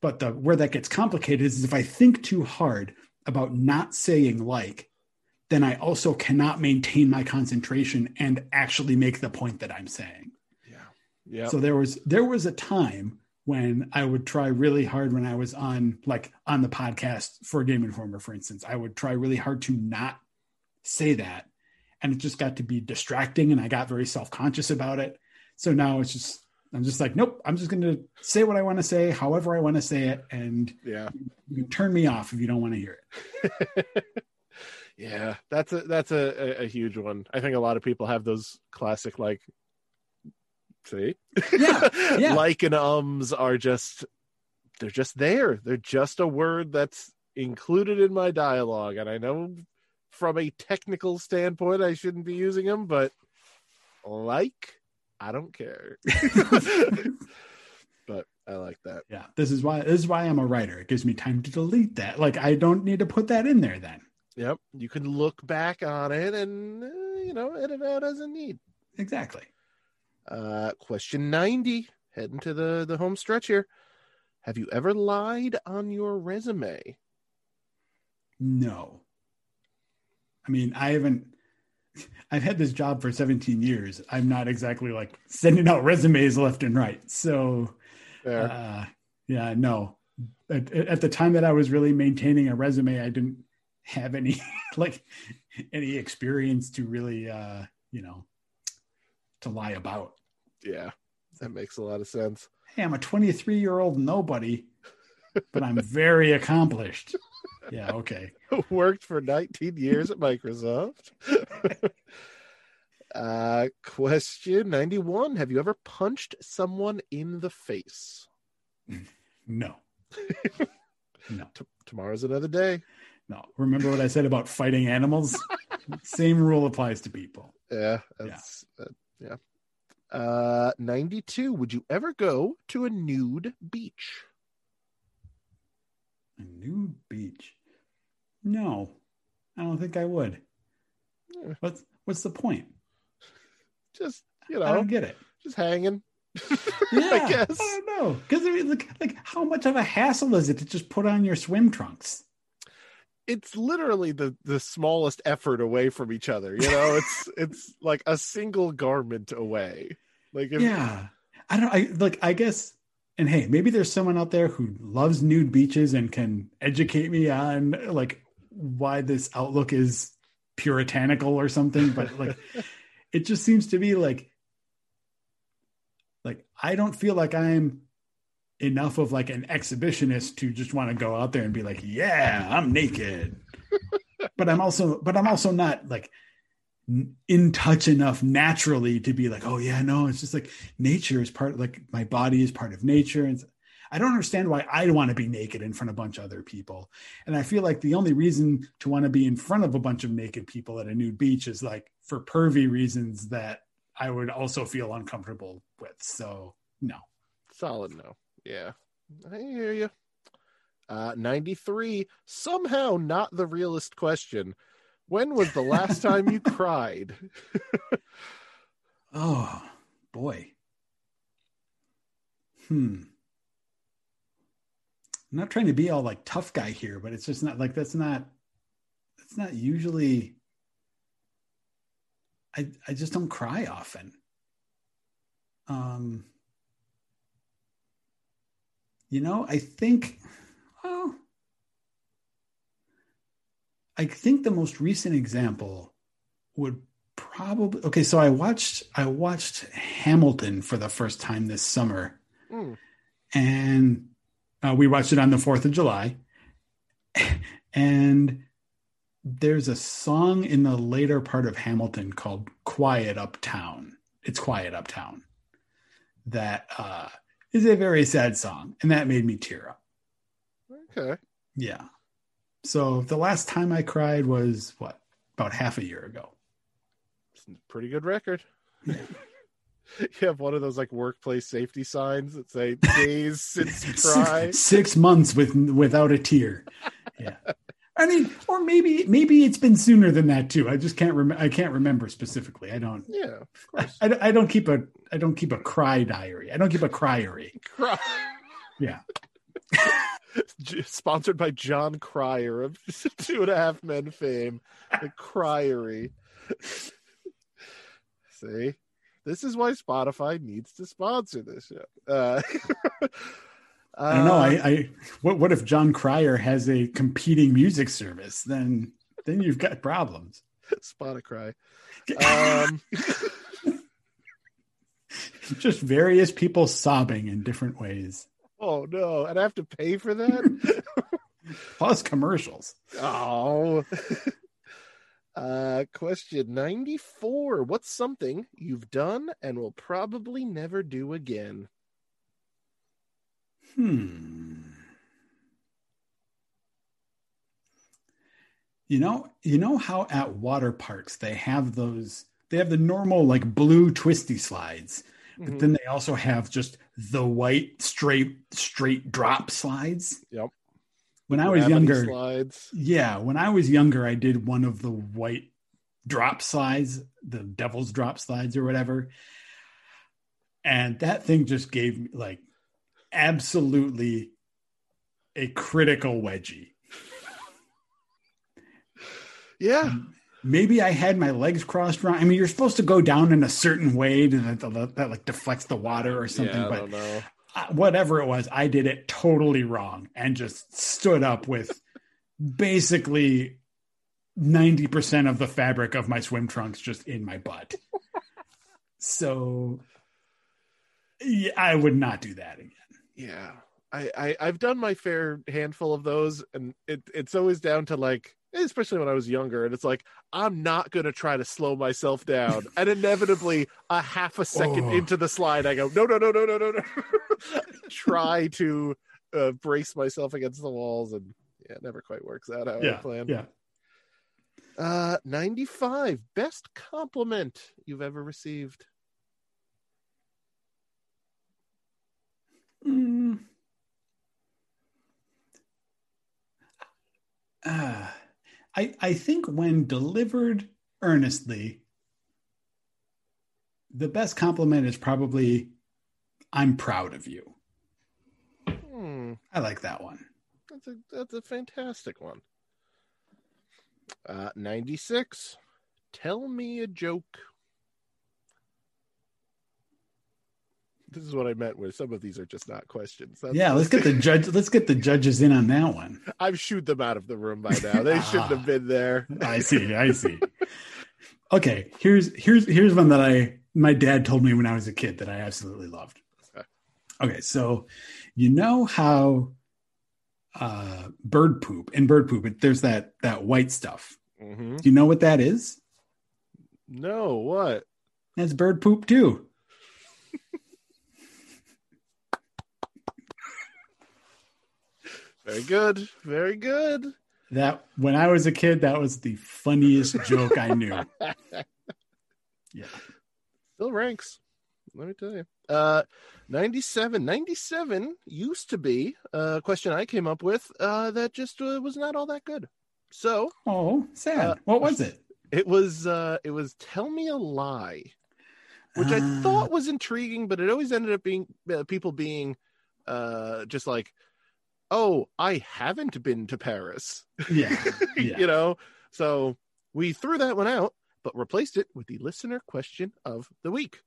But the where that gets complicated is if I think too hard about not saying like, then I also cannot maintain my concentration and actually make the point that I'm saying. Yeah So there was there was a time when I would try really hard when I was on like on the podcast for Game Informer, for instance, I would try really hard to not say that. And it just got to be distracting and I got very self-conscious about it. So now it's just I'm just like, nope, I'm just gonna say what I want to say, however I want to say it, and yeah you can turn me off if you don't want to hear it. yeah that's a that's a, a huge one i think a lot of people have those classic like see Yeah, yeah. like and ums are just they're just there they're just a word that's included in my dialogue and i know from a technical standpoint i shouldn't be using them but like i don't care but i like that Yeah. This is why this is why I'm a writer. It gives me time to delete that. Like I don't need to put that in there then. Yep. You can look back on it and, uh, you know, edit out as a need. Exactly. Uh, question 90, heading to the, the home stretch here. Have you ever lied on your resume? No. I mean, I haven't. I've had this job for 17 years. I'm not exactly like sending out resumes left and right. So, uh, yeah, no. At, at the time that I was really maintaining a resume, I didn't have any like any experience to really, uh, you know, to lie about. Yeah, that makes a lot of sense. Hey, I'm a 23 year old nobody, but I'm very accomplished. Yeah, okay. Worked for 19 years at Microsoft. uh, question 91. Have you ever punched someone in the face? No, no. T- tomorrow's another day. No, remember what I said about fighting animals? Same rule applies to people. Yeah, that's yeah. Uh, yeah. Uh, 92. Would you ever go to a nude beach? A nude beach? No, I don't think I would. Yeah. What's what's the point? Just you know, I don't get it. just hanging. Yeah, I guess. I don't know because I mean, like, like how much of a hassle is it to just put on your swim trunks? It's literally the the smallest effort away from each other. You know, it's it's like a single garment away. Like if, yeah, I don't. I like. I guess. And hey, maybe there's someone out there who loves nude beaches and can educate me on like why this outlook is puritanical or something. But like, it just seems to be like, like I don't feel like I'm enough of like an exhibitionist to just want to go out there and be like, yeah, I'm naked. but I'm also, but I'm also not like in touch enough naturally to be like, oh yeah, no, it's just like nature is part like my body is part of nature. And I don't understand why I want to be naked in front of a bunch of other people. And I feel like the only reason to want to be in front of a bunch of naked people at a nude beach is like for pervy reasons that I would also feel uncomfortable with. So no. Solid no. Yeah. I hear you. Uh 93. Somehow not the realest question. When was the last time you cried? oh boy. Hmm. I'm not trying to be all like tough guy here, but it's just not like that's not that's not usually I I just don't cry often. Um you know, I think well I think the most recent example would probably okay. So I watched I watched Hamilton for the first time this summer, Mm. and uh, we watched it on the Fourth of July. And there's a song in the later part of Hamilton called "Quiet Uptown." It's "Quiet Uptown" that uh, is a very sad song, and that made me tear up. Okay. Yeah. So the last time I cried was what about half a year ago. Pretty good record. you have one of those like workplace safety signs that say days since cry. Six, six months with without a tear. Yeah. I mean, or maybe maybe it's been sooner than that too. I just can't remember. I can't remember specifically. I don't. Yeah, of course. I, I don't keep a I don't keep a cry diary. I don't keep a cryery. Cry. Yeah. Sponsored by Jon Cryer of Two and a Half Men fame, the Cryery. See, this is why Spotify needs to sponsor this show. Uh, I don't know. I, I what what if Jon Cryer has a competing music service? Then then you've got problems. Spotify. Um, Just various people sobbing in different ways. oh no, and I have to pay for that. Plus commercials. Oh. Uh, question 94. What's something you've done and will probably never do again? Hmm. You know, you know how at water parks they have those they have the normal like blue twisty slides, but Mhm. then they also have just the white straight straight drop slides. Yep. when I was younger, slides. yeah, when I was younger, I did one of the white drop slides, the devil's drop slides or whatever. And that thing just gave me like absolutely a critical wedgie. Yeah, Maybe I had my legs crossed wrong. I mean, you're supposed to go down in a certain way to that, that, that like deflects the water or something, yeah, I but don't know. uh, whatever it was, I did it totally wrong and just stood up with basically 90% of the fabric of my swim trunks just in my butt. so yeah, I would not do that again. Yeah, I, I I've done my fair handful of those, and it it's always down to like, especially when I was younger, and it's like I'm not gonna try to slow myself down, and inevitably a half a second Oh. into the slide, I go no no no no no no no, try to uh, brace myself against the walls, and yeah, it never quite works out how I Yeah. planned. Yeah. Uh, ninety five best compliment you've ever received. Mm. Uh, I I think when delivered earnestly, the best compliment is probably "I'm proud of you." Hmm. I like that one. That's a that's a fantastic one. Uh, ninety six. Tell me a joke. This is what I meant. Where some of these are just not questions. That's, yeah, let's get the judge. Let's get the judges in on that one. I've shooed them out of the room by now. They shouldn't have been there. I see. I see. Okay, here's here's here's one that I my dad told me when I was a kid that I absolutely loved. Okay. Okay, so you know how uh bird poop and bird poop it, there's that that white stuff. hmm Do you know what that is? No, what? That's bird poop too. Very good. Very good. That when I was a kid, that was the funniest joke I knew. Yeah. Still ranks. Let me tell you. Uh 97. 97 used to be a question I came up with uh, that just uh, was not all that good. So Oh, sad. Uh, what was it? it was uh it was tell me a lie which i Ah. thought was intriguing but it always ended up being uh, people being uh just like oh i haven't been to paris Yeah. Yeah. you know so we threw that one out but replaced it with the listener question of the week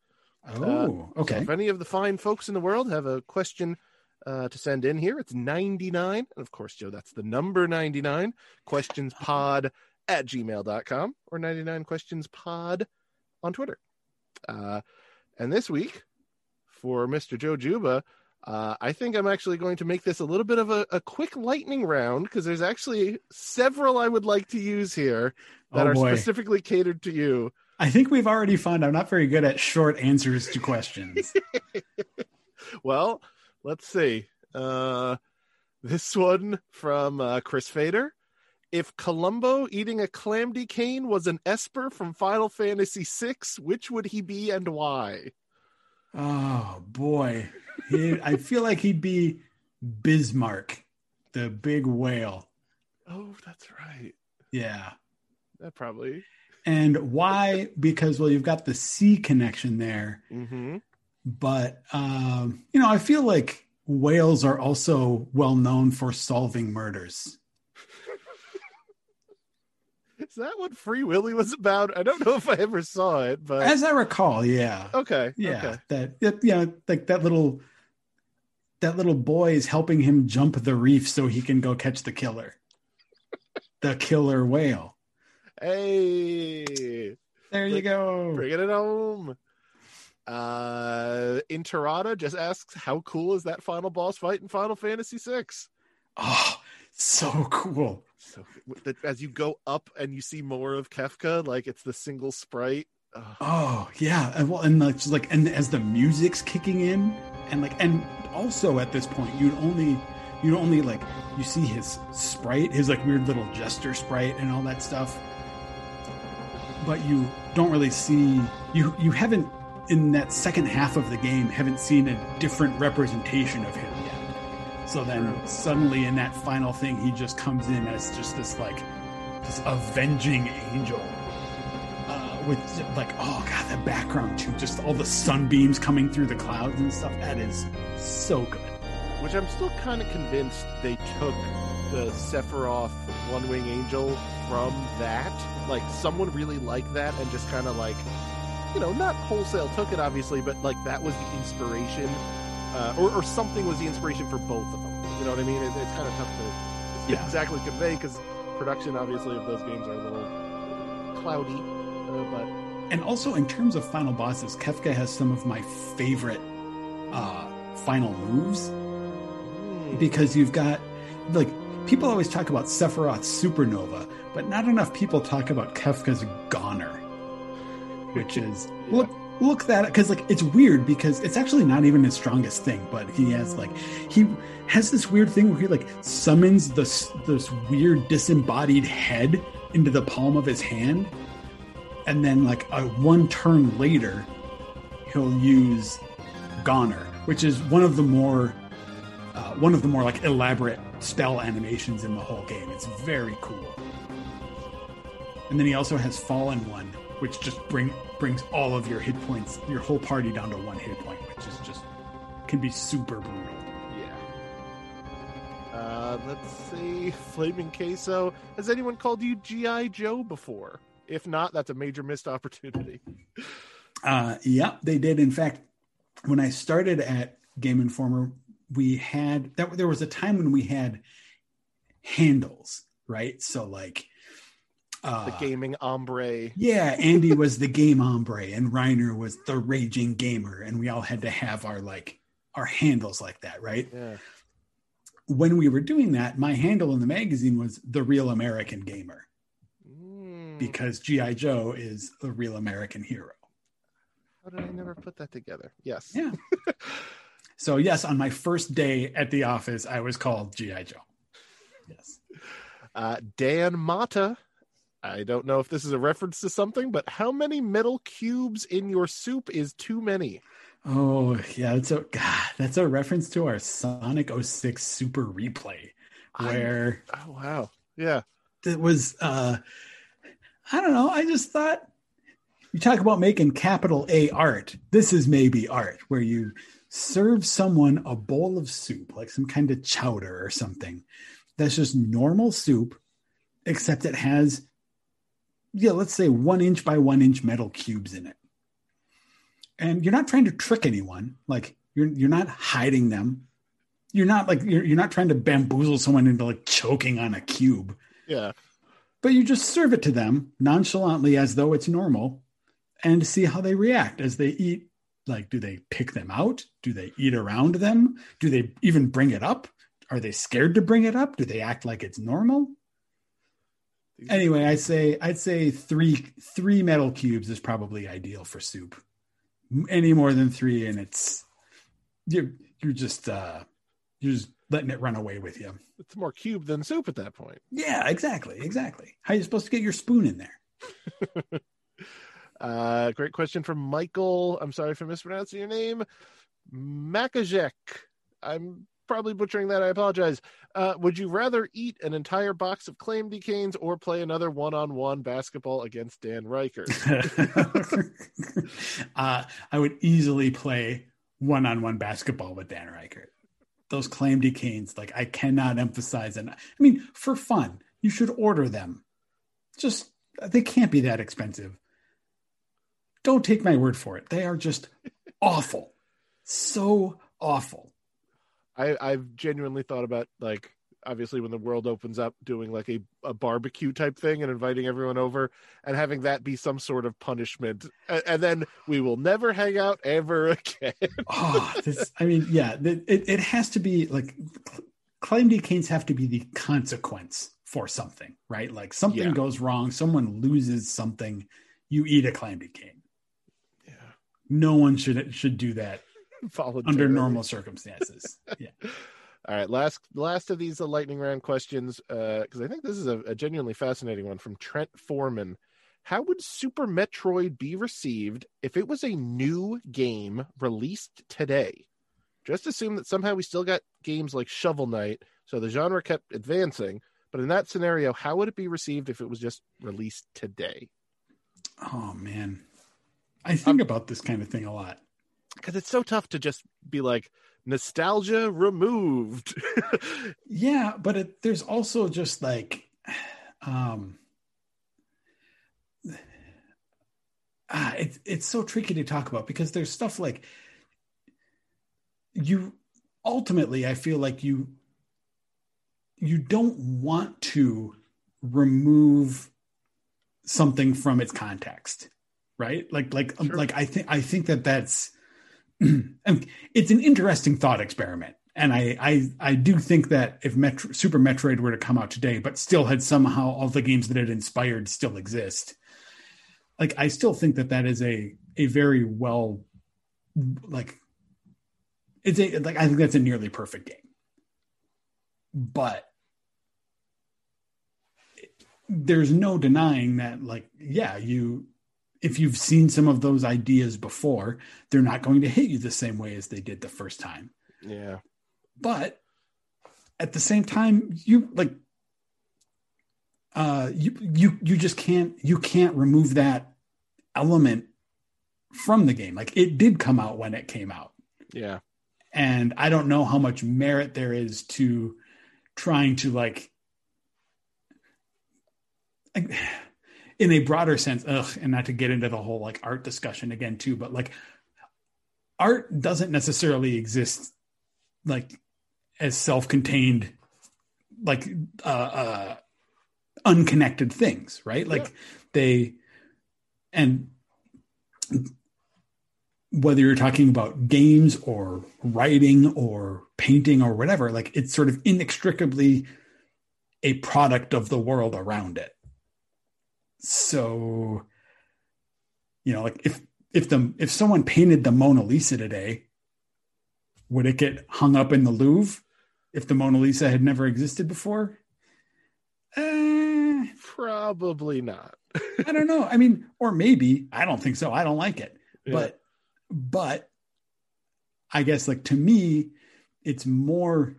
Oh, So okay. if any of the fine folks in the world have a question uh, to send in here, it's 99. And of course, Joe, that's the number 99. questions pod at gmail.com or 99 questions pod on Twitter. Uh, and this week, for Mr. Joe Juba, uh, I think I'm actually going to make this a little bit of a, a quick lightning round because there's actually several I would like to use here that Oh, are specifically catered to you. I think we've already found I'm not very good at short answers to questions. well, let's see. Uh, this one from uh, Chris Fader. If Columbo eating a clamdy cane was an Esper from Final Fantasy VI, which would he be and why? oh boy, He- I feel like he'd be Bismark, the big whale. Oh, that's right. Yeah. That probably. And why? Because well, you've got the sea connection there, Mm-hmm. but um, you know, I feel like whales are also well known for solving murders. Is that what Free Willy was about? I don't know if I ever saw it, but As I recall, yeah. okay. Yeah, Okay. that that- yeah, like that little that little boy is helping him jump the reef so he can go catch the killer. the killer whale. Hey, There you go. bringing it home. Uh, Interada just asks, "How cool is that final boss fight in Final Fantasy VI?" Oh, so cool. So as you go up and you see more of Kefka, like it's the single sprite. Oh yeah, and well, and like, just like, and as the music's kicking in, and like, and also at this point, you'd only, you'd only like, you see his sprite, his like weird little jester sprite, and all that stuff, but you don't really see, you you haven't in that second half of the game haven't seen a different representation of him yet. So then suddenly in that final thing, he just comes in as just this like this avenging angel. With like, oh god, the background too, just all the sunbeams coming through the clouds and stuff. That is so good. Which I'm still kind of convinced they took the Sephiroth One Wing Angel from that. Like someone really liked that and just kind of like, you know, not wholesale took it obviously, but like that was the inspiration, uh, or or something was the inspiration for both of them. You know what I mean? It, it's kind of tough to Yeah. exactly convey because production obviously of those games are a little cloudy, uh, but And also in terms of final bosses, Kefka has some of my favorite uh, final moves. Hmm, because you've got like people always talk about Sephiroth's supernova, but not enough people talk about Kefka's goner, which is Yeah. look look that because like it's weird because it's actually not even his strongest thing, but he has like he has this weird thing where he like summons this this weird disembodied head into the palm of his hand, and then like a one turn later, he'll use goner, which is one of the more uh, one of the more like elaborate spell animations in the whole game. It's very cool. And then he also has Fallen One, which just bring brings all of your hit points, your whole party down to one hit point, which is just can be super brutal. yeah. Uh, let's see, Flaming Queso. Has anyone called you GI Joe before? If not, that's a major missed opportunity. Uh, yeah, they did. In fact, when I started at Game Informer, we had that. There was a time when we had handles, right? So like, uh, The gaming hombre. Yeah, Andy was the game hombre and Reiner was the raging gamer, and we all had to have our like our handles like that, right? Yeah. When we were doing that, my handle in the magazine was the real American gamer because GI Joe is the real American hero. how did I never put that together? Yes. Yeah. So yes, on my first day at the office, I was called GI Joe. Yes. Uh, Dan Mata. I don't know if this is a reference to something, but how many metal cubes in your soup is too many? Oh yeah, that's a God, that's a reference to our Sonic 06 Super Replay, I- where Oh wow. Yeah. that was uh I don't know. I just thought you talk about making capital A art. This is maybe art where you serve someone a bowl of soup, like some kind of chowder or something. That's just normal soup, except it has, yeah, let's say one inch by one inch metal cubes in it. And you're not trying to trick anyone. Like you're you're not hiding them. You're not like you're, you're not trying to bamboozle someone into like choking on a cube Yeah. But you just serve it to them nonchalantly as though it's normal and see how they react. As they eat like do they pick them out? Do they eat around them? Do they even bring it up? Are they scared to bring it up? Do they act like it's normal? Anyway i'd say i'd say three three metal cubes is probably ideal for soup. Any more than three and it's you're you're just uh you're just letting it run away with you It's more cube than soup at that point. yeah exactly exactly how are you supposed to get your spoon in there Uh, great question from Michael. I'm sorry for mispronouncing your name. Makajek. I'm probably butchering that. I apologize. Uh, would you rather eat an entire box of claim decanes or play another one-on-one basketball against Dan Ryckert? uh, I would easily play one-on-one basketball with Dan Ryckert. Those claim decanes, like I cannot emphasize, and I mean for fun, you should order them. Just they can't be that expensive. Don't take my word for it; they are just awful, so awful. I, I've genuinely thought about like obviously when the world opens up doing like a, a barbecue type thing and inviting everyone over and having that be some sort of punishment and, and then we will never hang out ever again oh, this, I mean, yeah, it, it has to be like claim decanes have to be the consequence for something, right? Like something Yeah. goes wrong, someone loses something, you eat a claim decane. yeah No one should should do that under normal circumstances. Yeah. all right last last of these uh, lightning round questions because i think this is a, a genuinely fascinating one from trent foreman how would super metroid be received if it was a new game released today Just assume that somehow we still got games like Shovel Knight, so the genre kept advancing. But in that scenario, how would it be received if it was just released today? Oh man, I think about this kind of thing a lot. Because it's so tough to just be like nostalgia removed. Yeah, but it, there's also just like, um, ah, it's it's so tricky to talk about because there's stuff like you ultimately I feel like you you don't want to remove something from its context right like like Sure. like i think i think that that's it's an interesting thought experiment and I, I I do think that if Metro, Super Metroid were to come out today, but still had somehow all the games that it inspired still exist, like I still think that that is a a very well, like, it's a like I think that's a nearly perfect game. But there's no denying that, like, yeah, you if you've seen some of those ideas before, they're not going to hit you the same way as they did the first time yeah. but at the same time you like uh you you you just can't you can't remove that element from the game like it did come out when it came out Yeah. and i don't know how much merit there is to trying to like like, in a broader sense ugh and not to get into the whole like art discussion again too but like art doesn't necessarily exist like as self-contained like uh uh unconnected things right like Yeah. they and whether you're talking about games or writing or painting or whatever like it's sort of inextricably a product of the world around it so you know like if if the if someone painted the mona lisa today would it get hung up in the louvre if the mona lisa had never existed before? Eh, Probably not. i don't know. I mean or maybe. I don't think so. I don't like it. Yeah. but but i guess like to me it's more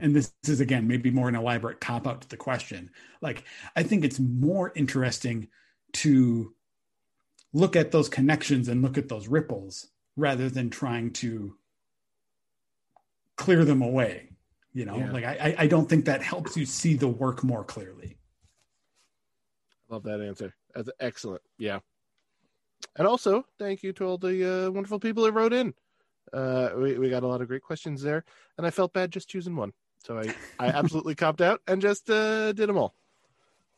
and this is again maybe more an elaborate cop out to the question like i think it's more interesting to look at those connections and look at those ripples rather than trying to clear them away you know Yeah. like I, I- don't think that helps you see the work more clearly I Love that answer. That's excellent. Yeah. And also, thank you to all the uh, wonderful people who wrote in. Uh, we, we got a lot of great questions there, and I felt bad just choosing one. So I, I absolutely copped out and just uh, did them all.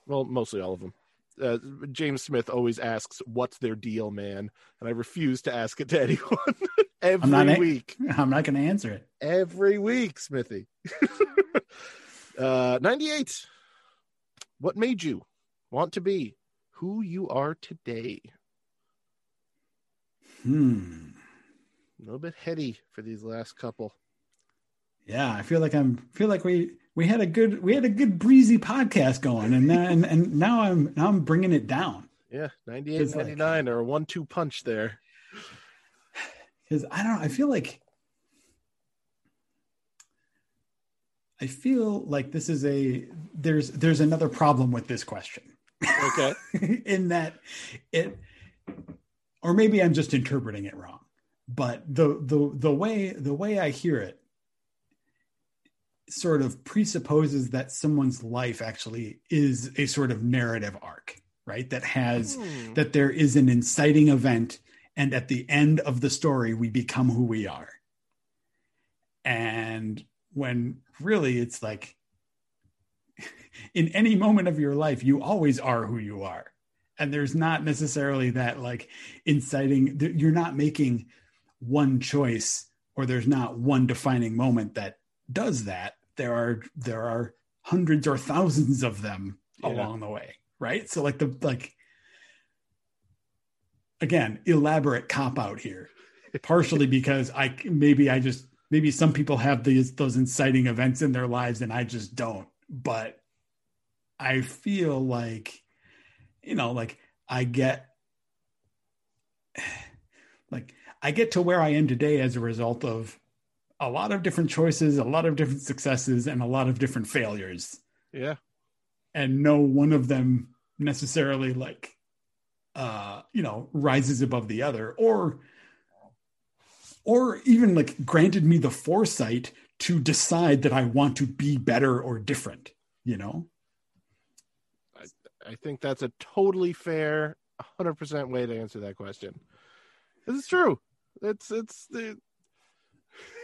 Well, mostly all of them. Uh, James Smith always asks, What's their deal, man? And I refuse to ask it to anyone every not a- week. i'm not going to answer it Every week, Smithy. uh, 98. What made you want to be who you are today? hmm A little bit heady for these last couple. Yeah, I feel like I'm feel like we we had a good we had a good breezy podcast going, and now, and and now I'm now I'm bringing it down Yeah, 98, It's like- 99 or a one two punch there. because I don't know. I feel like I feel like this is a there's there's another problem with this question Okay. in that it or maybe I'm just interpreting it wrong. But the the the way the way I hear it sort of presupposes that someone's life actually is a sort of narrative arc, right? That has Hmm. that there is an inciting event and at the end of the story we become who we are. And when really it's like in any moment of your life you always are who you are and there's not necessarily that like inciting you're not making one choice or there's not one defining moment that does that there are there are hundreds or thousands of them Yeah. along the way right so like the like again elaborate cop out here partially because i maybe i just maybe some people have these those inciting events in their lives and i just don't but i feel like you know like i get like i get to where i am today as a result of a lot of different choices, a lot of different successes, and a lot of different failures. Yeah. And no one of them necessarily like uh you know rises above the other or or even like granted me the foresight to decide that I want to be better or different, you know? I think that's a totally fair, 100% way to answer that question. It's true. It's, it's, the.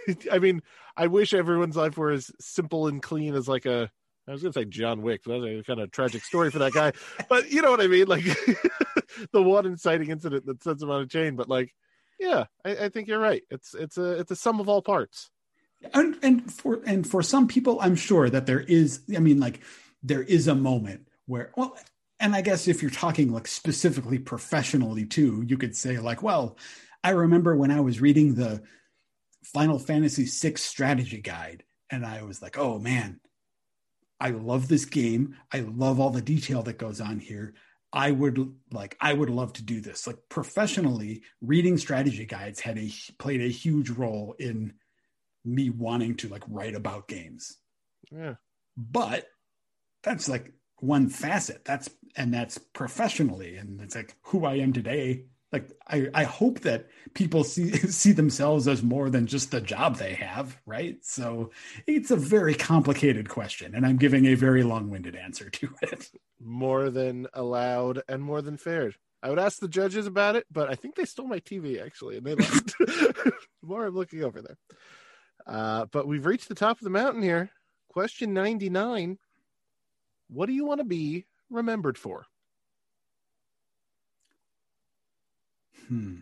I mean, I wish everyone's life were as simple and clean as like a, I was going to say John Wick, but that's a kind of tragic story for that guy. but you know what I mean? Like the one inciting incident that sends him on a chain. But like, yeah, I, I think you're right. It's, it's a, it's a sum of all parts and and for and for some people i'm sure that there is i mean like there is a moment where well and i guess if you're talking like specifically professionally too you could say like well i remember when i was reading the final fantasy 6 strategy guide and i was like oh man i love this game i love all the detail that goes on here i would like i would love to do this like professionally reading strategy guides had a played a huge role in me wanting to like write about games. Yeah. But that's like one facet. That's and that's professionally and it's like who I am today. Like I, I hope that people see see themselves as more than just the job they have, right? So it's a very complicated question, and I'm giving a very long-winded answer to it. More than allowed and more than fair. I would ask the judges about it, but I think they stole my TV actually, and they left. more I'm looking over there. Uh, but we've reached the top of the mountain here. Question 99 What do you want to be remembered for? Hmm.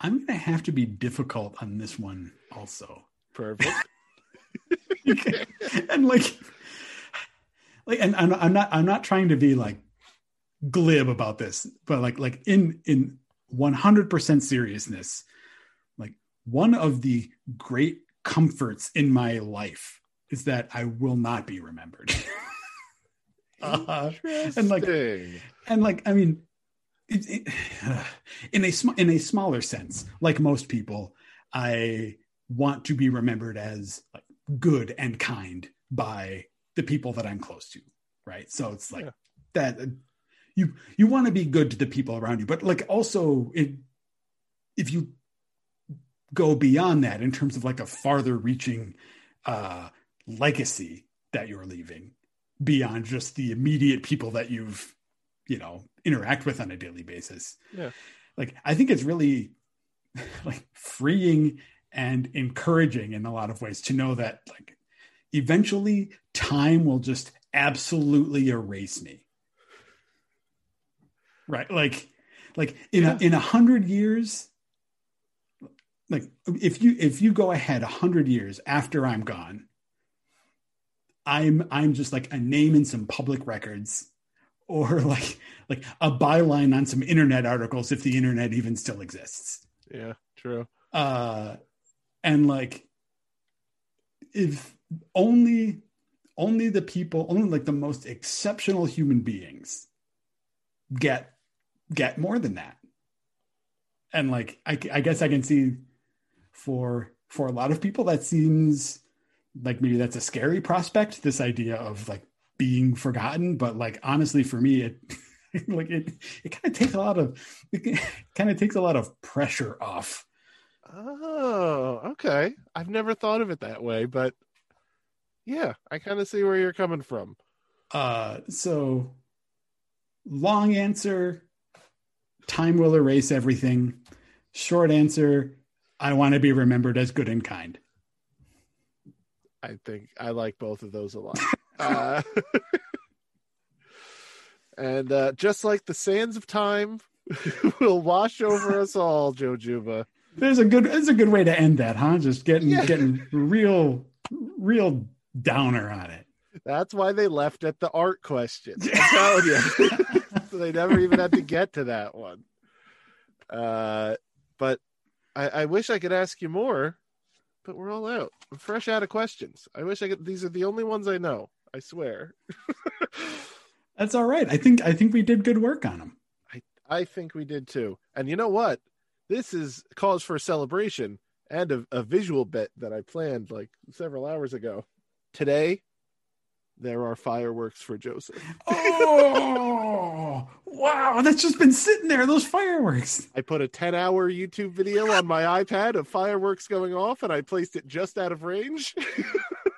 I'm going to have to be difficult on this one also. Perfect. and like, like, and I'm, I'm not, I'm not trying to be like glib about this, but like, like in, in 100% seriousness, like one of the great comforts in my life is that I will not be remembered. uh, and like, and like, I mean, it, it, in a sm- in a smaller sense, like most people, I want to be remembered as like good and kind by the people that I'm close to, right? So it's like yeah. that. Uh, you you want to be good to the people around you, but like also it, if you go beyond that in terms of like a farther reaching uh, legacy that you're leaving beyond just the immediate people that you've you know interact with on a daily basis. Yeah. Like i think it's really like freeing and encouraging in a lot of ways to know that like eventually time will just absolutely erase me. Right? Like like in yeah. a in a hundred years like if you if you go ahead a hundred years after I'm gone, I'm I'm just like a name in some public records, or like like a byline on some internet articles if the internet even still exists. Yeah, true. Uh, and like if only only the people only like the most exceptional human beings get get more than that and like I, I guess i can see for for a lot of people that seems like maybe that's a scary prospect this idea of like being forgotten but like honestly for me it like it it kind of takes a lot of it kind of takes a lot of pressure off oh okay i've never thought of it that way but yeah i kind of see where you're coming from uh so long answer time will erase everything short answer I want to be remembered as good and kind. I think I like both of those a lot. uh, and uh, just like the sands of time will wash over us all, Joe Juba. There's a good there's a good way to end that, huh? Just getting yeah. getting real real downer on it. That's why they left at the art question. I'm telling you. so they never even had to get to that one. Uh, but I, I wish I could ask you more, but we're all out. I'm fresh out of questions. I wish I could. These are the only ones I know. I swear. That's all right. I think I think we did good work on them. I I think we did too. And you know what? This is cause for celebration and a, a visual bit that I planned like several hours ago. Today, there are fireworks for Joseph. Oh, wow. That's just been sitting there, those fireworks. I put a 10 hour YouTube video on my iPad of fireworks going off and I placed it just out of range.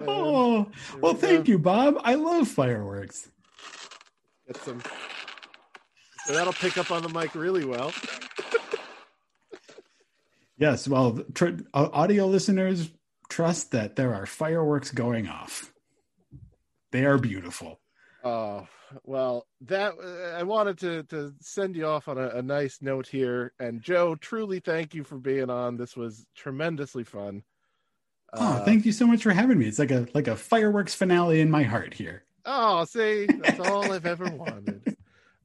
Oh, well, we thank go. you, Bob. I love fireworks. Get some. So that'll pick up on the mic really well. Yes, well, tr- uh, audio listeners trust that there are fireworks going off. They are beautiful. Oh well, that uh, I wanted to to send you off on a, a nice note here. And Joe, truly thank you for being on. This was tremendously fun. Oh, Uh, thank you so much for having me. It's like a like a fireworks finale in my heart here. Oh, see, that's all I've ever wanted.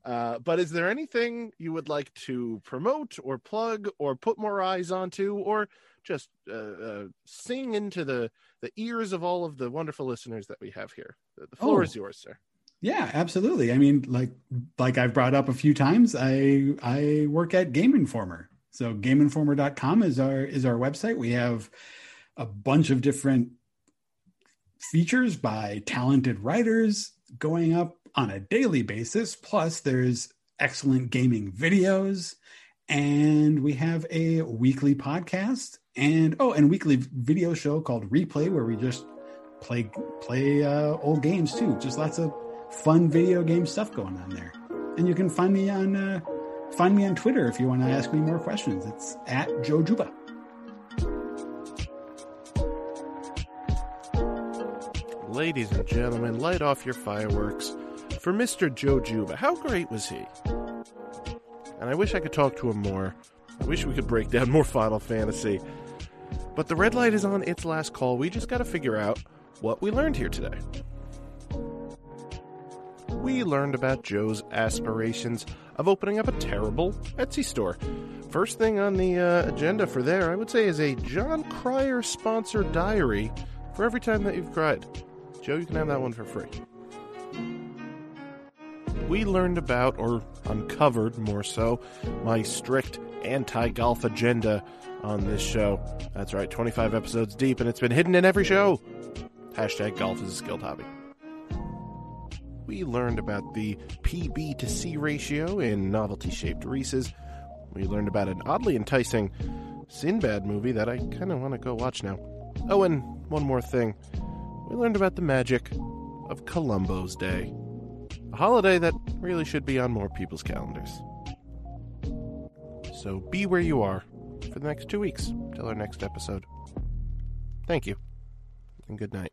Uh, but is there anything you would like to promote or plug or put more eyes onto or just uh, uh, sing into the, the ears of all of the wonderful listeners that we have here? The, the floor Oh. is yours, sir. Yeah, absolutely. I mean, like like I've brought up a few times, I I work at Game Informer. So gameinformer.com is our is our website. We have a bunch of different features by talented writers going up on a daily basis. Plus there's excellent gaming videos and we have a weekly podcast and oh, and weekly video show called Replay where we just play play uh, old games too. Just lots of fun video game stuff going on there. And you can find me on uh, find me on Twitter if you want to ask me more questions. It's at Joe Juba. Ladies and gentlemen, light off your fireworks for Mr. Joe Juba. How great was he? And I wish I could talk to him more. I wish we could break down more Final Fantasy. But the red light is on its last call. We just got to figure out what we learned here today. We learned about Joe's aspirations of opening up a terrible Etsy store. First thing on the uh, agenda for there, I would say, is a Jon Cryer sponsored diary for every time that you've cried. Joe, you can have that one for free. We learned about, or uncovered more so, my strict anti golf agenda on this show. That's right, 25 episodes deep, and it's been hidden in every show. Hashtag golf is a skilled hobby. We learned about the PB to C ratio in novelty shaped Reese's. We learned about an oddly enticing Sinbad movie that I kind of want to go watch now. Oh, and one more thing. We learned about the magic of Columbo's Day, a holiday that really should be on more people's calendars. So be where you are for the next two weeks till our next episode. Thank you, and good night.